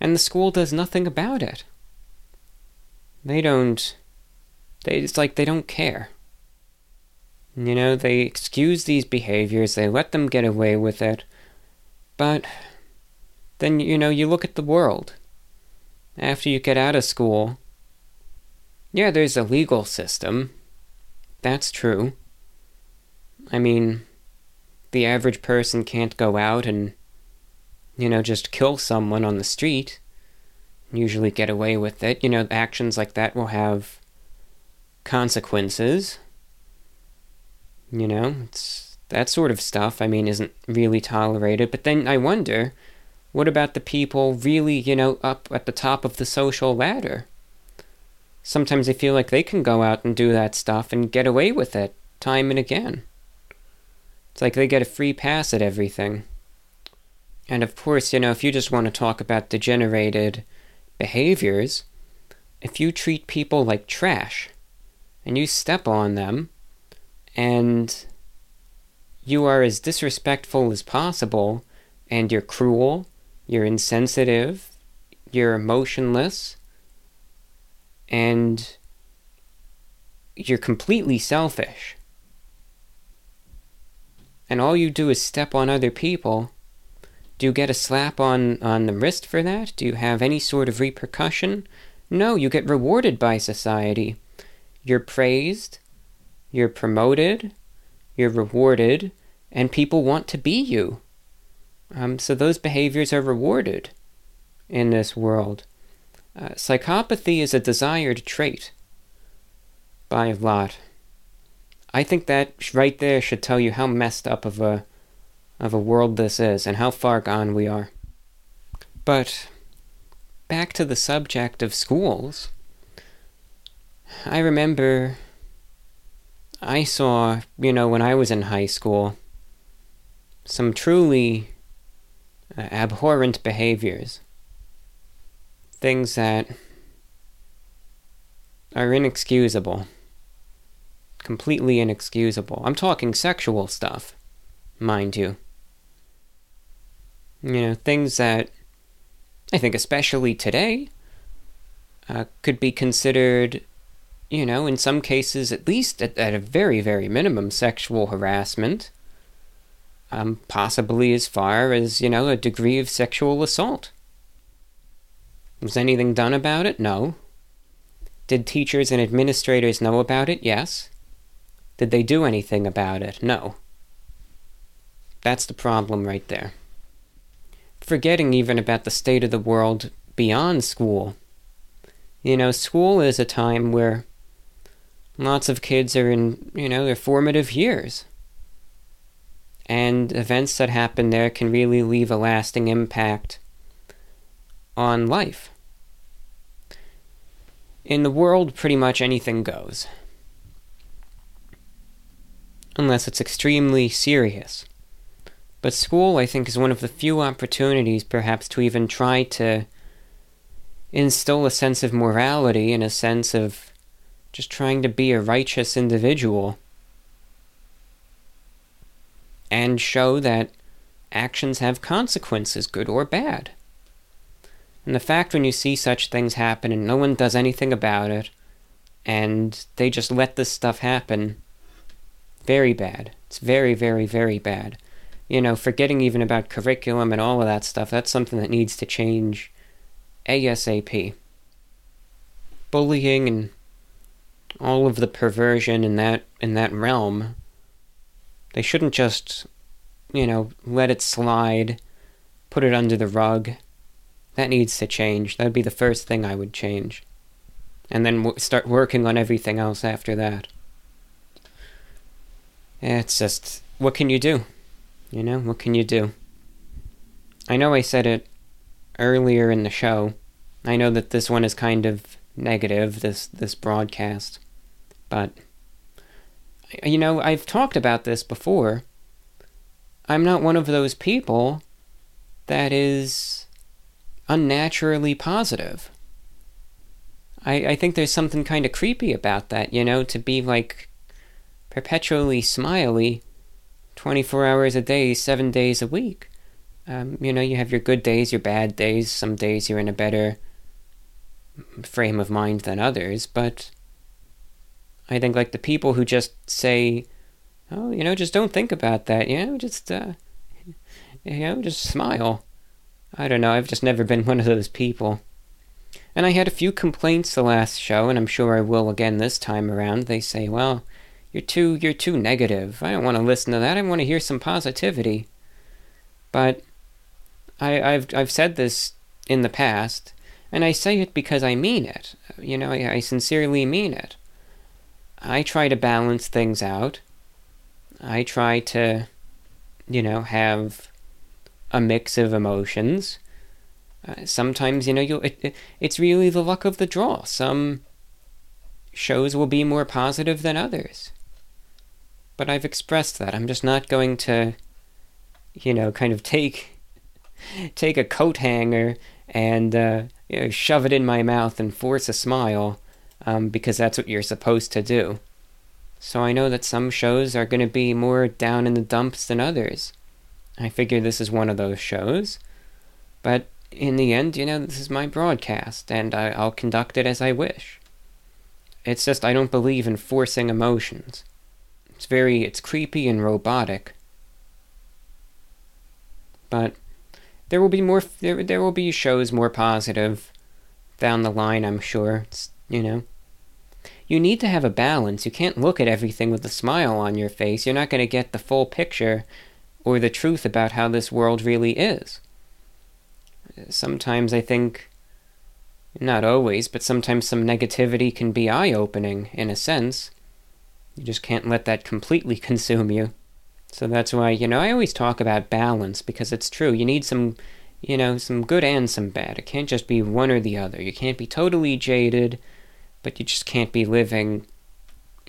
And the school does nothing about it. They don't. They, it's like they don't care. You know, they excuse these behaviors, they let them get away with it. But then, you know, you look at the world. After you get out of school, yeah, there's a legal system. That's true. I mean, the average person can't go out and, you know, just kill someone on the street. Usually get away with it. You know, actions like that will have consequences. You know, it's that sort of stuff, I mean, isn't really tolerated. But then I wonder, what about the people really, you know, up at the top of the social ladder? sometimes they feel like they can go out and do that stuff and get away with it time and again. It's like they get a free pass at everything. And of course, you know, if you just want to talk about degenerated behaviors, if you treat people like trash and you step on them and you are as disrespectful as possible and you're cruel, you're insensitive, you're emotionless, and you're completely selfish. And all you do is step on other people. Do you get a slap on, on the wrist for that? Do you have any sort of repercussion? No, you get rewarded by society. You're praised, you're promoted, you're rewarded, and people want to be you. Um, so those behaviors are rewarded in this world. Uh, psychopathy is a desired trait by a lot. I think that right there should tell you how messed up of a of a world this is and how far gone we are. But back to the subject of schools. I remember I saw, you know, when I was in high school, some truly uh, abhorrent behaviors things that are inexcusable. Completely inexcusable. I'm talking sexual stuff, mind you. You know, things that I think, especially today, uh, could be considered, you know, in some cases, at least at, at a very, very minimum, sexual harassment. Um, possibly as far as, you know, a degree of sexual assault. Was anything done about it? No. Did teachers and administrators know about it? Yes. Did they do anything about it? No. That's the problem right there. Forgetting even about the state of the world beyond school. You know, school is a time where lots of kids are in, you know, their formative years. and events that happen there can really leave a lasting impact on life. In the world, pretty much anything goes. Unless it's extremely serious. But school, I think, is one of the few opportunities, perhaps, to even try to instill a sense of morality and a sense of just trying to be a righteous individual and show that actions have consequences, good or bad. And the fact when you see such things happen and no one does anything about it, and they just let this stuff happen, very bad. It's very, very, very bad. You know, forgetting even about curriculum and all of that stuff, that's something that needs to change ASAP. Bullying and all of the perversion in that in that realm they shouldn't just, you know, let it slide, put it under the rug. That needs to change. That would be the first thing I would change. And then w- start working on everything else after that. It's just, what can you do? You know, what can you do? I know I said it earlier in the show. I know that this one is kind of negative, this, this broadcast. But you know, I've talked about this before. I'm not one of those people that is unnaturally positive. I, I think there's something kind of creepy about that, you know, to be like perpetually smiley 24 hours a day, seven days a week. Um, you know, you have your good days, your bad days. Some days you're in a better frame of mind than others, but I think like the people who just say, "Oh, you know, just don't think about that. You know, just uh, you know, just smile." I don't know. I've just never been one of those people. And I had a few complaints the last show, and I'm sure I will again this time around. They say, "Well, you're too you're too negative. I don't want to listen to that. I want to hear some positivity." But I, I've I've said this in the past, and I say it because I mean it. You know, I, sincerely mean it. I try to balance things out. I try to, you know, have a mix of emotions. Uh, sometimes, you know, you it, it, it's really the luck of the draw. Some shows will be more positive than others. But I've expressed that. I'm just not going to, you know, kind of take take a coat hanger and uh, you know, shove it in my mouth and force a smile um, because that's what you're supposed to do. So I know that some shows are going to be more down in the dumps than others. I figure this is one of those shows. But in the end, you know, this is my broadcast, and I, I'll conduct it as I wish. It's just I don't believe in forcing emotions. It's very, it's creepy and robotic. But there will be more, there, there will be shows more positive down the line, I'm sure. It's, you know you need to have a balance. You can't look at everything with a smile on your face. You're not going to get the full picture or the truth about how this world really is. Sometimes I think, not always, but sometimes some negativity can be eye opening in a sense. You just can't let that completely consume you. So that's why, you know, I always talk about balance because it's true. You need some, you know, some good and some bad. It can't just be one or the other. You can't be totally jaded but you just can't be living,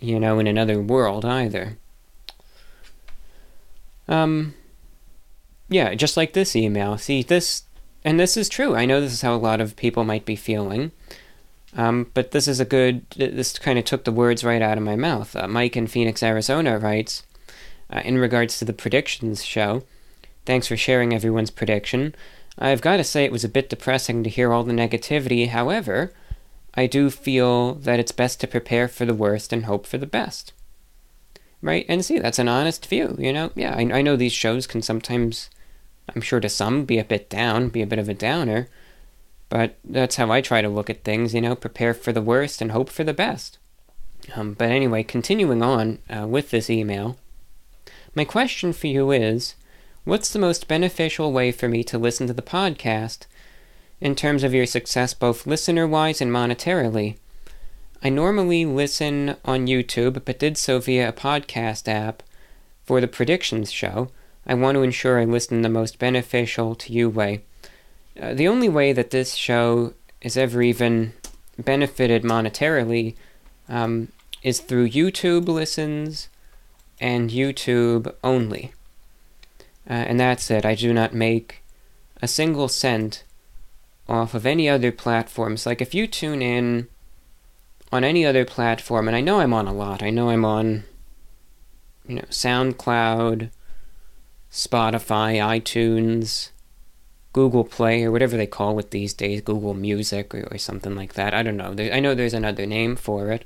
you know, in another world either. Um, yeah, just like this email. See, this, and this is true. I know this is how a lot of people might be feeling. Um, but this is a good, this kind of took the words right out of my mouth. Uh, Mike in Phoenix, Arizona writes, uh, in regards to the predictions show, thanks for sharing everyone's prediction. I've got to say it was a bit depressing to hear all the negativity. However, I do feel that it's best to prepare for the worst and hope for the best. Right? And see, that's an honest view, you know? Yeah, I, I know these shows can sometimes, I'm sure to some, be a bit down, be a bit of a downer, but that's how I try to look at things, you know? Prepare for the worst and hope for the best. Um, but anyway, continuing on uh, with this email, my question for you is what's the most beneficial way for me to listen to the podcast in terms of your success, both listener wise and monetarily. I normally listen on YouTube, but did so via a podcast app for the predictions show. I want to ensure I listen the most beneficial to you way. Uh, the only way that this show has ever even benefited monetarily um, is through YouTube listens and YouTube only. Uh, and that's it. I do not make a single cent off of any other platforms. Like if you tune in on any other platform, and I know I'm on a lot. I know I'm on, you know, SoundCloud, Spotify, iTunes, Google Play, or whatever they call it these days, Google Music or, or something like that. I don't know. There, I know there's another name for it.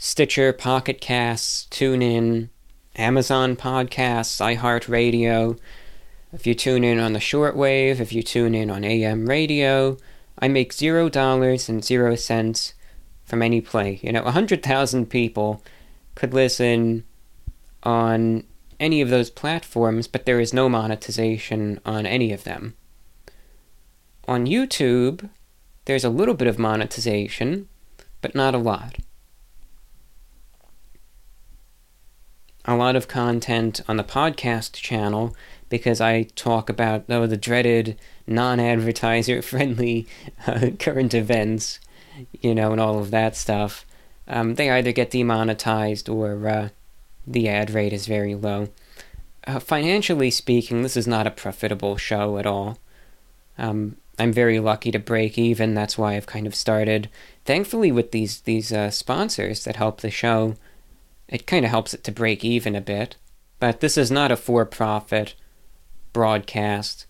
Stitcher, Pocket Casts, TuneIn, Amazon Podcasts, iHeartRadio. If you tune in on the shortwave, if you tune in on AM radio, I make zero dollars and zero cents from any play. You know, 100,000 people could listen on any of those platforms, but there is no monetization on any of them. On YouTube, there's a little bit of monetization, but not a lot. A lot of content on the podcast channel because I talk about oh, the dreaded non advertiser friendly uh, current events, you know, and all of that stuff. Um, they either get demonetized or uh, the ad rate is very low. Uh, financially speaking, this is not a profitable show at all. Um, I'm very lucky to break even. That's why I've kind of started, thankfully, with these these uh, sponsors that help the show it kind of helps it to break even a bit. But this is not a for profit broadcast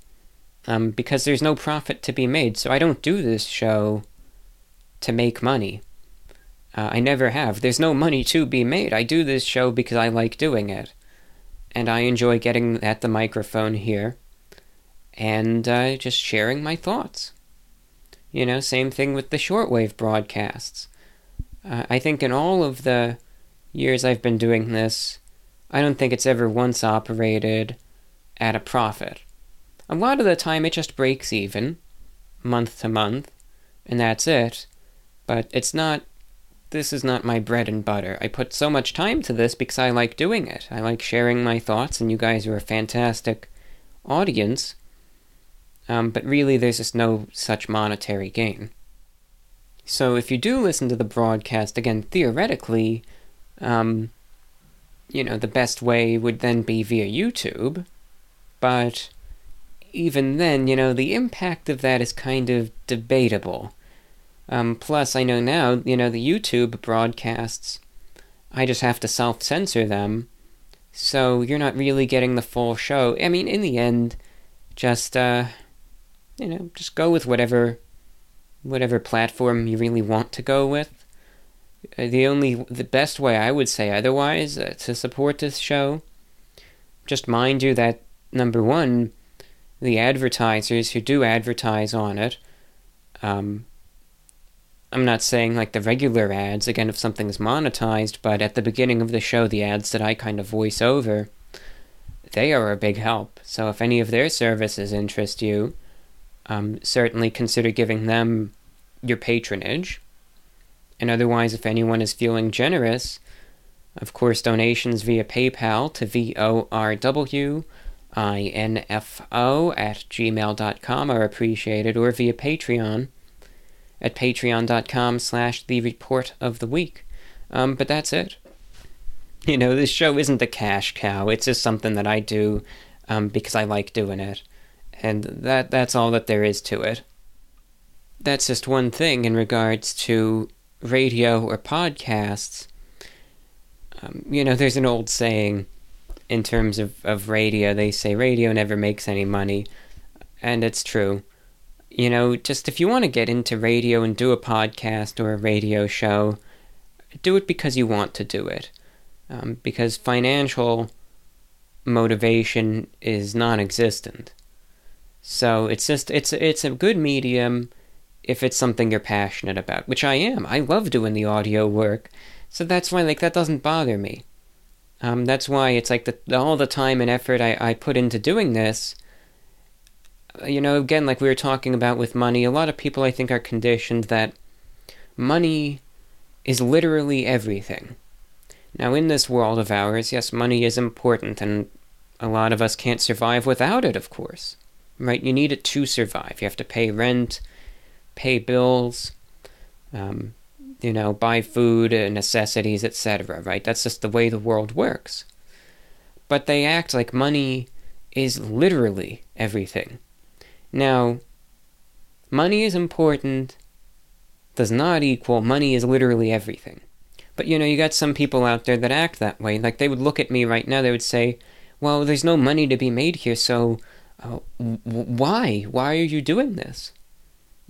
um, because there's no profit to be made. So I don't do this show to make money. Uh, I never have. There's no money to be made. I do this show because I like doing it. And I enjoy getting at the microphone here and uh, just sharing my thoughts. You know, same thing with the shortwave broadcasts. Uh, I think in all of the years I've been doing this, I don't think it's ever once operated at a profit. A lot of the time it just breaks even, month to month, and that's it. But it's not, this is not my bread and butter. I put so much time to this because I like doing it. I like sharing my thoughts, and you guys are a fantastic audience. Um, but really, there's just no such monetary gain. So if you do listen to the broadcast, again, theoretically, um, you know, the best way would then be via YouTube, but even then, you know, the impact of that is kind of debatable. Um, plus, I know now, you know, the YouTube broadcasts, I just have to self censor them, so you're not really getting the full show. I mean, in the end, just, uh, you know, just go with whatever, whatever platform you really want to go with. The only the best way I would say otherwise uh, to support this show just mind you that number one the advertisers who do advertise on it um, I'm not saying like the regular ads again if something's monetized but at the beginning of the show the ads that I kind of voice over they are a big help. So if any of their services interest you um, certainly consider giving them your patronage and otherwise, if anyone is feeling generous, of course, donations via PayPal to VORWINFO at gmail.com are appreciated, or via Patreon at patreon.com slash the report of the week. Um, but that's it. You know, this show isn't a cash cow. It's just something that I do um, because I like doing it. And that that's all that there is to it. That's just one thing in regards to radio or podcasts, um, you know, there's an old saying in terms of, of radio. They say radio never makes any money, and it's true. You know, just if you want to get into radio and do a podcast or a radio show, do it because you want to do it. Um, because financial motivation is non existent. So it's just it's it's a good medium if it's something you're passionate about, which I am. I love doing the audio work, so that's why like that doesn't bother me. Um, that's why it's like the, all the time and effort I, I put into doing this. Uh, you know, again, like we were talking about with money, a lot of people I think are conditioned that money is literally everything. Now, in this world of ours, yes, money is important, and a lot of us can't survive without it, of course. Right? You need it to survive. You have to pay rent, pay bills, um, you know, buy food, uh, necessities, etc. Right? That's just the way the world works. But they act like money is literally everything. Now, money is important does not equal money is literally everything. But you know, you got some people out there that act that way. Like they would look at me right now, they would say, "Well, there's no money to be made here, so uh, w- why? Why are you doing this?"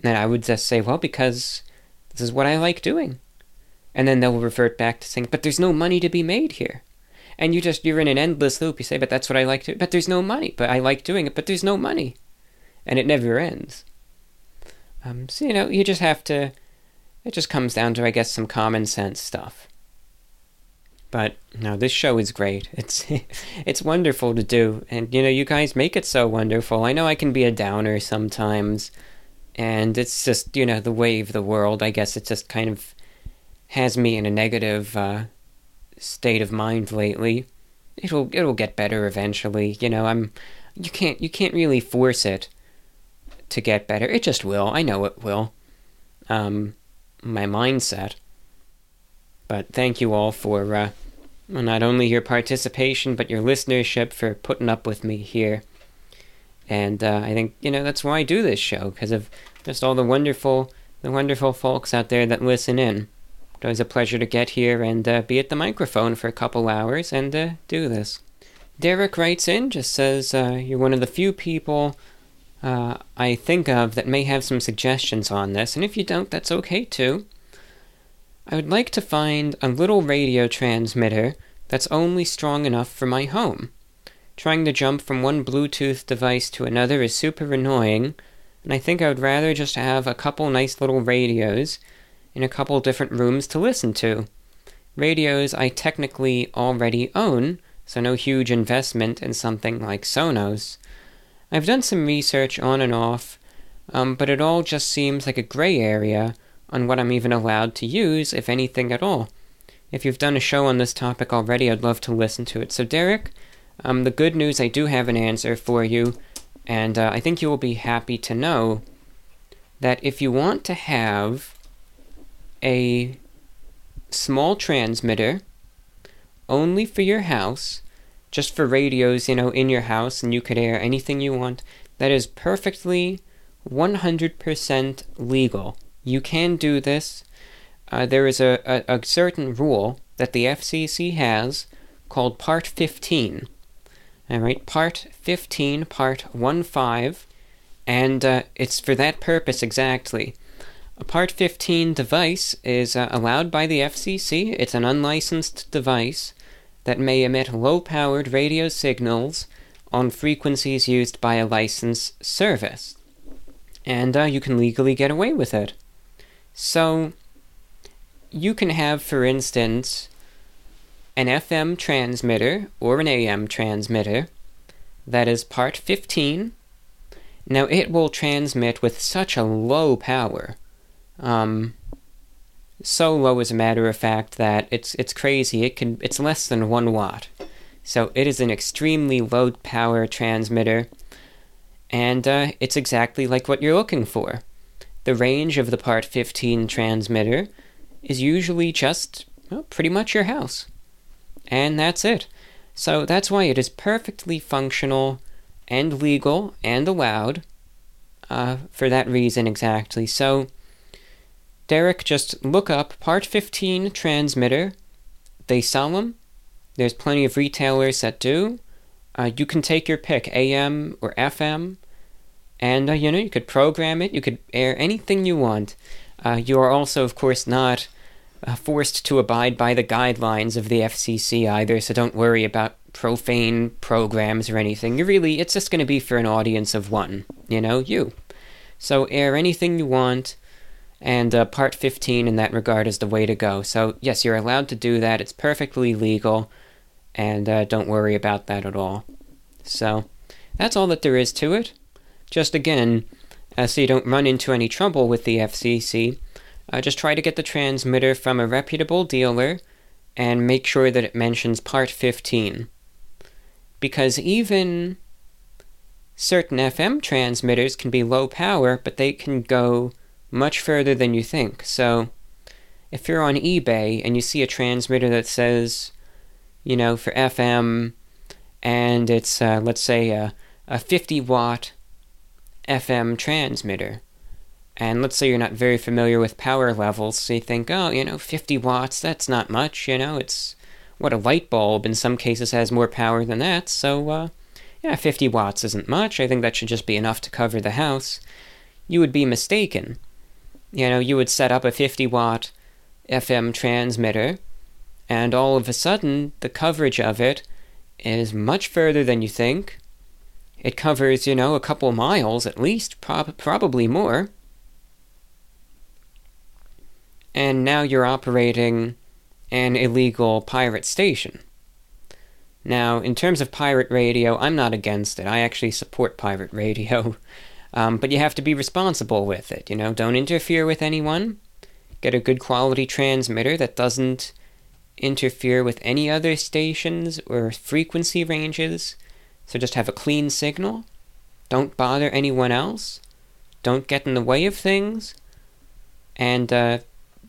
And I would just say, "Well, because this is what I like doing." And then they'll revert back to saying, "But there's no money to be made here." And you just you're in an endless loop. You say, "But that's what I like to." But there's no money. But I like doing it. But there's no money, and it never ends. Um, so you know, you just have to it just comes down to, I guess, some common sense stuff. But no, this show is great. It's it's wonderful to do, and you know, you guys make it so wonderful. I know I can be a downer sometimes, and it's just you know the way of the world. I guess it just kind of has me in a negative uh, state of mind lately. It'll it'll get better eventually. You know, I'm you can't you can't really force it to get better. It just will. I know it will. Um, my mindset. But thank you all for uh, not only your participation, but your listenership for putting up with me here. And uh, I think you know that's why I do this show because of just all the wonderful, the wonderful folks out there that listen in. It's always a pleasure to get here and uh, be at the microphone for a couple hours and uh, do this. Derek writes in, just says uh, you're one of the few people uh, I think of that may have some suggestions on this, and if you don't, that's okay too. I would like to find a little radio transmitter that's only strong enough for my home. Trying to jump from one Bluetooth device to another is super annoying, and I think I would rather just have a couple nice little radios in a couple different rooms to listen to. Radios I technically already own, so no huge investment in something like Sonos. I've done some research on and off, um, but it all just seems like a gray area on what I'm even allowed to use, if anything at all. If you've done a show on this topic already, I'd love to listen to it. So, Derek, um, the good news I do have an answer for you, and uh, I think you will be happy to know that if you want to have a small transmitter only for your house, just for radios, you know, in your house, and you could air anything you want. That is perfectly 100% legal. You can do this. Uh, there is a, a, a, certain rule that the FCC has called Part 15. All right, Part 15, Part 1 5, and uh, it's for that purpose exactly. A Part 15 device is uh, allowed by the FCC. It's an unlicensed device that may emit low powered radio signals on frequencies used by a licensed service. And uh, you can legally get away with it. So, you can have, for instance, an FM transmitter or an AM transmitter that is part 15. Now, it will transmit with such a low power. Um, so low as a matter of fact that it's it's crazy. It can it's less than one watt. So it is an extremely low power transmitter, and uh, it's exactly like what you're looking for. The range of the Part 15 transmitter is usually just well, pretty much your house. And that's it. So that's why it is perfectly functional and legal and allowed uh, for that reason exactly. So Derek, just look up Part 15 transmitter. They sell them. There's plenty of retailers that do. Uh, you can take your pick, AM or FM, and uh, you know you could program it. You could air anything you want. Uh, you are also, of course, not uh, forced to abide by the guidelines of the FCC either. So don't worry about profane programs or anything. You really, it's just going to be for an audience of one. You know, you. So air anything you want. And uh, Part 15 in that regard is the way to go. So, yes, you're allowed to do that. It's perfectly legal. And uh, don't worry about that at all. So, that's all that there is to it. Just again, uh, so you don't run into any trouble with the FCC, uh, just try to get the transmitter from a reputable dealer and make sure that it mentions Part 15. because even certain FM transmitters can be low power, but they can go much further than you think. So, if you're on eBay and you see a transmitter that says, you know, for FM, and it's, uh, let's say, a, a 50 watt FM transmitter, and let's say you're not very familiar with power levels, so you think, oh, you know, 50 watts, that's not much, you know, it's what a light bulb in some cases has more power than that, so, uh, yeah, 50 watts isn't much. I think that should just be enough to cover the house. You would be mistaken. You know, you would set up a 50 watt FM transmitter, and all of a sudden, the coverage of it is much further than you think. It covers, you know, a couple miles at least, prob- probably more. And now you're operating an illegal pirate station. Now, in terms of pirate radio, I'm not against it. I actually support pirate radio. Um, but you have to be responsible with it, you know? Don't interfere with anyone. Get a good quality transmitter that doesn't interfere with any other stations or frequency ranges. So just have a clean signal. Don't bother anyone else. Don't get in the way of things. And uh,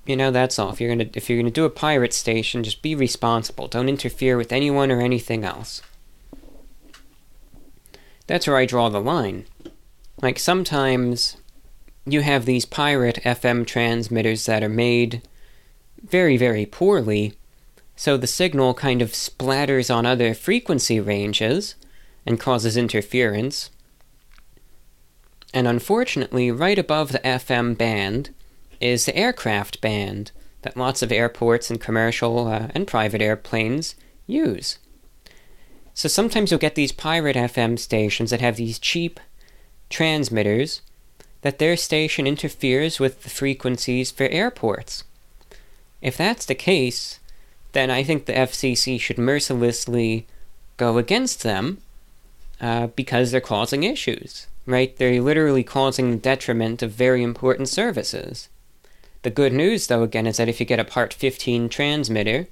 you know that's all. If you're gonna if you're gonna do a pirate station, just be responsible. Don't interfere with anyone or anything else. That's where I draw the line. Like sometimes you have these pirate FM transmitters that are made very, very poorly, so the signal kind of splatters on other frequency ranges and causes interference. And unfortunately, right above the FM band is the aircraft band that lots of airports and commercial uh, and private airplanes use. So sometimes you'll get these pirate FM stations that have these cheap transmitters that their station interferes with the frequencies for airports. If that's the case, then I think the FCC should mercilessly go against them uh, because they're causing issues, right? They're literally causing the detriment of very important services. The good news, though, again, is that if you get a Part 15 transmitter,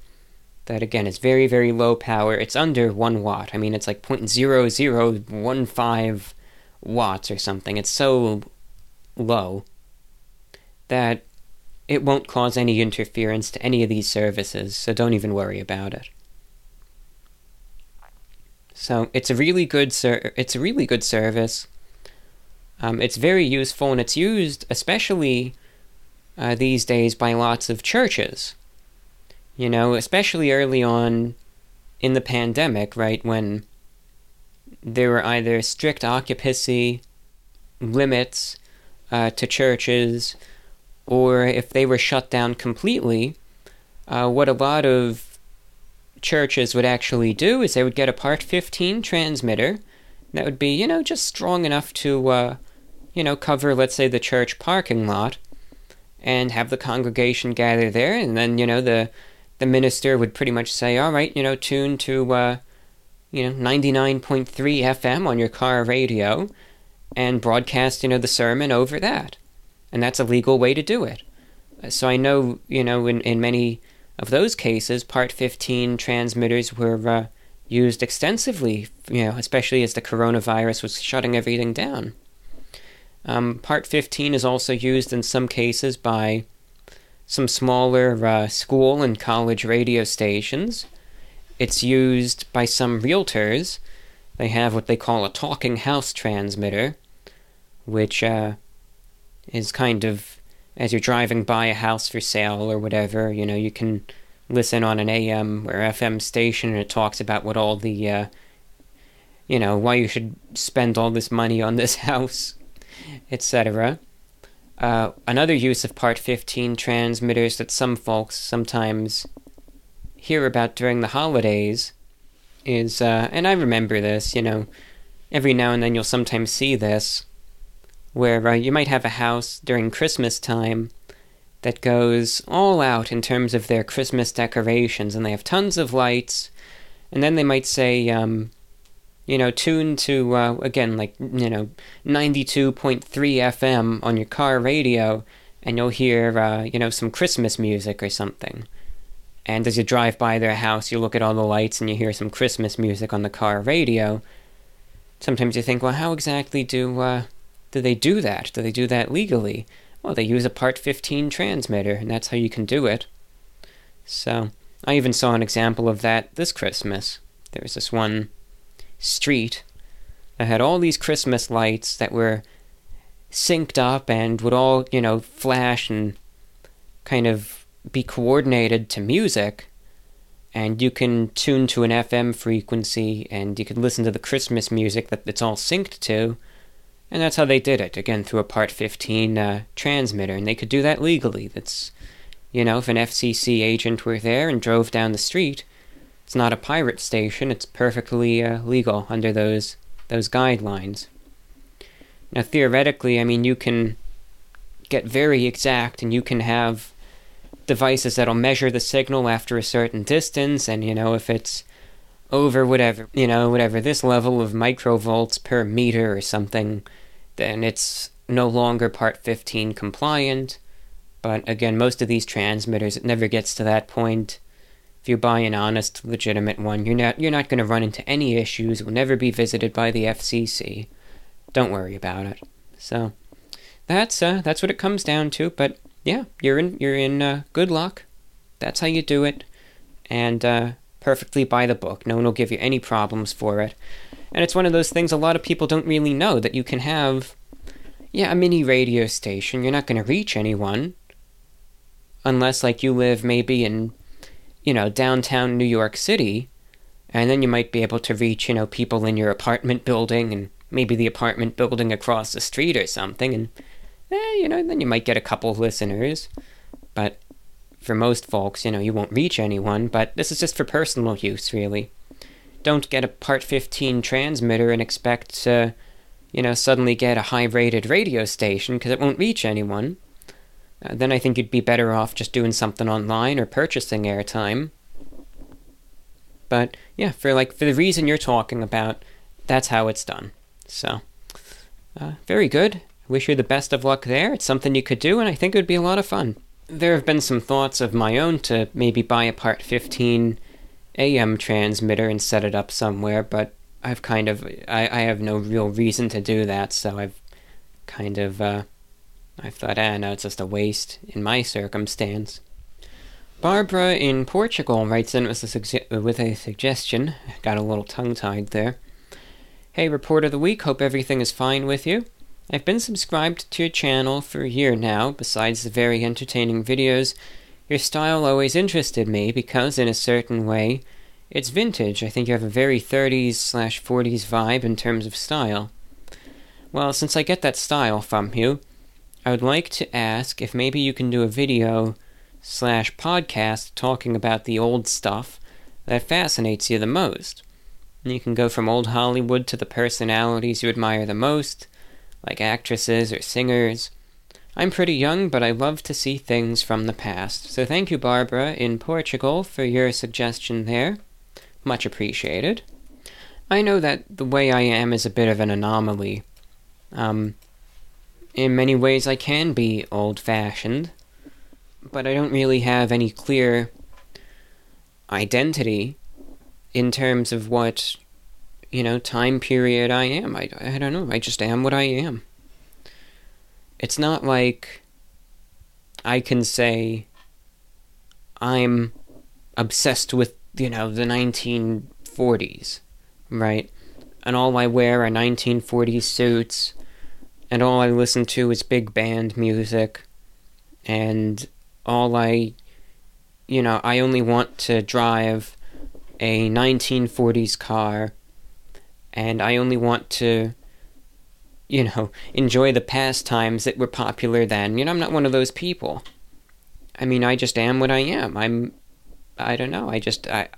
that again is very, very low power, it's under 1 watt. I mean, it's like 0.0015 watts or something. It's so low that it won't cause any interference to any of these services, so don't even worry about it. So it's a really good ser- it's a really good service. Um, it's very useful and it's used especially uh, these days by lots of churches. You know, especially early on in the pandemic, right when there were either strict occupancy limits uh, to churches, or if they were shut down completely, uh, what a lot of churches would actually do is they would get a Part 15 transmitter that would be, you know, just strong enough to, uh, you know, cover, let's say, the church parking lot, and have the congregation gather there, and then, you know, the the minister would pretty much say, all right, you know, tune to, uh, you know, 99.3 FM on your car radio and broadcast, you know, the sermon over that. And that's a legal way to do it. So I know, you know, in, in many of those cases, Part 15 transmitters were uh, used extensively, you know, especially as the coronavirus was shutting everything down. Um, Part 15 is also used in some cases by some smaller uh, school and college radio stations it's used by some realtors. They have what they call a talking house transmitter, which uh, is kind of as you're driving by a house for sale or whatever, you know, you can listen on an AM or FM station and it talks about what all the, uh, you know, why you should spend all this money on this house, etc. Uh, another use of Part 15 transmitters that some folks sometimes hear about during the holidays is, uh, and I remember this, you know, every now and then you'll sometimes see this, where uh, you might have a house during Christmas time that goes all out in terms of their Christmas decorations, and they have tons of lights, and then they might say, um, you know, tune to, uh, again, like, you know, 92.3 FM on your car radio, and you'll hear, uh, you know, some Christmas music or something and as you drive by their house, you look at all the lights and you hear some Christmas music on the car radio. Sometimes you think, well, how exactly do uh, do they do that? Do they do that legally? Well, they use a Part 15 transmitter, and that's how you can do it. So, I even saw an example of that this Christmas. There was this one street that had all these Christmas lights that were synced up and would all, you know, flash and kind of be coordinated to music. And you can tune to an FM frequency and you can listen to the Christmas music that it's all synced to. And that's how they did it, again, through a Part 15 uh, transmitter. And they could do that legally. That's, you know, if an FCC agent were there and drove down the street, it's not a pirate station, it's perfectly uh, legal under those, those guidelines. Now, theoretically, I mean, you can get very exact and you can have devices that'll measure the signal after a certain distance, and, you know, if it's over whatever, you know, whatever this level of microvolts per meter or something, then it's no longer Part 15 compliant. But again, most of these transmitters, it never gets to that point. If you buy an honest, legitimate one, you're not you're not going to run into any issues. It will never be visited by the FCC. Don't worry about it. So that's uh, that's what it comes down to. But yeah, you're in you're in uh, good luck. That's how you do it, and uh, perfectly by the book. No one will give you any problems for it. And it's one of those things a lot of people don't really know that you can have, yeah, a mini radio station. You're not going to reach anyone unless, like, you live maybe in, you know, downtown New York City, and then you might be able to reach, you know, people in your apartment building and maybe the apartment building across the street or something, and, eh, you know, then you might get a couple listeners. But for most folks, you know, you won't reach anyone, but this is just for personal use, really. Don't get a Part 15 transmitter and expect to, you know, suddenly get a high rated radio station because it won't reach anyone. Uh, then I think you'd be better off just doing something online or purchasing airtime. But yeah, for like for the reason you're talking about, that's how it's done. So, uh, very good. Wish you the best of luck there. It's something you could do, and I think it would be a lot of fun there have been some thoughts of my own to maybe buy a Part 15 AM transmitter and set it up somewhere, but I've kind of I, I have no real reason to do that, so I've kind of uh, I've thought, ah, no, it's just a waste in my circumstance. Barbara in Portugal writes in with a, with a suggestion. Got a little tongue tied there. Hey, Report of the Week, hope everything is fine with you. I've been subscribed to your channel for a year now, besides the very entertaining videos. Your style always interested me because, in a certain way, it's vintage. I think you have a very 30s slash 40s vibe in terms of style. Well, since I get that style from you, I would like to ask if maybe you can do a video slash podcast talking about the old stuff that fascinates you the most. And you can go from old Hollywood to the personalities you admire the most like actresses or singers. I'm pretty young, but I love to see things from the past. So thank you, Barbara, in Portugal, for your suggestion there. Much appreciated. I know that the way I am is a bit of an anomaly. Um, in many ways, I can be old fashioned, but I don't really have any clear identity in terms of what you know, time period I am. I, I don't know. I just am what I am. It's not like I can say I'm obsessed with, you know, the 1940s, right? And all I wear are 1940s suits, and all I listen to is big band music, and all I, you know, I only want to drive a 1940s car and I only want to, you know, enjoy the pastimes that were popular then. You know, I'm not one of those people. I mean, I just am what I am. I'm, I don't know. I just, I,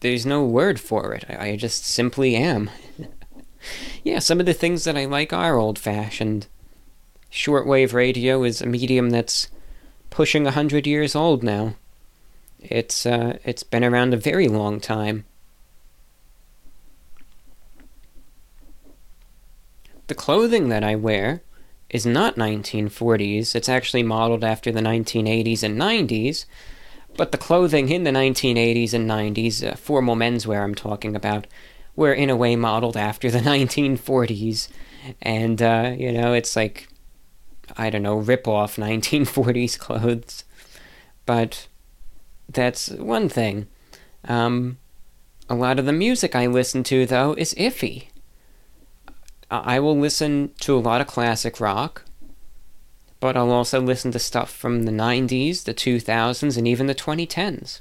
there's no word for it. I, I just simply am. yeah, some of the things that I like are old fashioned. Shortwave radio is a medium that's pushing a hundred years old now. It's uh, it's been around a very long time. The clothing that I wear is not 1940s, it's actually modeled after the 1980s and 90s, But the clothing in the 1980s and 90s, uh, formal menswear I'm talking about, were in a way modeled after the 1940s. And, uh, you know, it's like, I don't know, rip off 1940s clothes. But that's one thing. Um, a lot of the music I listen to, though, is iffy. I will listen to a lot of classic rock, but I'll also listen to stuff from the 90s, the 2000s, and even the 2010s.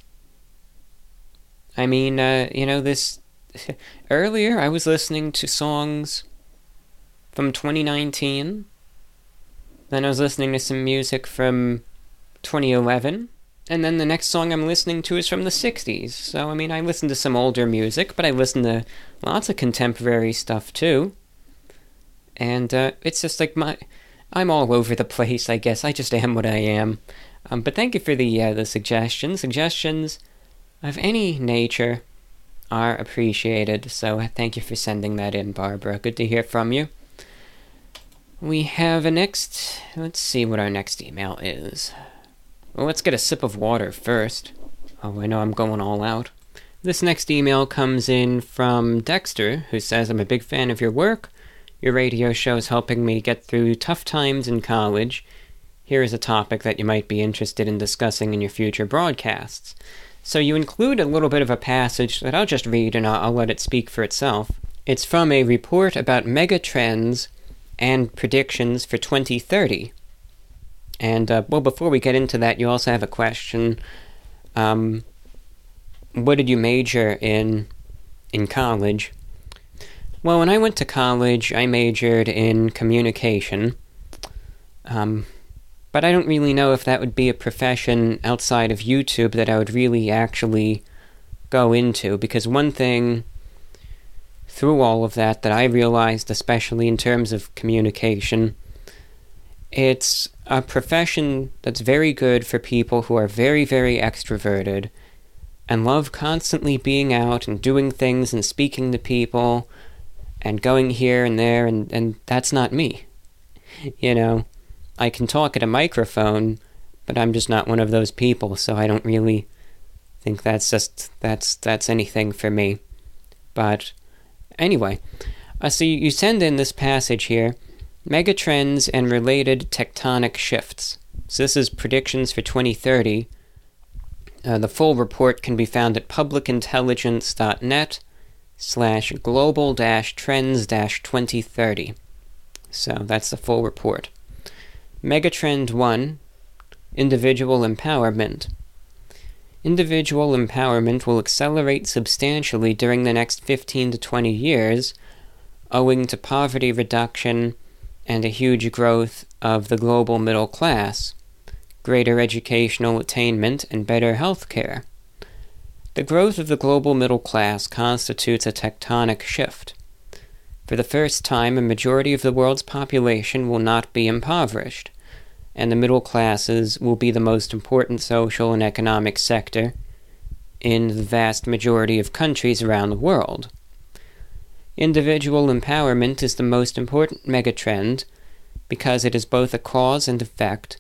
I mean, uh, you know, this. Earlier, I was listening to songs from 2019. Then I was listening to some music from 2011. And then the next song I'm listening to is from the 60s. So, I mean, I listen to some older music, but I listen to lots of contemporary stuff too. And uh, it's just like my. I'm all over the place, I guess. I just am what I am. Um, but thank you for the uh, the suggestions. Suggestions of any nature are appreciated. So thank you for sending that in, Barbara. Good to hear from you. We have a next. Let's see what our next email is. Well, let's get a sip of water first. Oh, I know I'm going all out. This next email comes in from Dexter, who says, I'm a big fan of your work. Your radio show is helping me get through tough times in college. Here is a topic that you might be interested in discussing in your future broadcasts. So you include a little bit of a passage that I'll just read and I'll, I'll let it speak for itself. It's from a report about megatrends and predictions for 2030. And, uh, well, before we get into that, you also have a question. Um, what did you major in in college? Well, when I went to college, I majored in communication. Um, but I don't really know if that would be a profession outside of YouTube that I would really actually go into. Because one thing through all of that that I realized, especially in terms of communication, it's a profession that's very good for people who are very, very extroverted and love constantly being out and doing things and speaking to people and going here and there, and, and that's not me. You know, I can talk at a microphone, but I'm just not one of those people, so I don't really think that's just that's that's anything for me. But anyway, uh, so you send in this passage here Megatrends and related tectonic shifts. So, this is predictions for 2030. Uh, the full report can be found at publicintelligence.net slash global dash trends dash 2030. So, that's the full report. Megatrend 1 Individual Empowerment. Individual empowerment will accelerate substantially during the next 15 to 20 years owing to poverty reduction and a huge growth of the global middle class, greater educational attainment, and better health care. The growth of the global middle class constitutes a tectonic shift. For the first time, a majority of the world's population will not be impoverished, and the middle classes will be the most important social and economic sector in the vast majority of countries around the world. Individual empowerment is the most important megatrend because it is both a cause and effect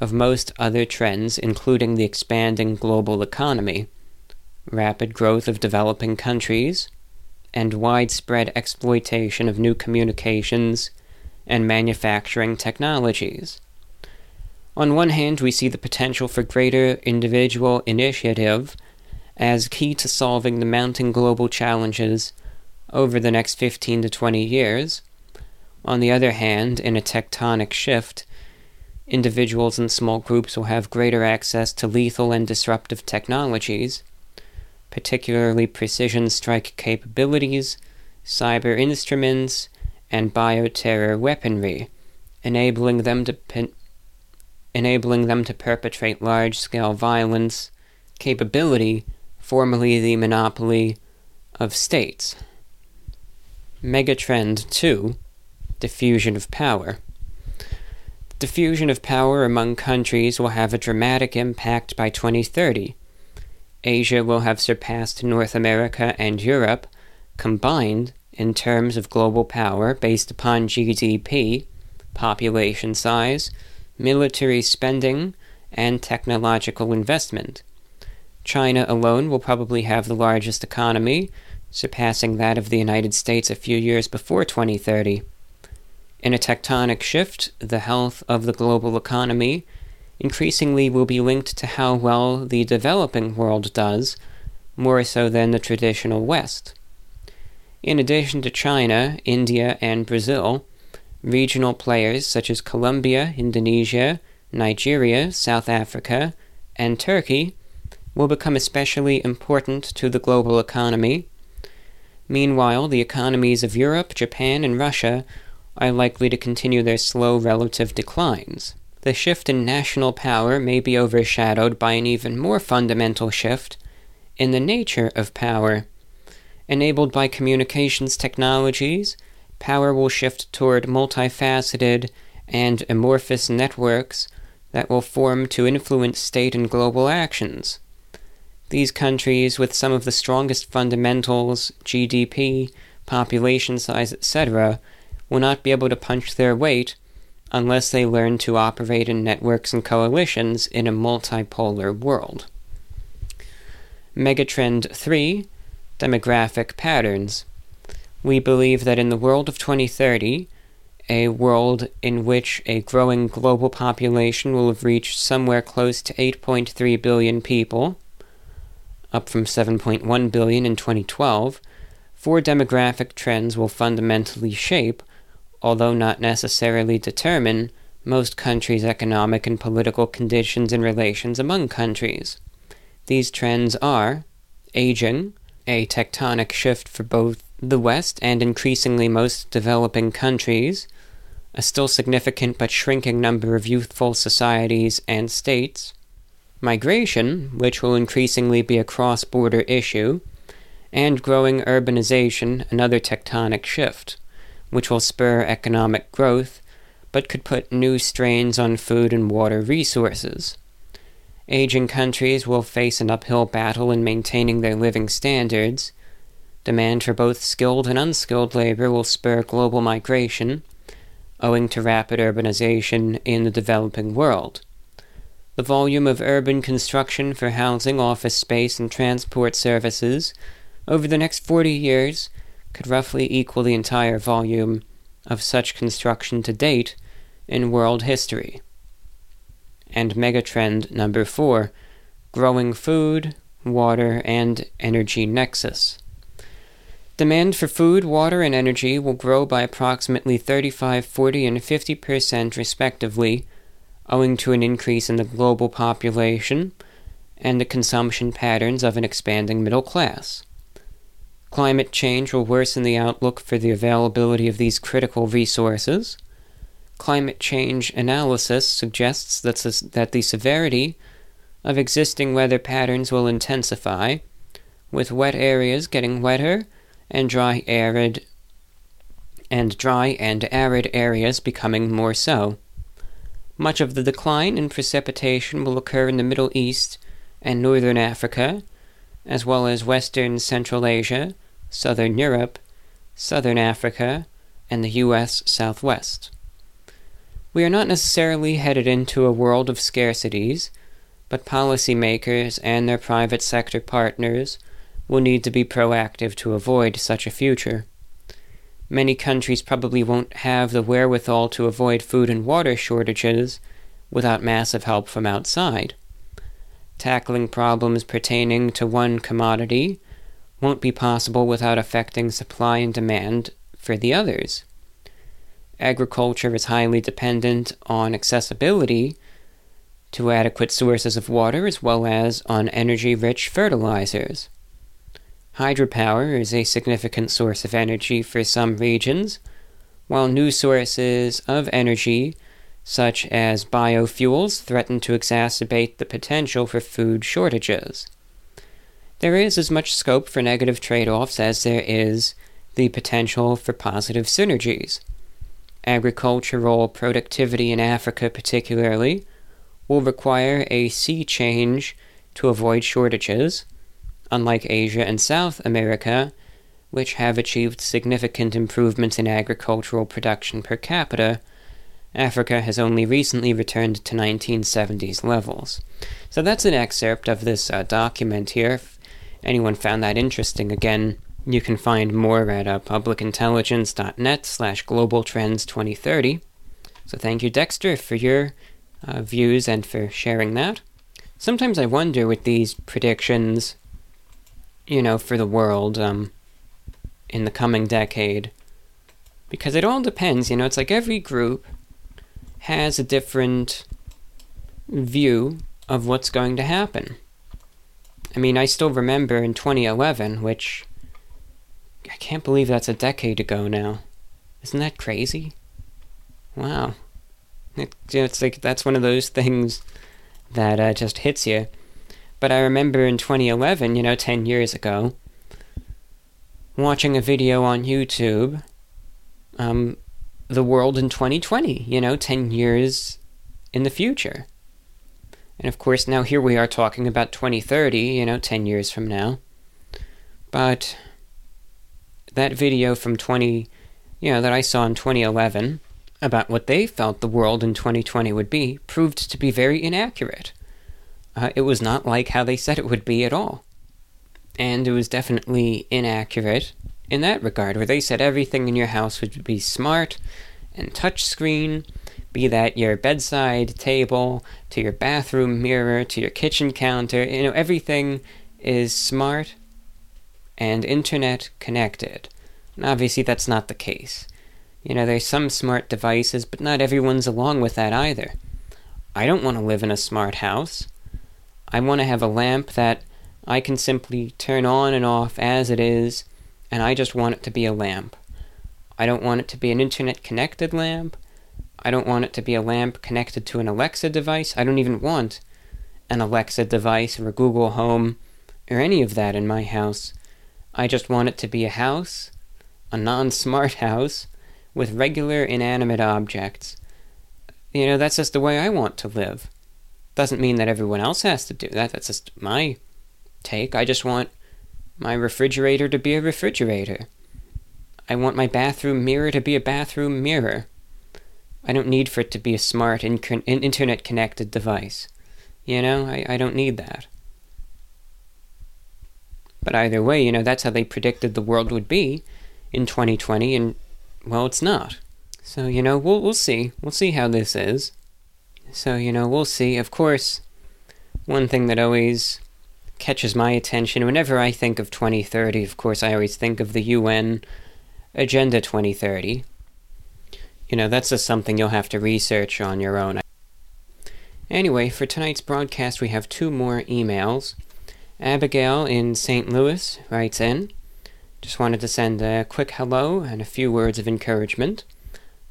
of most other trends, including the expanding global economy, rapid growth of developing countries, and widespread exploitation of new communications and manufacturing technologies. On one hand, we see the potential for greater individual initiative as key to solving the mounting global challenges over the next 15 to 20 years. On the other hand, in a tectonic shift, individuals and small groups will have greater access to lethal and disruptive technologies, particularly precision strike capabilities, cyber instruments, and bioterror weaponry, enabling them to pe- enabling them to perpetrate large-scale violence, capability formerly the monopoly of states. Megatrend 2 Diffusion of Power. Diffusion of power among countries will have a dramatic impact by 2030. Asia will have surpassed North America and Europe combined in terms of global power based upon GDP, population size, military spending, and technological investment. China alone will probably have the largest economy, surpassing that of the United States a few years before 2030. In a tectonic shift, the health of the global economy increasingly will be linked to how well the developing world does, more so than the traditional West. In addition to China, India, and Brazil, regional players such as Colombia, Indonesia, Nigeria, South Africa, and Turkey will become especially important to the global economy. Meanwhile, the economies of Europe, Japan, and Russia are likely to continue their slow relative declines. The shift in national power may be overshadowed by an even more fundamental shift in the nature of power. Enabled by communications technologies, power will shift toward multifaceted and amorphous networks that will form to influence state and global actions. These countries, with some of the strongest fundamentals, GDP, population size, etc., will not be able to punch their weight unless they learn to operate in networks and coalitions in a multipolar world. Megatrend 3 Demographic Patterns. We believe that in the world of 2030, a world in which a growing global population will have reached somewhere close to 8.3 billion people, up from 7.1 billion in 2012, four demographic trends will fundamentally shape, although not necessarily determine, most countries' economic and political conditions and relations among countries. These trends are aging, a tectonic shift for both the West and increasingly most developing countries, a still significant but shrinking number of youthful societies and states, migration, which will increasingly be a cross border issue, and growing urbanization, another tectonic shift, which will spur economic growth but could put new strains on food and water resources. Aging countries will face an uphill battle in maintaining their living standards. Demand for both skilled and unskilled labor will spur global migration, owing to rapid urbanization in the developing world. The volume of urban construction for housing, office space, and transport services over the next 40 years could roughly equal the entire volume of such construction to date in world history. And megatrend number 4 growing food, water, and energy nexus. Demand for food, water, and energy will grow by approximately 35, 40, and 50% respectively owing to an increase in the global population and the consumption patterns of an expanding middle class. Climate change will worsen the outlook for the availability of these critical resources. Climate change analysis suggests that, that the severity of existing weather patterns will intensify, with wet areas getting wetter and dry arid and dry and arid areas becoming more so. Much of the decline in precipitation will occur in the Middle East and Northern Africa, as well as Western Central Asia, Southern Europe, Southern Africa, and the U.S. Southwest. We are not necessarily headed into a world of scarcities, but policymakers and their private sector partners will need to be proactive to avoid such a future. Many countries probably won't have the wherewithal to avoid food and water shortages without massive help from outside. Tackling problems pertaining to one commodity won't be possible without affecting supply and demand for the others. Agriculture is highly dependent on accessibility to adequate sources of water as well as on energy rich fertilizers. Hydropower is a significant source of energy for some regions, while new sources of energy, such as biofuels, threaten to exacerbate the potential for food shortages. There is as much scope for negative trade offs as there is the potential for positive synergies. Agricultural productivity in Africa, particularly, will require a sea change to avoid shortages unlike Asia and South America, which have achieved significant improvements in agricultural production per capita, Africa has only recently returned to 1970s levels. So that's an excerpt of this uh, document here. If anyone found that interesting, again, you can find more at uh, publicintelligence.net slash global trends 2030. So thank you, Dexter, for your uh, views and for sharing that. Sometimes I wonder with these predictions, you know, for the world um, in the coming decade, because it all depends, you know, it's like every group has a different view of what's going to happen. I mean, I still remember in 2011, which I can't believe that's a decade ago now. Isn't that crazy? Wow. It, it's like that's one of those things that uh, just hits you. But I remember in 2011, you know, 10 years ago, watching a video on YouTube um, the world in 2020, you know, 10 years in the future. And of course, now here we are talking about 2030, you know, 10 years from now. But that video from 20, you know, that I saw in 2011 about what they felt the world in 2020 would be proved to be very inaccurate. Uh, it was not like how they said it would be at all. And it was definitely inaccurate in that regard, where they said everything in your house would be smart and touchscreen, be that your bedside table, to your bathroom mirror, to your kitchen counter, you know, everything is smart and internet connected. And obviously, that's not the case. You know, there's some smart devices, but not everyone's along with that either. I don't want to live in a smart house. I want to have a lamp that I can simply turn on and off as it is and I just want it to be a lamp. I don't want it to be an internet connected lamp. I don't want it to be a lamp connected to an Alexa device. I don't even want an Alexa device or a Google Home or any of that in my house. I just want it to be a house, a non smart house, with regular inanimate objects. You know, that's just the way I want to live. Doesn't mean that everyone else has to do that. That's just my take. I just want my refrigerator to be a refrigerator. I want my bathroom mirror to be a bathroom mirror. I don't need for it to be a smart in- internet connected device. You know, I, I don't need that. But either way, you know, that's how they predicted the world would be in 2020, and, well, it's not. So, you know, we'll, we'll see. We'll see how this is. So, you know, we'll see. Of course, one thing that always catches my attention. Whenever I think of 2030, of course, I always think of the UN Agenda 2030. You know, that's just something you'll have to research on your own. Anyway, for tonight's broadcast, we have two more emails. Abigail in St. Louis writes in Just wanted to send a quick hello and a few words of encouragement.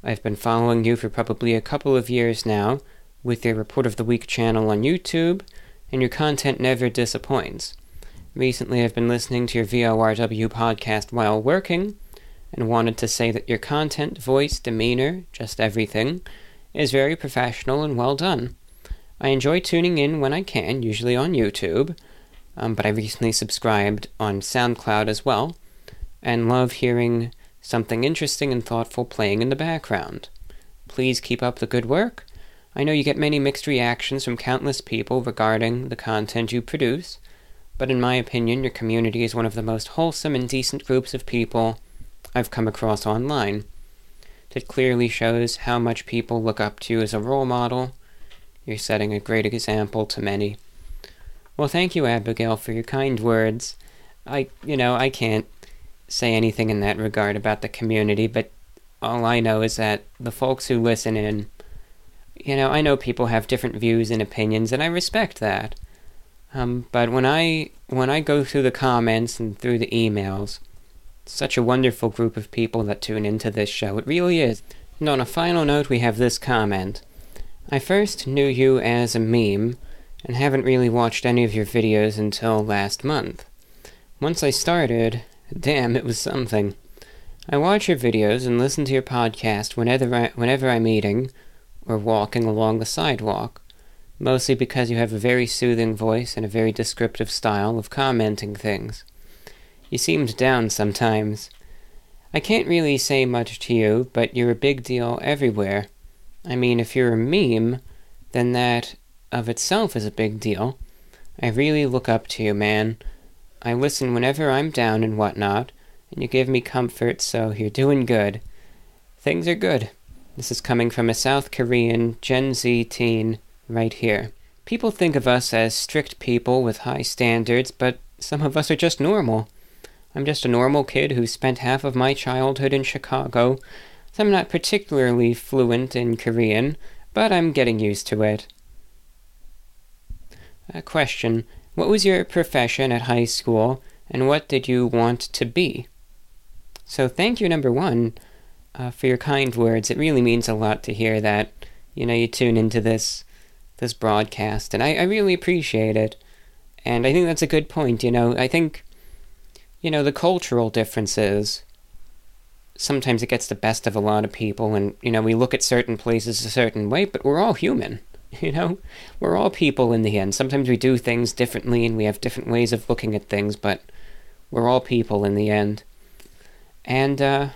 I've been following you for probably a couple of years now with your Report of the Week channel on YouTube and your content never disappoints. Recently, I've been listening to your VORW podcast while working, and wanted to say that your content, voice, demeanor, just everything, is very professional and well done. I enjoy tuning in when I can, usually on YouTube, um, but I recently subscribed on SoundCloud as well, and love hearing something interesting and thoughtful playing in the background. Please keep up the good work I know you get many mixed reactions from countless people regarding the content you produce, but in my opinion, your community is one of the most wholesome and decent groups of people I've come across online. That clearly shows how much people look up to you as a role model. You're setting a great example to many. Well, thank you, Abigail, for your kind words. I, you know, I can't say anything in that regard about the community, but all I know is that the folks who listen in you know, I know people have different views and opinions, and I respect that. Um, but when I when I go through the comments and through the emails, such a wonderful group of people that tune into this show. It really is. And on a final note, we have this comment. I first knew you as a meme, and haven't really watched any of your videos until last month. Once I started, damn, it was something. I watch your videos and listen to your podcast whenever I, whenever I'm eating or walking along the sidewalk, mostly because you have a very soothing voice and a very descriptive style of commenting things. You seemed down sometimes. I can't really say much to you, but you're a big deal everywhere. I mean, if you're a meme, then that of itself is a big deal. I really look up to you, man. I listen whenever I'm down and whatnot, and you give me comfort, so you're doing good. Things are good. This is coming from a South Korean Gen Z teen right here. People think of us as strict people with high standards, but some of us are just normal. I'm just a normal kid who spent half of my childhood in Chicago, I'm not particularly fluent in Korean, but I'm getting used to it. A question What was your profession at high school, and what did you want to be? So, thank you, number one, uh, for your kind words. It really means a lot to hear that. You know, you tune into this this broadcast, and I, I really appreciate it. And I think that's a good point. You know, I think, you know, the cultural differences. Sometimes it gets the best of a lot of people, and you know, we look at certain places a certain way, but we're all human. You know, we're all people in the end. Sometimes we do things differently, and we have different ways of looking at things, but we're all people in the end. And, uh,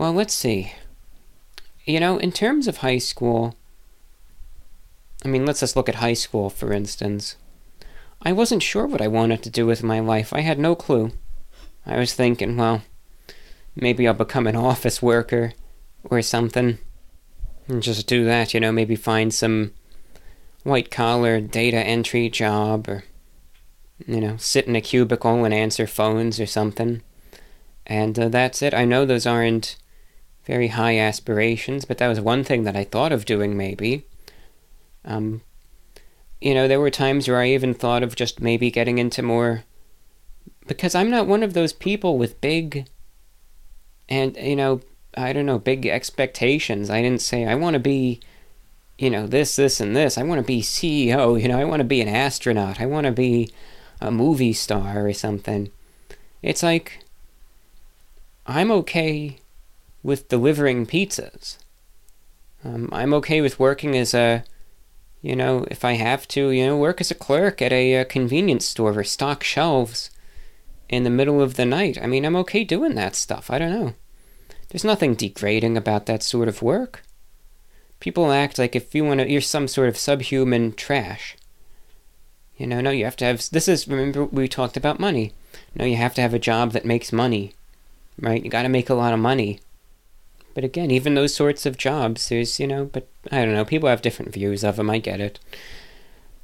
well, let's see. You know, in terms of high school, I mean, let's just look at high school, for instance. I wasn't sure what I wanted to do with my life. I had no clue. I was thinking, well, maybe I'll become an office worker or something. And just do that, you know, maybe find some white collar data entry job or, you know, sit in a cubicle and answer phones or something. And uh, that's it. I know those aren't very high aspirations, but that was one thing that I thought of doing maybe. Um, you know, there were times where I even thought of just maybe getting into more. Because I'm not one of those people with big. And, you know, I don't know, big expectations. I didn't say, I want to be, you know, this, this, and this. I want to be CEO. You know, I want to be an astronaut. I want to be a movie star or something. It's like I'm okay with delivering pizzas. Um, I'm okay with working as a, you know, if I have to, you know, work as a clerk at a, a convenience store or stock shelves in the middle of the night. I mean, I'm okay doing that stuff. I don't know. There's nothing degrading about that sort of work. People act like if you want to, you're some sort of subhuman trash. You know, no, you have to have. This is, remember, we talked about money. No, you have to have a job that makes money right? You got to make a lot of money. But again, even those sorts of jobs, there's, you know, but I don't know, people have different views of them, I get it.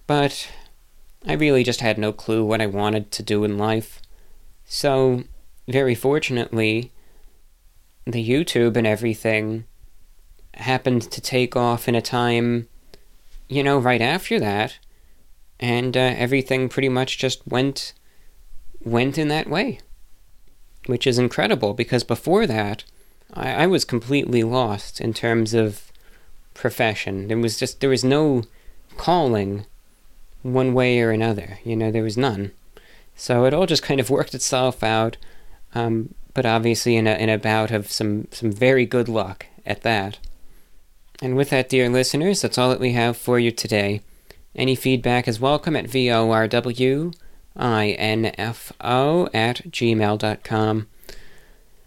But I really just had no clue what I wanted to do in life. So, very fortunately, the YouTube and everything happened to take off in a time, you know, right after that, and uh, everything pretty much just went went in that way which is incredible because before that, I, I was completely lost in terms of profession. There was just there was no calling one way or another. You know, there was none. So it all just kind of worked itself out. Um, but obviously in a in a bout of some some very good luck at that. And with that, dear listeners, that's all that we have for you today. Any feedback is welcome at VORW info at gmail.com.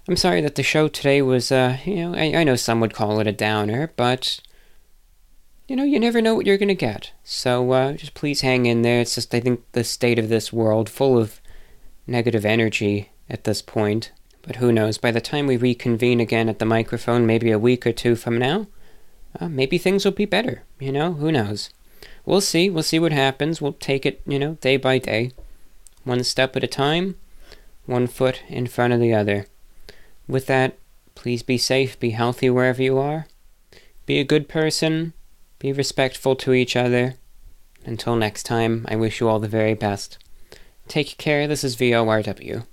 I'm sorry that the show today was, uh, you know, I, I know some would call it a downer, but, you know, you never know what you're going to get. So uh, just please hang in there. It's just, I think, the state of this world full of negative energy at this point. But who knows? By the time we reconvene again at the microphone, maybe a week or two from now, uh, maybe things will be better. You know, who knows? We'll see. We'll see what happens. We'll take it, you know, day by day one step at a time, one foot in front of the other. With that, please be safe, be healthy wherever you are. Be a good person, be respectful to each other. Until next time, I wish you all the very best. Take care, this is VORW.